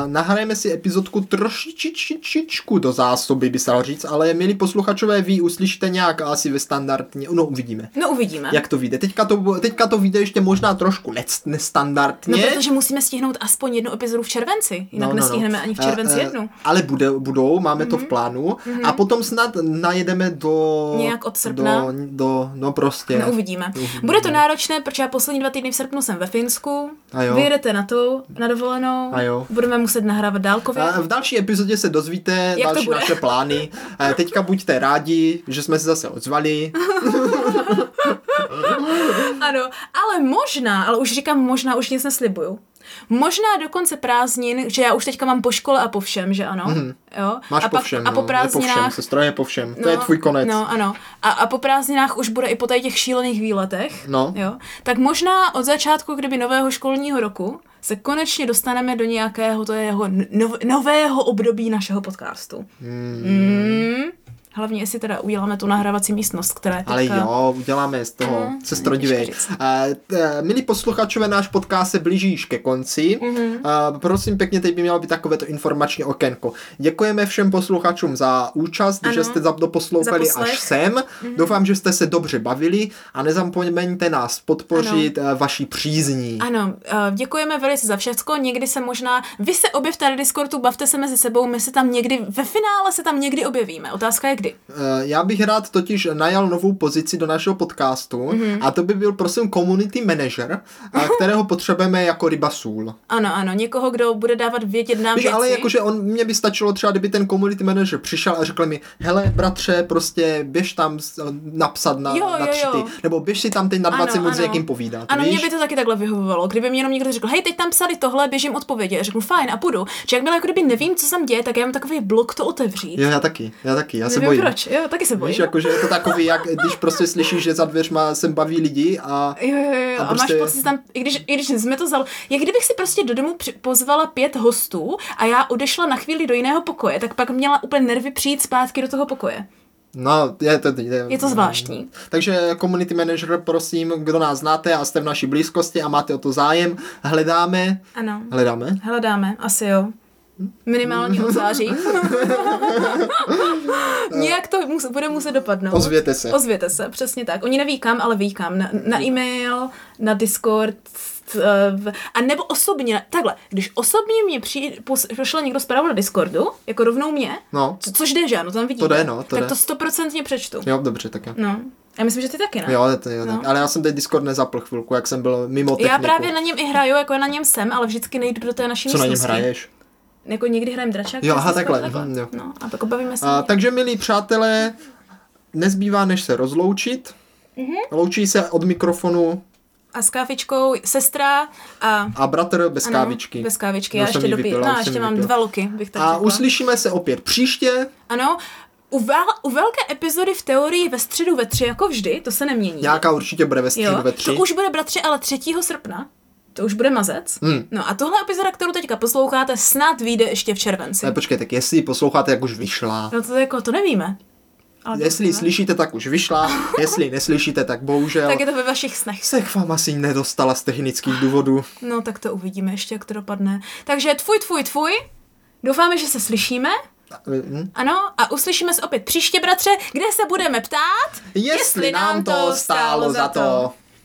nahrajeme si epizodku trošičičku do zásoby, by se říct, ale milí posluchačové, vy uslyšíte nějak asi ve standardně, no uvidíme. No uvidíme. Jak to vyjde? Teďka to, teďka to vyjde ještě možná trošku nestandardně. No, protože musíme stihnout aspoň jednu epizodu v červenci, jinak no, nestihneme ani v červenci Eh, eh, jednu. Mhm. Ale bude, budou, máme to v plánu. A potom snad najedeme do... Nějak od srpna? Do, do no prostě. No uvidíme. Bude to náročné, protože já poslední dva týdny v srpnu jsem ve Finsku. A jo. Vyjedete na to, na dovolenou. A jo. Budeme muset nahrávat dálkově. A v další epizodě se dozvíte Jak další naše plány. Eh, Teďka buďte rádi, že jsme se zase ozvali. Ano, ale možná, ale už říkám možná, už nic neslibuju. Možná do konce prázdnin, že já už teďka mám po škole a po všem, že ano? Mm-hmm. Jo? Máš a po pak, všem, a po no, je po všem, prázdninách sestra je po všem. to je tvůj konec. No, ano. A, a po prázdninách už bude i po těch šílených výletech. No. Jo. Tak možná od začátku, kdyby nového školního roku, se konečně dostaneme do nějakého to jeho nov, nového období našeho podcastu. Hmm. Mm. Hlavně, jestli teda uděláme tu nahrávací místnost, která je Ale teďka... jo, uděláme z toho. Dívej. těžko říct. Uh, t- milí posluchačové, náš podcast se blíží již ke konci. Mhm. Uh, prosím pěkně, teď by mělo být takovéto informační okénko. Děkujeme všem posluchačům za účast, Ano. že jste za- doposlouchali Za až sem. Doufám, že jste se dobře bavili a nezapomeňte nás podpořit uh, vaší přízní. Ano, eh, děkujeme velice za všecko. Někdy se možná, vy se objevte na Discordu, bavte se mezi sebou, my se tam někdy, ve finále se tam někdy objevíme. Otázka je kdy. Eh, Já bych rád totiž najal novou pozici do našeho podcastu Mhm. a to by byl prosím community manager, a kterého potřebujeme jako ryba sůl. Ano, ano, někoho, kdo bude dávat vědět nám Víš, věci. ale jakože on, mě by stačilo třeba, kdyby ten community manager přišel a řekl mi, hele bratře, prostě běž tam s- napsat na, Jo, na jo, tři ty, jo. nebo běž si tam teď na 20 Ano, minut s někým povídat, Ano, víš? mě by to taky takhle vyhovovalo. Kdyby mi jenom někdo řekl, hej, teď tam psali tohle, běžím odpovědi. A řeknu, fajn, a půjdu. Či jak bylo, jako kdyby nevím, co tam děje, tak já mám takový blok to otevřít. Jo, já taky, já taky, já se bojím. proč, jo, taky se bojím. Víš, jakože je to takový, jak když prostě slyšíš, že za dveřma sem baví lidi a Jo, jo, jo, A a, a prostě- máš pocit, tam, i když, i když jsme to zal, jak kdybych si prostě do domu při, pozvala pět hostů a já odešla na chvíli do jiného pokoje, tak pak měla úplně nervy přijít zpátky do toho pokoje. No, je to, je, Je to zvláštní. Takže community manager, prosím, kdo nás znáte a jste v naší blízkosti a máte o to zájem, hledáme, Ano. hledáme, Hledáme, asi jo. Minimálně od září. Nějak to mus, bude muset dopadnout. Ozvěte se. Ozvěte se, přesně tak. Oni neví kam, ale ví kam. Na, na e-mail, na Discord, eh, a nebo osobně, takhle, když osobně mě přijde, pošle někdo zprávu na Discordu, jako rovnou mě, No. co, což jde, že ano, tam vidíte. To jde, no, to tak jde. to stoprocentně přečtu. jo, dobře, tak jo. No. Já myslím, že ty taky, ne? Jo, to, jo, No. tak. ale já jsem teď Discord nezapl chvilku, jak jsem byl mimo techniku. Já právě na něm i hraju, jako na něm jsem, ale vždycky nejdu do té naší Co na něm místnosti. hraješ? Jako někdy hrajem dračák. Jo, aha, Discord, takhle, mhm, jo. No, a pak bavíme se. A, takže, milí přátelé, nezbývá než se rozloučit. Mhm. Loučí se od mikrofonu A s kávičkou sestra a... a bratr bez ano, kávičky. Bez kávičky, No, já jsem ještě dopiju. No, ještě mám vypil. dva luky, bych tak A řekla. uslyšíme se opět příště. Ano, u, vel, u velké epizody v teorii ve středu ve tři, jako vždy, to se nemění. Nějaká určitě bude ve středu jo, ve tři. to už bude bratři, ale 3. srpna. To už bude mazec. Hmm. No a tohle epizoda, kterou teďka posloucháte, snad vyjde ještě v červenci. Ne, počkej, tak jestli ji posloucháte, jak už vyšla. No to jako, to nevíme. Ale Jestli ji slyšíte, tak už vyšla, jestli neslyšíte, tak bohužel Tak je to ve vašich snech. se k vám asi nedostala z technických důvodů. No tak to uvidíme ještě, jak to dopadne. Takže tvůj, tvůj, tvůj. Doufáme, že se slyšíme. Hm? Ano, a uslyšíme se opět příště, bratře, kde se budeme ptát, Jestli nám to stálo za to.